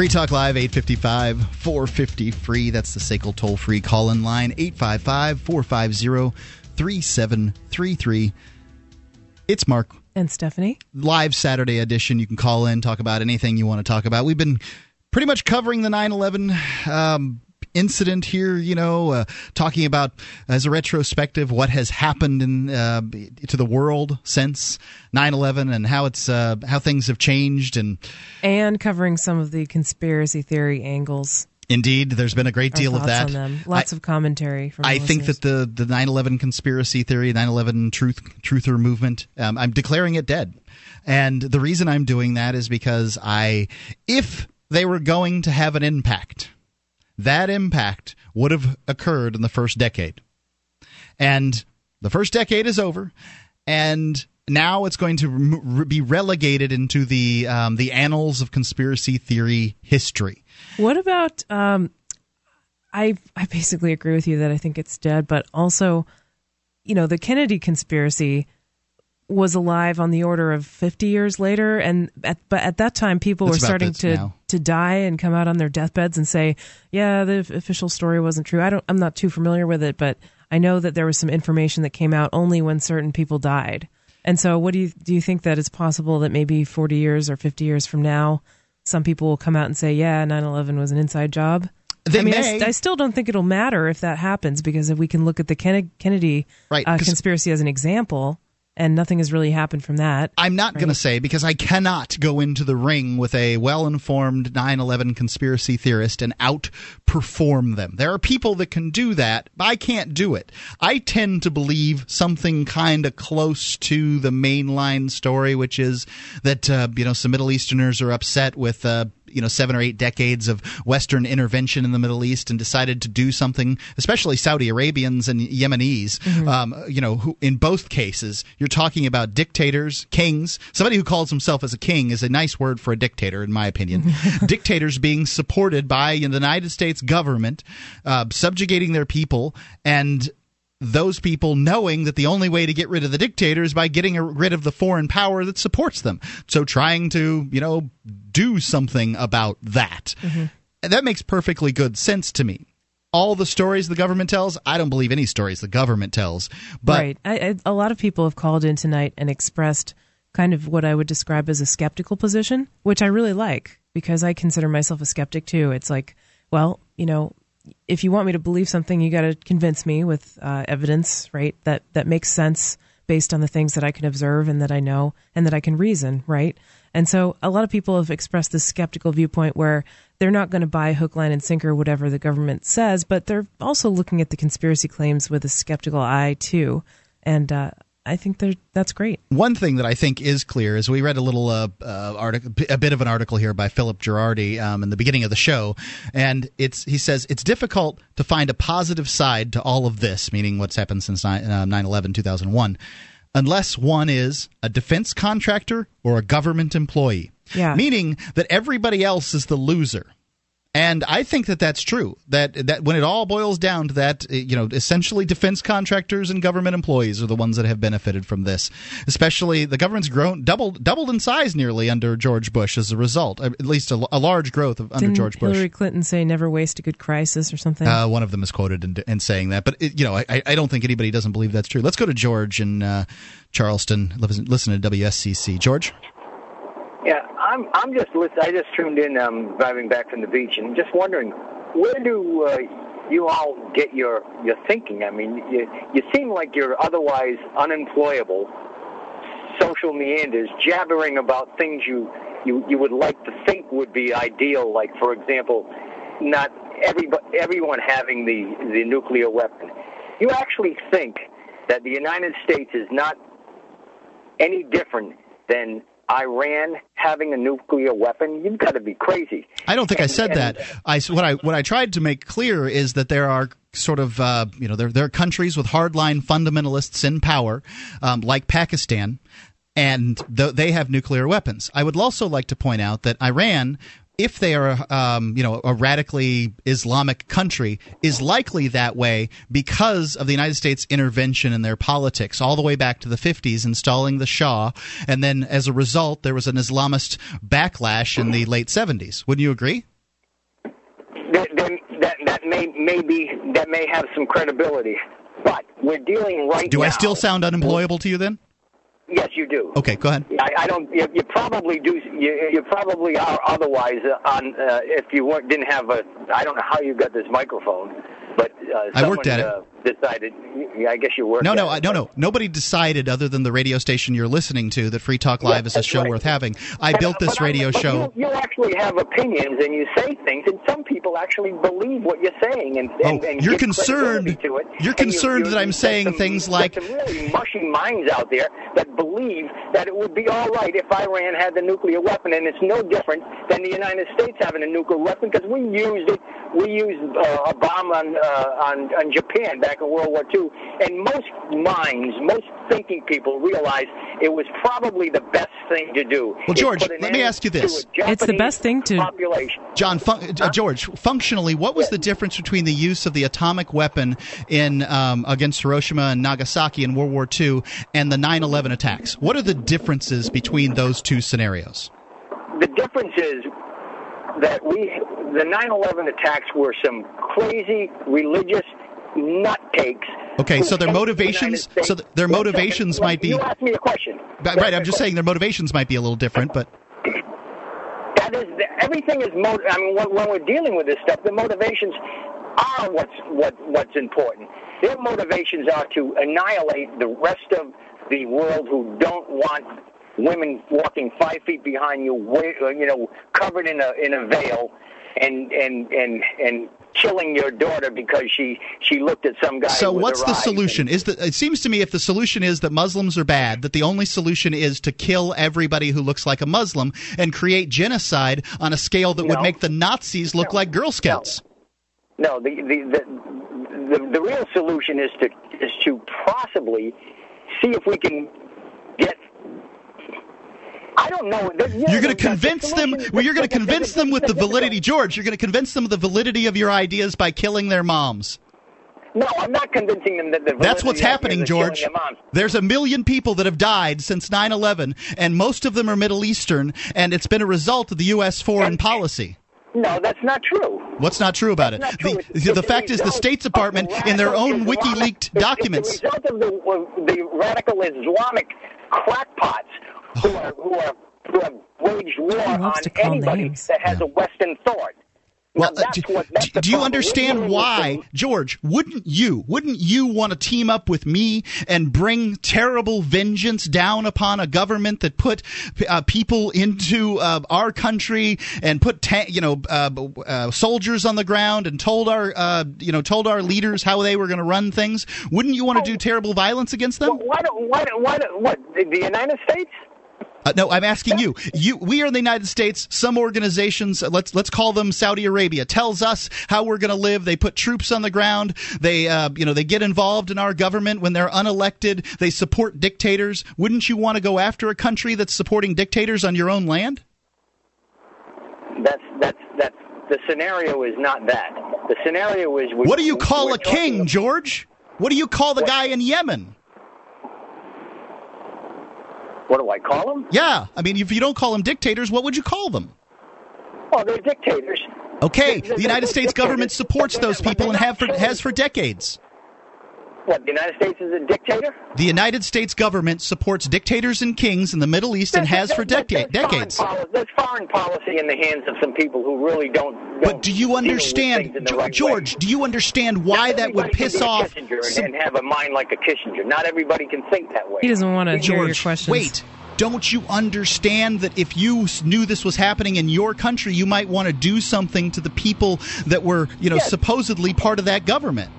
[SPEAKER 1] Free Talk Live, 855 450 free. That's the SACL toll free call in line, 855 450 3733. It's Mark.
[SPEAKER 2] And Stephanie.
[SPEAKER 1] Live Saturday edition. You can call in, talk about anything you want to talk about. We've been pretty much covering the 9 11 um, incident here, you know, uh, talking about as a retrospective what has happened in uh, to the world since 9/11 and how it's uh, how things have changed and
[SPEAKER 2] and covering some of the conspiracy theory angles.
[SPEAKER 1] Indeed, there's been a great deal of that.
[SPEAKER 2] Lots I, of commentary from.
[SPEAKER 1] I think that the the 9/11 conspiracy theory, 9/11 truth truther movement, um, I'm declaring it dead. And the reason I'm doing that is because I, if they were going to have an impact, that impact would have occurred in the first decade. And the first decade is over, and now it's going to be relegated into the um, the annals of conspiracy theory history.
[SPEAKER 2] What about? Um, I I basically agree with you that I think it's dead, but also, you know, the Kennedy conspiracy was alive on the order of 50 years later and at, but at that time people
[SPEAKER 1] That's
[SPEAKER 2] were starting to
[SPEAKER 1] now.
[SPEAKER 2] to die and come out on their deathbeds and say yeah the official story wasn't true. I don't i'm not too familiar with it but i know that there was some information that came out only when certain people died. And so what do you do you think that it's possible that maybe 40 years or 50 years from now some people will come out and say yeah 9/11 was an inside job
[SPEAKER 1] They
[SPEAKER 2] I mean, I, I still don't think it'll matter if that happens because if we can look at the Kennedy
[SPEAKER 1] Right,
[SPEAKER 2] uh, conspiracy as an example, and nothing has really happened from that.
[SPEAKER 1] I'm not going to say because I cannot go into the ring with a well informed 9 11 conspiracy theorist and outperform them. There are people that can do that, but I can't do it. I tend to believe something kind of close to the mainline story, which is that, uh, you know, some Middle Easterners are upset with. Uh, you know seven or eight decades of Western intervention in the Middle East and decided to do something, especially Saudi Arabians and Yemenis. Um, you know, who in both cases you're talking about dictators, kings. Somebody who calls himself as a king is a nice word for a dictator, in my opinion. Dictators being supported by the United States government, uh, subjugating their people and those people knowing that the only way to get rid of the dictator is by getting rid of the foreign power that supports them. So trying to, you know, do something about that. And That makes perfectly good sense to me. All the stories the government tells, I don't believe any stories the government tells. But
[SPEAKER 2] right. I, I, a lot of people have called in tonight and expressed kind of what I would describe as a skeptical position, which I really like because I consider myself a skeptic too. It's like, well, you know, if you want me to believe something, you got to convince me with uh, evidence, right? That that makes sense based on the things that I can observe and that I know and that I can reason, right? And so a lot of people have expressed this skeptical viewpoint where they're not going to buy hook, line, and sinker whatever the government says, but they're also looking at the conspiracy claims with a skeptical eye too. And uh, I think that's great.
[SPEAKER 1] One thing that I think is clear is we read a little uh, uh, article, a bit of an article here by Philip Giraldi um, in the beginning of the show, and it's he says it's difficult to find a positive side to all of this, meaning what's happened since 9 uh, 11 2001, unless one is a defense contractor or a government employee.
[SPEAKER 2] Yeah.
[SPEAKER 1] Meaning that everybody else is the loser. And I think that that's true. That that when it all boils down to that, uh, you know, essentially defense contractors and government employees are the ones that have benefited from this. Especially the government's grown doubled doubled in size nearly under George Bush as a result. At least a, a large growth of, under
[SPEAKER 2] Didn't
[SPEAKER 1] George Bush.
[SPEAKER 2] Hillary Clinton say never waste a good crisis or something?
[SPEAKER 1] Uh, one of them is quoted in, in saying that, but it, you know, I, I don't think anybody doesn't believe that's true. Let's go to George in uh, Charleston. Listen, listen to WSCC. George.
[SPEAKER 23] I'm. I'm just. lis- I just tuned in. I'm driving back from the beach, and I'm just wondering, where do uh, you all get your your thinking? I mean, you you seem like you're otherwise unemployable, social meanders, jabbering about things you you you would like to think would be ideal. Like, for example, not everybody, everyone having the the nuclear weapon. You actually think that the United States is not any different than Iran having a nuclear weapon? You've got to be crazy.
[SPEAKER 1] I don't think I said
[SPEAKER 23] and-
[SPEAKER 1] that. I what I what I tried to make clear is that there are sort of uh, you know there there are countries with hardline fundamentalists in power, um, like Pakistan, and th- they have nuclear weapons. I would also like to point out that Iran if they are, um, you know, a radically Islamic country, is likely that way because of the United States intervention in their politics all the way back to the 50s, installing the Shah, and then as a result, there was an Islamist backlash in the late 70s. Wouldn't you agree?
[SPEAKER 23] That, that, that, may, may be, that may have some credibility, but we're dealing right
[SPEAKER 1] Do
[SPEAKER 23] now.
[SPEAKER 1] I still sound unemployable to you then?
[SPEAKER 23] Yes, you do.
[SPEAKER 1] Okay, go ahead.
[SPEAKER 23] I, I don't. You, you probably do. You, you probably are otherwise uh, on uh, if you weren't didn't have a. I don't know how you got this microphone, but uh,
[SPEAKER 1] I worked
[SPEAKER 23] someone,
[SPEAKER 1] at it.
[SPEAKER 23] Uh, decided. Yeah, I guess you worked.
[SPEAKER 1] No, no, I, no, no. Nobody decided, other than the radio station you're listening to, that Free Talk Live is a show
[SPEAKER 23] right.
[SPEAKER 1] worth having. I
[SPEAKER 23] But-
[SPEAKER 1] built this
[SPEAKER 23] I-
[SPEAKER 1] radio
[SPEAKER 23] but
[SPEAKER 1] show.
[SPEAKER 23] You, you actually have opinions and you say things, and some people actually believe what you're saying. And, and,
[SPEAKER 1] Oh,
[SPEAKER 23] and
[SPEAKER 1] you're concerned-
[SPEAKER 23] it.
[SPEAKER 1] you're
[SPEAKER 23] And
[SPEAKER 1] concerned
[SPEAKER 23] you-
[SPEAKER 1] that I'm saying
[SPEAKER 23] some-
[SPEAKER 1] things like-
[SPEAKER 23] some really mushy minds out there that believe that it would be all right if Iran had the nuclear weapon, and it's no different than the United States having a nuclear weapon because we used it. We used uh, a bomb on, uh, on on Japan back in World War II, and most minds, most thinking people realize it was probably the best thing to do.
[SPEAKER 1] Well, George, let me ask you this.
[SPEAKER 2] It's the best thing to-
[SPEAKER 23] population.
[SPEAKER 1] John, fun- uh, George, functionally, what was the difference between the use of the atomic weapon in um, against Hiroshima and Nagasaki in World War II and the 9/11 attacks? What are the differences between those two scenarios?
[SPEAKER 23] The difference is that we, the 9/11 attacks were some crazy religious nutcakes.
[SPEAKER 1] Okay, so their
[SPEAKER 23] hate the
[SPEAKER 1] th- their motivations
[SPEAKER 23] Well,
[SPEAKER 1] might be.
[SPEAKER 23] You asked me a question.
[SPEAKER 1] Right, right, I'm just saying their motivations might be a little different, but
[SPEAKER 23] That is everything is. Mot- I mean, when, when we're dealing with this stuff, the motivations are what's what what's important. Their motivations are to annihilate the rest of the world who don't want women walking five feet behind you, you know, covered in a in a veil, and and and and killing your daughter because she she looked at some guy.
[SPEAKER 1] So what's the solution? Is that it seems to me if the solution is that Muslims are bad, that the only solution is to kill everybody who looks like a Muslim and create genocide on a scale that would
[SPEAKER 23] No.
[SPEAKER 1] make the Nazis look like Girl Scouts.
[SPEAKER 23] No, the the, the the the real solution is to is to possibly see if we can. I don't know. Yeah,
[SPEAKER 1] You're going to convince them. Well, you're going to convince them with
[SPEAKER 23] the-
[SPEAKER 1] validity, George. You're going to convince them of the validity of your ideas by killing their moms.
[SPEAKER 23] No, I'm not convincing them that the
[SPEAKER 1] That's what's happening,
[SPEAKER 23] it
[SPEAKER 1] George. There's a million people that have died since 9/11, and most of them are Middle Eastern, and it's been a result of the U.S. foreign policy.
[SPEAKER 23] No, that's not true.
[SPEAKER 1] What's not true about it?
[SPEAKER 23] That's not true.
[SPEAKER 1] The,
[SPEAKER 23] It's-
[SPEAKER 1] the
[SPEAKER 23] it's
[SPEAKER 1] fact is, the State Department, in their own WikiLeaked documents,
[SPEAKER 23] It's the result of the, of the radical Islamic crackpots who are who are who have waged war on
[SPEAKER 2] loves to call
[SPEAKER 23] anybody
[SPEAKER 2] names.
[SPEAKER 23] that has a Western thought.
[SPEAKER 1] Well, uh, do,
[SPEAKER 23] what, that's the
[SPEAKER 1] do you understand why, George? Wouldn't you? Wouldn't you want to team up with me and bring terrible vengeance down upon a government that put uh, people into uh, our country and put ta- you know uh, uh, soldiers on the ground and told our uh, you know told our leaders how they were going to run things? Wouldn't you want to do terrible violence against them?
[SPEAKER 23] Why don't why don't, why don't, what the the United States?
[SPEAKER 1] Uh, no, I'm asking you. You, we are in the United States. Some organizations, uh, let's let's call them Saudi Arabia, tells us how we're going to live. They put troops on the ground. They, uh, you know, they get involved in our government when they're unelected. They support dictators. Wouldn't you want to go after a country that's supporting dictators on your own land?
[SPEAKER 23] That's that's that's the scenario is not that. The scenario is we,
[SPEAKER 1] What do you call a king, George? What do you call the guy in Yemen?
[SPEAKER 23] What do I call them?
[SPEAKER 1] Yeah, I mean, if you don't call them dictators, what would you call them?
[SPEAKER 23] Well, they're dictators.
[SPEAKER 1] Okay, the United States government supports those people and have for, has for decades.
[SPEAKER 23] What the United States is a dictator?
[SPEAKER 1] The United States government supports dictators and kings in the Middle East and has for
[SPEAKER 23] That- that's
[SPEAKER 1] decades.
[SPEAKER 23] Foreign poli- that's foreign policy in the hands of some people who really don't. don't
[SPEAKER 1] But do you understand,
[SPEAKER 23] things in the
[SPEAKER 1] Ge-
[SPEAKER 23] right
[SPEAKER 1] George?
[SPEAKER 23] way.
[SPEAKER 1] Do you understand why
[SPEAKER 23] Not
[SPEAKER 1] that would
[SPEAKER 23] everybody can
[SPEAKER 1] piss
[SPEAKER 23] be a
[SPEAKER 1] off?
[SPEAKER 23] Kissinger
[SPEAKER 1] some-
[SPEAKER 23] and, and have a mind like a Kissinger. Not everybody can think that way.
[SPEAKER 2] He doesn't want to hear your
[SPEAKER 1] George,
[SPEAKER 2] questions.
[SPEAKER 1] wait. Don't you understand that if you knew this was happening in your country, you might want to do something to the people that were, you know,
[SPEAKER 23] Yes.
[SPEAKER 1] supposedly part of that government?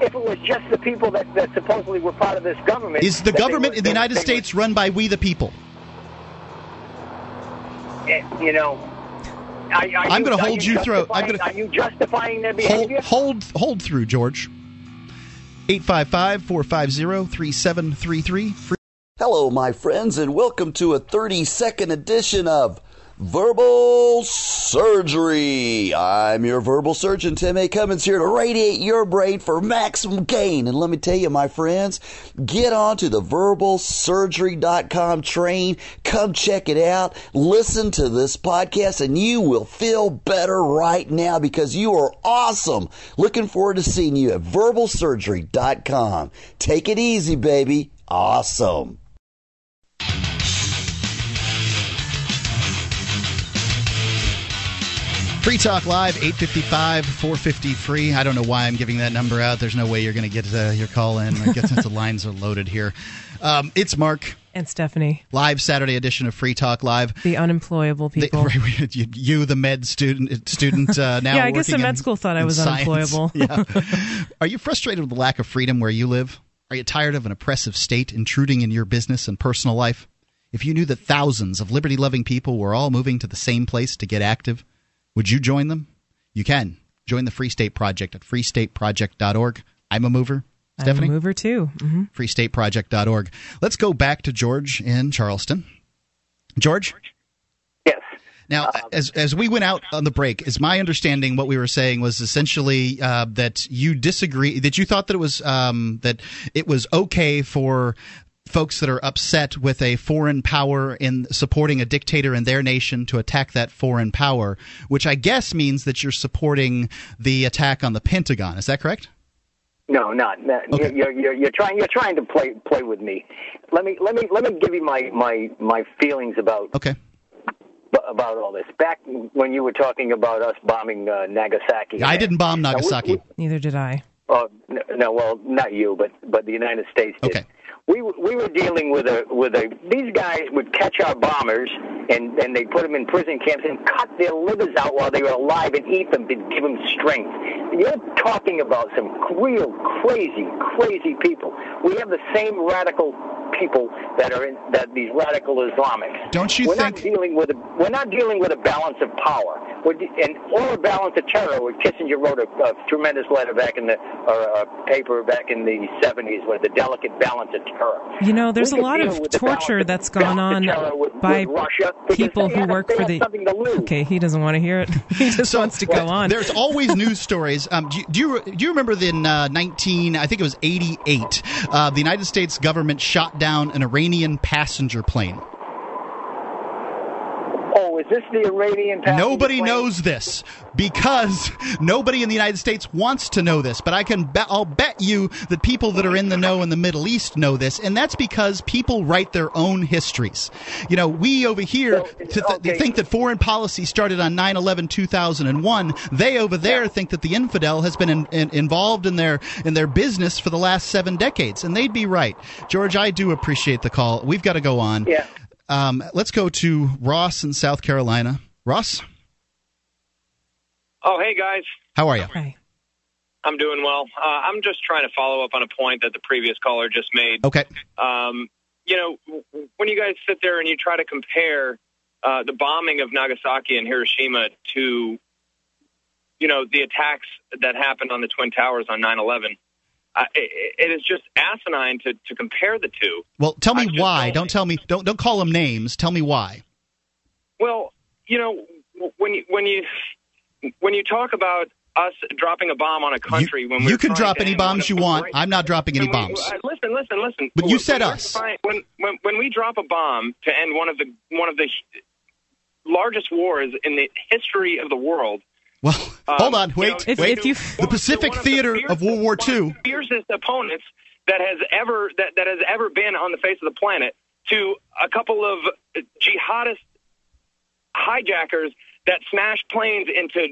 [SPEAKER 23] If it was just the people that, that supposedly were part of this government,
[SPEAKER 1] Is the government
[SPEAKER 23] were-
[SPEAKER 1] in the United
[SPEAKER 23] they
[SPEAKER 1] States run by we the people?
[SPEAKER 23] were- eh, you know. Are, are
[SPEAKER 1] I'm gonna hold you through- I'm gonna-
[SPEAKER 23] Are you justifying their
[SPEAKER 1] Hold,
[SPEAKER 23] behavior?
[SPEAKER 1] hold, hold through, George. 855 450 3733.
[SPEAKER 24] Hello, my friends, and welcome to a 30 second edition of Verbal Surgery. I'm your verbal surgeon, Tim A. Cummins, here to radiate your brain for maximum gain. And let me tell you, my friends, get on to the verbalsurgery.com train. Come check it out. Listen to this podcast, and you will feel better right now because you are awesome. Looking forward to seeing you at verbalsurgery.com. Take it easy, baby. Awesome.
[SPEAKER 1] Free Talk Live, 855 450 free. I don't know why I'm giving that number out. There's no way you're going to get uh, your call in. I guess since the lines are loaded here. Um, it's Mark.
[SPEAKER 2] And Stephanie.
[SPEAKER 1] Live Saturday edition of Free Talk Live.
[SPEAKER 2] The unemployable people.
[SPEAKER 1] The, you, you, the med student, student uh, now.
[SPEAKER 2] yeah, I guess the med
[SPEAKER 1] in-
[SPEAKER 2] school thought I was unemployable.
[SPEAKER 1] yeah. Are you frustrated with the lack of freedom where you live? Are you tired of an oppressive state intruding in your business and personal life? If you knew that thousands of liberty loving people were all moving to the same place to get active, would you join them? You can. Join the Free State Project at freestateproject.org. I'm a mover. Stephanie?
[SPEAKER 2] I'm a mover too. hmm
[SPEAKER 1] freestateproject.org. Let's go back to George in Charleston. George?
[SPEAKER 23] Yes.
[SPEAKER 1] Now, as as we went out on the break, is my understanding what we were saying was essentially uh, that you disagree that you thought that it was um, that it was okay for folks that are upset with a foreign power in supporting a dictator in their nation to attack that foreign power, which I guess means that you're supporting the attack on the Pentagon. Is that correct?
[SPEAKER 23] No, not. not you're, you're you're trying you're trying to play play with me. Let me let me let me give you my my my feelings about
[SPEAKER 1] okay
[SPEAKER 23] about all this. Back when you were talking about us bombing uh, Nagasaki.
[SPEAKER 1] I didn't bomb
[SPEAKER 23] Now, we-
[SPEAKER 1] Nagasaki.
[SPEAKER 23] we-
[SPEAKER 2] Neither did I.
[SPEAKER 23] Oh no, no, well, not you, but but the United States did.
[SPEAKER 1] Okay.
[SPEAKER 23] We were- we were dealing with a with a these guys would catch our bombers and and they put them in prison camps and cut their livers out while they were alive and eat them to give them strength. You're talking about some real crazy crazy people. We have the same radical people that are in that these radical Islamics.
[SPEAKER 1] Don't you
[SPEAKER 23] we're
[SPEAKER 1] think-
[SPEAKER 23] not dealing with a we're not dealing with a balance of power. We're de- and or a balance of terror. Where Kissinger wrote a, a tremendous letter back in the or a paper back in the 70s with the delicate balance of terror.
[SPEAKER 2] You know, there's a lot of torture that's gone on
[SPEAKER 23] balance of terror with-
[SPEAKER 2] by
[SPEAKER 23] with Russia
[SPEAKER 2] people who work for the.
[SPEAKER 23] something to lose.
[SPEAKER 2] Okay, he doesn't want to hear it. He just wants to go on.
[SPEAKER 1] There's always news stories. Um, do, you, do you do you remember in uh, 19? I think it was 88. Uh, the United States government shot down an Iranian passenger plane.
[SPEAKER 23] Is this the Iranian?
[SPEAKER 1] Nobody
[SPEAKER 23] plane?
[SPEAKER 1] knows this because nobody in the United States wants to know this. But I can bet I'll bet you that people that are in the know in the Middle East know this, and that's because people write their own histories. You know, we over here to th- think that foreign policy started on 9/11 2001. They over there think that the infidel has been in, in, involved in their in their business for the last seven decades, and they'd be right. George, I do appreciate the call. We've got to go on.
[SPEAKER 23] Yeah.
[SPEAKER 1] Um, let's go to Ross in South Carolina. Ross?
[SPEAKER 21] Oh, hey, guys.
[SPEAKER 1] How are you? Hi.
[SPEAKER 21] I'm doing well. Uh, I'm just trying to follow up on a point that the previous caller just made.
[SPEAKER 1] Okay.
[SPEAKER 21] Um, you know, when you guys sit there and you try to compare uh, the bombing of Nagasaki and Hiroshima to, you know, the attacks that happened on the Twin Towers on 9 11, I, it is just asinine to, to compare the two.
[SPEAKER 1] Well, tell me why. Don't, don't tell me. Don't don't call them names. Tell me why.
[SPEAKER 21] Well, you know when you, when you when you talk about us dropping a bomb on a country you, when
[SPEAKER 1] you can drop any bombs you want.
[SPEAKER 21] Right.
[SPEAKER 1] I'm not dropping any
[SPEAKER 21] we,
[SPEAKER 1] bombs.
[SPEAKER 21] Listen, listen, listen.
[SPEAKER 1] But
[SPEAKER 21] when, you
[SPEAKER 1] said
[SPEAKER 21] when
[SPEAKER 1] us
[SPEAKER 21] trying, when, when when we drop a bomb to end one of the one of the largest wars in the history of the world.
[SPEAKER 1] Well,
[SPEAKER 21] um,
[SPEAKER 1] hold on.
[SPEAKER 21] you
[SPEAKER 1] Wait.
[SPEAKER 21] know,
[SPEAKER 1] wait.
[SPEAKER 21] to- to-
[SPEAKER 1] the Pacific Theater of World War II.
[SPEAKER 21] fiercest opponents that has ever that, that has ever been on the face of the planet to a couple of jihadist hijackers that smashed planes into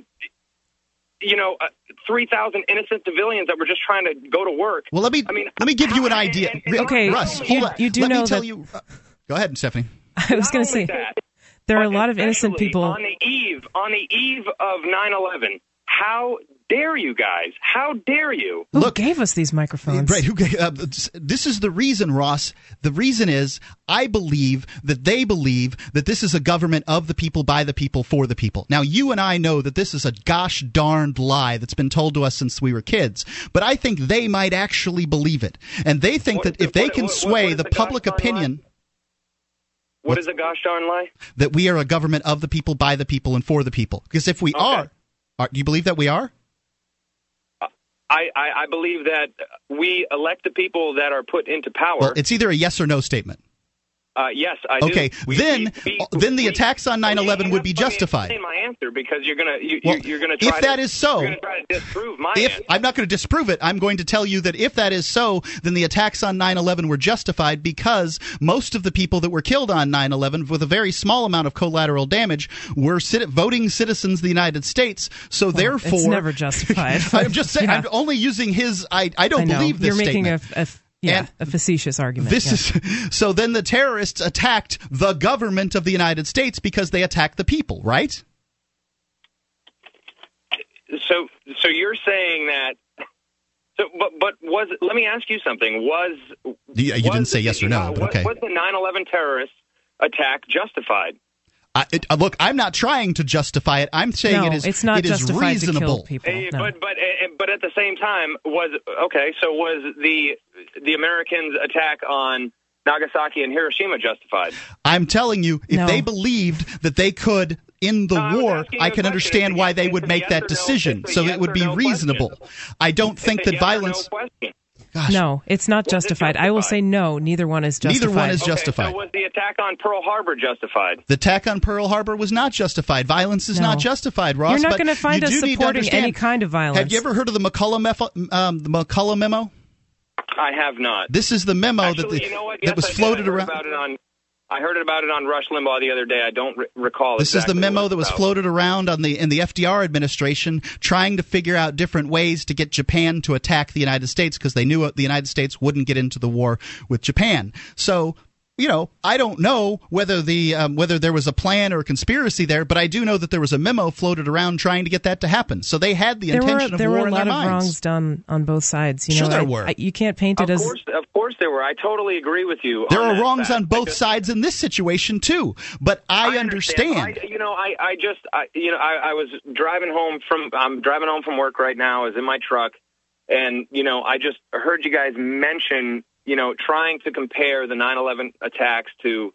[SPEAKER 21] you know uh, 3000 innocent civilians that were just trying to go to work
[SPEAKER 1] Well, let me
[SPEAKER 21] I mean,
[SPEAKER 1] let me give you an idea. Re-
[SPEAKER 2] Okay,
[SPEAKER 1] Russ,
[SPEAKER 2] you-
[SPEAKER 1] hold on.
[SPEAKER 2] you do
[SPEAKER 1] let
[SPEAKER 2] know
[SPEAKER 1] me tell
[SPEAKER 2] that-
[SPEAKER 1] you. uh, go ahead, Stephanie.
[SPEAKER 2] I was going to say there are a lot of innocent people.
[SPEAKER 21] on the eve on the eve of 9/11 how dare you guys how dare you
[SPEAKER 2] Who gave us these microphones?
[SPEAKER 1] Right. Who, uh, this is the reason, Ross. The reason is I believe that they believe that this is a government of the people, by the people, for the people. Now, you and I know that this is a gosh darned lie that's been told to us since we were kids, but I think they might actually believe it. And they think that if they can sway the public opinion.
[SPEAKER 21] What is a gosh darn lie?
[SPEAKER 1] That we are a government of the people, by the people, and for the people. Because if we are, are, do you believe that we are?
[SPEAKER 21] I, I, I believe that we elect the people that are put into power.
[SPEAKER 1] Well, it's either a yes or no statement.
[SPEAKER 21] Uh, yes, I
[SPEAKER 1] Okay,
[SPEAKER 21] do. We-
[SPEAKER 1] then
[SPEAKER 21] we-
[SPEAKER 1] then the attacks on 9/11 would be
[SPEAKER 21] Let me
[SPEAKER 1] justified.
[SPEAKER 21] explain my answer because you're gonna you,
[SPEAKER 1] Well,
[SPEAKER 21] you're, you're gonna
[SPEAKER 1] if
[SPEAKER 21] try
[SPEAKER 1] that
[SPEAKER 21] to,
[SPEAKER 1] is so-
[SPEAKER 21] gonna try to disprove my
[SPEAKER 1] If
[SPEAKER 21] answer.
[SPEAKER 1] I'm not going to disprove it, I'm going to tell you that if that is so, then the attacks on 9/11 were justified because most of the people that were killed on 9/11, with a very small amount of collateral damage, were cit- voting citizens of the United States. So therefore,
[SPEAKER 2] it's never justified.
[SPEAKER 1] I'm just saying.
[SPEAKER 2] Yeah.
[SPEAKER 1] I'm only using his. I I don't
[SPEAKER 2] I
[SPEAKER 1] believe this
[SPEAKER 2] You're making a, a yeah,
[SPEAKER 1] And
[SPEAKER 2] a facetious argument.
[SPEAKER 1] This
[SPEAKER 2] yeah.
[SPEAKER 1] is so. Then the terrorists attacked the government of the United States because they attacked the people, right?
[SPEAKER 21] So so you're saying that. So, but but was let me ask you something. Was
[SPEAKER 1] You, you didn't say yes or no, but uh,
[SPEAKER 21] was,
[SPEAKER 1] okay.
[SPEAKER 21] was the 9/11 terrorist attack justified?
[SPEAKER 1] I, it, uh, look, I'm not trying to justify it. I'm saying
[SPEAKER 2] No,
[SPEAKER 1] it is.
[SPEAKER 2] it's not
[SPEAKER 1] it is
[SPEAKER 2] justified to kill
[SPEAKER 1] reasonable.
[SPEAKER 2] people.
[SPEAKER 21] Eh,
[SPEAKER 2] no.
[SPEAKER 21] But but eh, but at the same time, was okay. So was the the Americans' attack on Nagasaki and Hiroshima justified?
[SPEAKER 1] I'm telling you, if
[SPEAKER 21] No.
[SPEAKER 1] they believed that they could in the war, I
[SPEAKER 21] you
[SPEAKER 1] can understand why they would make
[SPEAKER 21] yes
[SPEAKER 1] that
[SPEAKER 21] or no-
[SPEAKER 1] decision. So
[SPEAKER 21] yes
[SPEAKER 1] it would be
[SPEAKER 21] no
[SPEAKER 1] reasonable. I don't think
[SPEAKER 21] It's a
[SPEAKER 1] that
[SPEAKER 21] yes or no
[SPEAKER 1] violence.
[SPEAKER 21] Question.
[SPEAKER 2] No, it's not justified. I will say no. Neither one is justified.
[SPEAKER 1] Neither one is
[SPEAKER 21] Okay,
[SPEAKER 1] justified.
[SPEAKER 21] so was the attack on Pearl Harbor justified?
[SPEAKER 1] The attack on Pearl Harbor was not justified. Violence is
[SPEAKER 2] No.
[SPEAKER 1] not justified, Ross.
[SPEAKER 2] You're not gonna find us
[SPEAKER 1] do need
[SPEAKER 2] supporting any kind of violence.
[SPEAKER 1] Have you ever heard of the McCollum, mef- um, the McCollum memo?
[SPEAKER 21] I have not.
[SPEAKER 1] This is the memo that, the,
[SPEAKER 21] you know what?
[SPEAKER 1] that was
[SPEAKER 21] I
[SPEAKER 1] floated
[SPEAKER 21] I heard
[SPEAKER 1] around.
[SPEAKER 21] About it on, I heard about it on Rush Limbaugh the other day. I don't re- recall.
[SPEAKER 1] This is the memo that was
[SPEAKER 21] about.
[SPEAKER 1] floated around on the in the FDR administration, trying to figure out different ways to get Japan to attack the United States because they knew uh, the United States wouldn't get into the war with Japan. So. You know, I don't know whether the um, whether there was a plan or a conspiracy there, but I do know that there was a memo floated around trying to get that to happen. So they had the
[SPEAKER 2] there were
[SPEAKER 1] intention
[SPEAKER 2] there
[SPEAKER 1] war
[SPEAKER 2] were a
[SPEAKER 1] in
[SPEAKER 2] lot
[SPEAKER 1] their
[SPEAKER 2] of
[SPEAKER 1] minds.
[SPEAKER 2] wrongs done on both sides. You
[SPEAKER 1] Sure
[SPEAKER 2] know,
[SPEAKER 1] there
[SPEAKER 2] I-
[SPEAKER 1] were.
[SPEAKER 2] I- you can't paint it
[SPEAKER 21] Of
[SPEAKER 2] as
[SPEAKER 21] course, of course, there were. I totally agree with you.
[SPEAKER 1] There
[SPEAKER 21] on
[SPEAKER 1] are
[SPEAKER 21] that
[SPEAKER 1] wrongs
[SPEAKER 21] fact.
[SPEAKER 1] on both sides in this situation too, but I, understand.
[SPEAKER 21] I, you know, I, I just, I, you know, I, I was driving home from, I'm driving home from work right now. I was in my truck, and you know, I just heard you guys mention, you know, trying to compare the 9/11 attacks to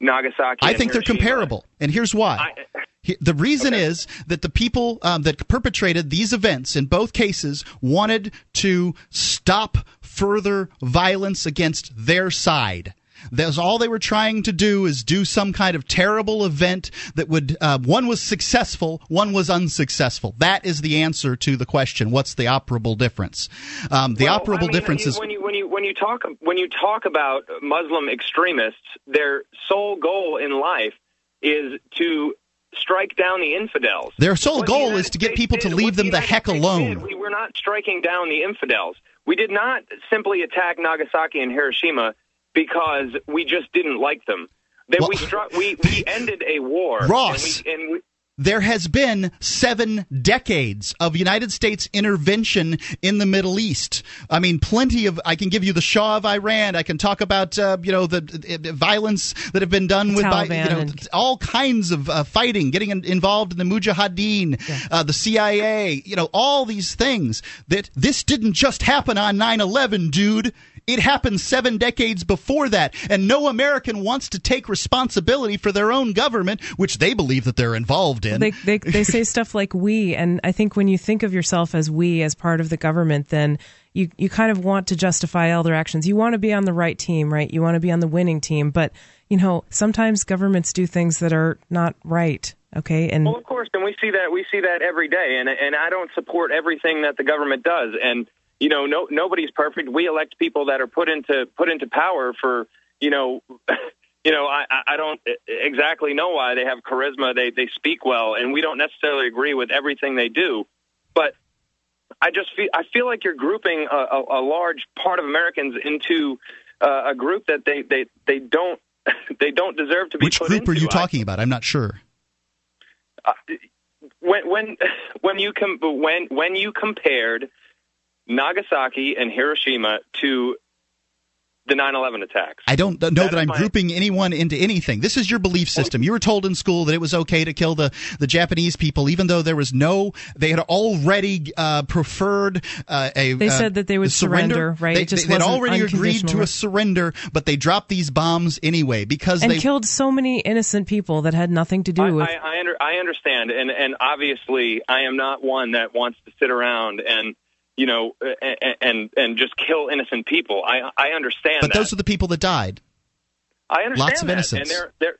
[SPEAKER 21] Nagasaki.
[SPEAKER 1] I think they're comparable, and here's why. He- The reason is that the people um, that perpetrated these events in both cases wanted to stop further violence against their side. That's all they were trying to do is do some kind of terrible event that would uh, one was successful, one was unsuccessful. That is the answer to the question: What's the operable difference? Um, the
[SPEAKER 21] Well,
[SPEAKER 1] operable
[SPEAKER 21] I mean,
[SPEAKER 1] difference is
[SPEAKER 21] when you when you when you talk when you talk about Muslim extremists, their sole goal in life is to strike down the infidels.
[SPEAKER 1] their sole
[SPEAKER 21] What
[SPEAKER 1] goal
[SPEAKER 21] United
[SPEAKER 1] is to get
[SPEAKER 21] States
[SPEAKER 1] people to leave them the
[SPEAKER 21] United
[SPEAKER 1] heck
[SPEAKER 21] States
[SPEAKER 1] alone.
[SPEAKER 21] did, we were not striking down the infidels. We did not simply attack Nagasaki and Hiroshima because we just didn't like them. That we struck, we we ended a war.
[SPEAKER 1] Ross.
[SPEAKER 21] and we, and we
[SPEAKER 1] there has been seven decades of United States intervention in the Middle East. I mean, plenty of. I can give you the Shah of Iran. I can talk about uh, you know the, uh, violence that have been done with by, you know all kinds of uh, fighting, getting in, involved in the Mujahideen, uh, the CIA. You know all these things. That this didn't just happen on 9/11, dude. It happened seven decades before that, and no American wants to take responsibility for their own government, which they believe that they're involved in.
[SPEAKER 2] They, they they say stuff like we, and I think when you think of yourself as we, as part of the government, then you you kind of want to justify all their actions. You want to be on the right team, right? You want to be on the winning team, but you know sometimes governments do things that are not right. Okay, and
[SPEAKER 21] Well, of course, and we see that we see that every day, and and I don't support everything that the government does, and you know, no nobody's perfect. We elect people that are put into put into power for you know. You know, I, I I don't exactly know why they have charisma. They they speak well, and we don't necessarily agree with everything they do. But I just feel I feel like you're grouping a, a, a large part of Americans into uh, a group that they they they don't they don't deserve to be
[SPEAKER 1] Which group are
[SPEAKER 21] into.
[SPEAKER 1] you
[SPEAKER 21] I-
[SPEAKER 1] talking about? I'm not sure.
[SPEAKER 21] when when when you com- when when you compared Nagasaki and Hiroshima to
[SPEAKER 25] the 9/11 attacks.
[SPEAKER 1] I don't know
[SPEAKER 25] That
[SPEAKER 1] that
[SPEAKER 25] is
[SPEAKER 1] I'm
[SPEAKER 25] my-
[SPEAKER 1] grouping anyone into anything. This is your belief system. You were told in school that it was okay to kill the, the Japanese people, even though there was no. They had already uh, preferred uh, a.
[SPEAKER 2] They
[SPEAKER 1] uh,
[SPEAKER 2] said that they would surrender, right?
[SPEAKER 1] They,
[SPEAKER 2] It just
[SPEAKER 1] would already agreed to a surrender, but they dropped these bombs anyway because
[SPEAKER 2] and
[SPEAKER 1] they
[SPEAKER 2] killed so many innocent people that had nothing to do
[SPEAKER 25] I,
[SPEAKER 2] with.
[SPEAKER 25] I, I, under, I understand, and and obviously, I am not one that wants to sit around and you know and and, and just kill innocent people. I I understand
[SPEAKER 1] But
[SPEAKER 25] that.
[SPEAKER 1] those are the people that died.
[SPEAKER 25] I understand
[SPEAKER 1] lots of
[SPEAKER 25] that.
[SPEAKER 1] innocents.
[SPEAKER 25] and they're they're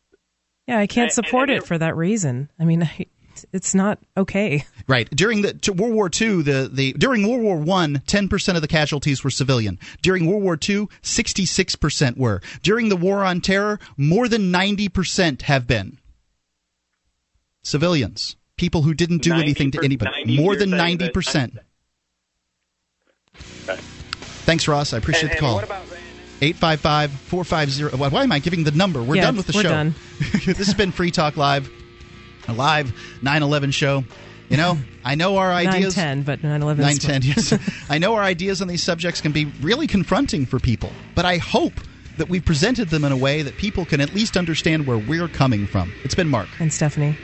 [SPEAKER 2] yeah, I can't
[SPEAKER 25] and-
[SPEAKER 2] support
[SPEAKER 25] and
[SPEAKER 2] it for that reason. I mean, I, it's not okay.
[SPEAKER 1] Right. During the to World War II, the, the during World War One, ten percent of the casualties were civilian. During World War II, sixty-six percent were. During the War on Terror, more than ninety percent have been civilians, people who didn't do anything to anybody. More than ninety percent. Thanks, Ross. I appreciate
[SPEAKER 25] And-
[SPEAKER 1] the call.
[SPEAKER 25] and what about
[SPEAKER 1] 855 450. Why why am I giving the number? We're
[SPEAKER 2] Yeah,
[SPEAKER 1] done with the
[SPEAKER 2] we're
[SPEAKER 1] show.
[SPEAKER 2] done.
[SPEAKER 1] this has been Free Talk Live, a live 9 11 show. You know, I know our ideas.
[SPEAKER 2] 910, but 911 is
[SPEAKER 1] 910, yes. I know our ideas on these subjects can be really confronting for people, but I hope that we presented them in a way that people can at least understand where we're coming from. It's been Mark.
[SPEAKER 2] And Stephanie.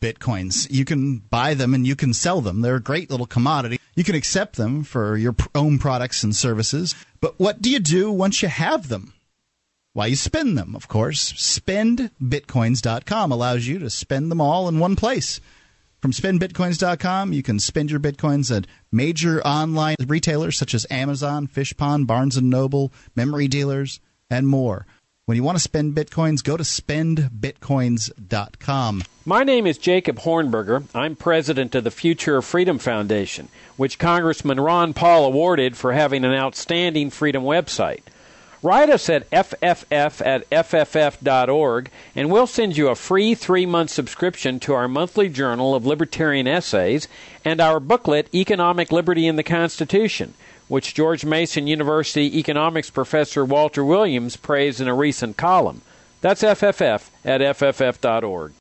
[SPEAKER 1] Bitcoins. You can buy them and you can sell them. They're a great little commodity. You can accept them for your own products and services. But what do you do once you have them? Why, you spend them, of course. SpendBitcoins.com allows you to spend them all in one place. From spendbitcoins.com, you can spend your bitcoins at major online retailers such as Amazon, Fishpond, Barnes & Noble, memory dealers, and more. When you want to spend bitcoins, go to spendbitcoins.com.
[SPEAKER 26] My name is Jacob Hornberger. I'm president of the Future of Freedom Foundation, which Congressman Ron Paul awarded for having an outstanding freedom website. Write us at fff at fff.org, and we'll send you a free three month subscription to our monthly journal of libertarian essays and our booklet, Economic Liberty in the Constitution, which George Mason University economics professor Walter Williams praised in a recent column. That's FFF at fff.org.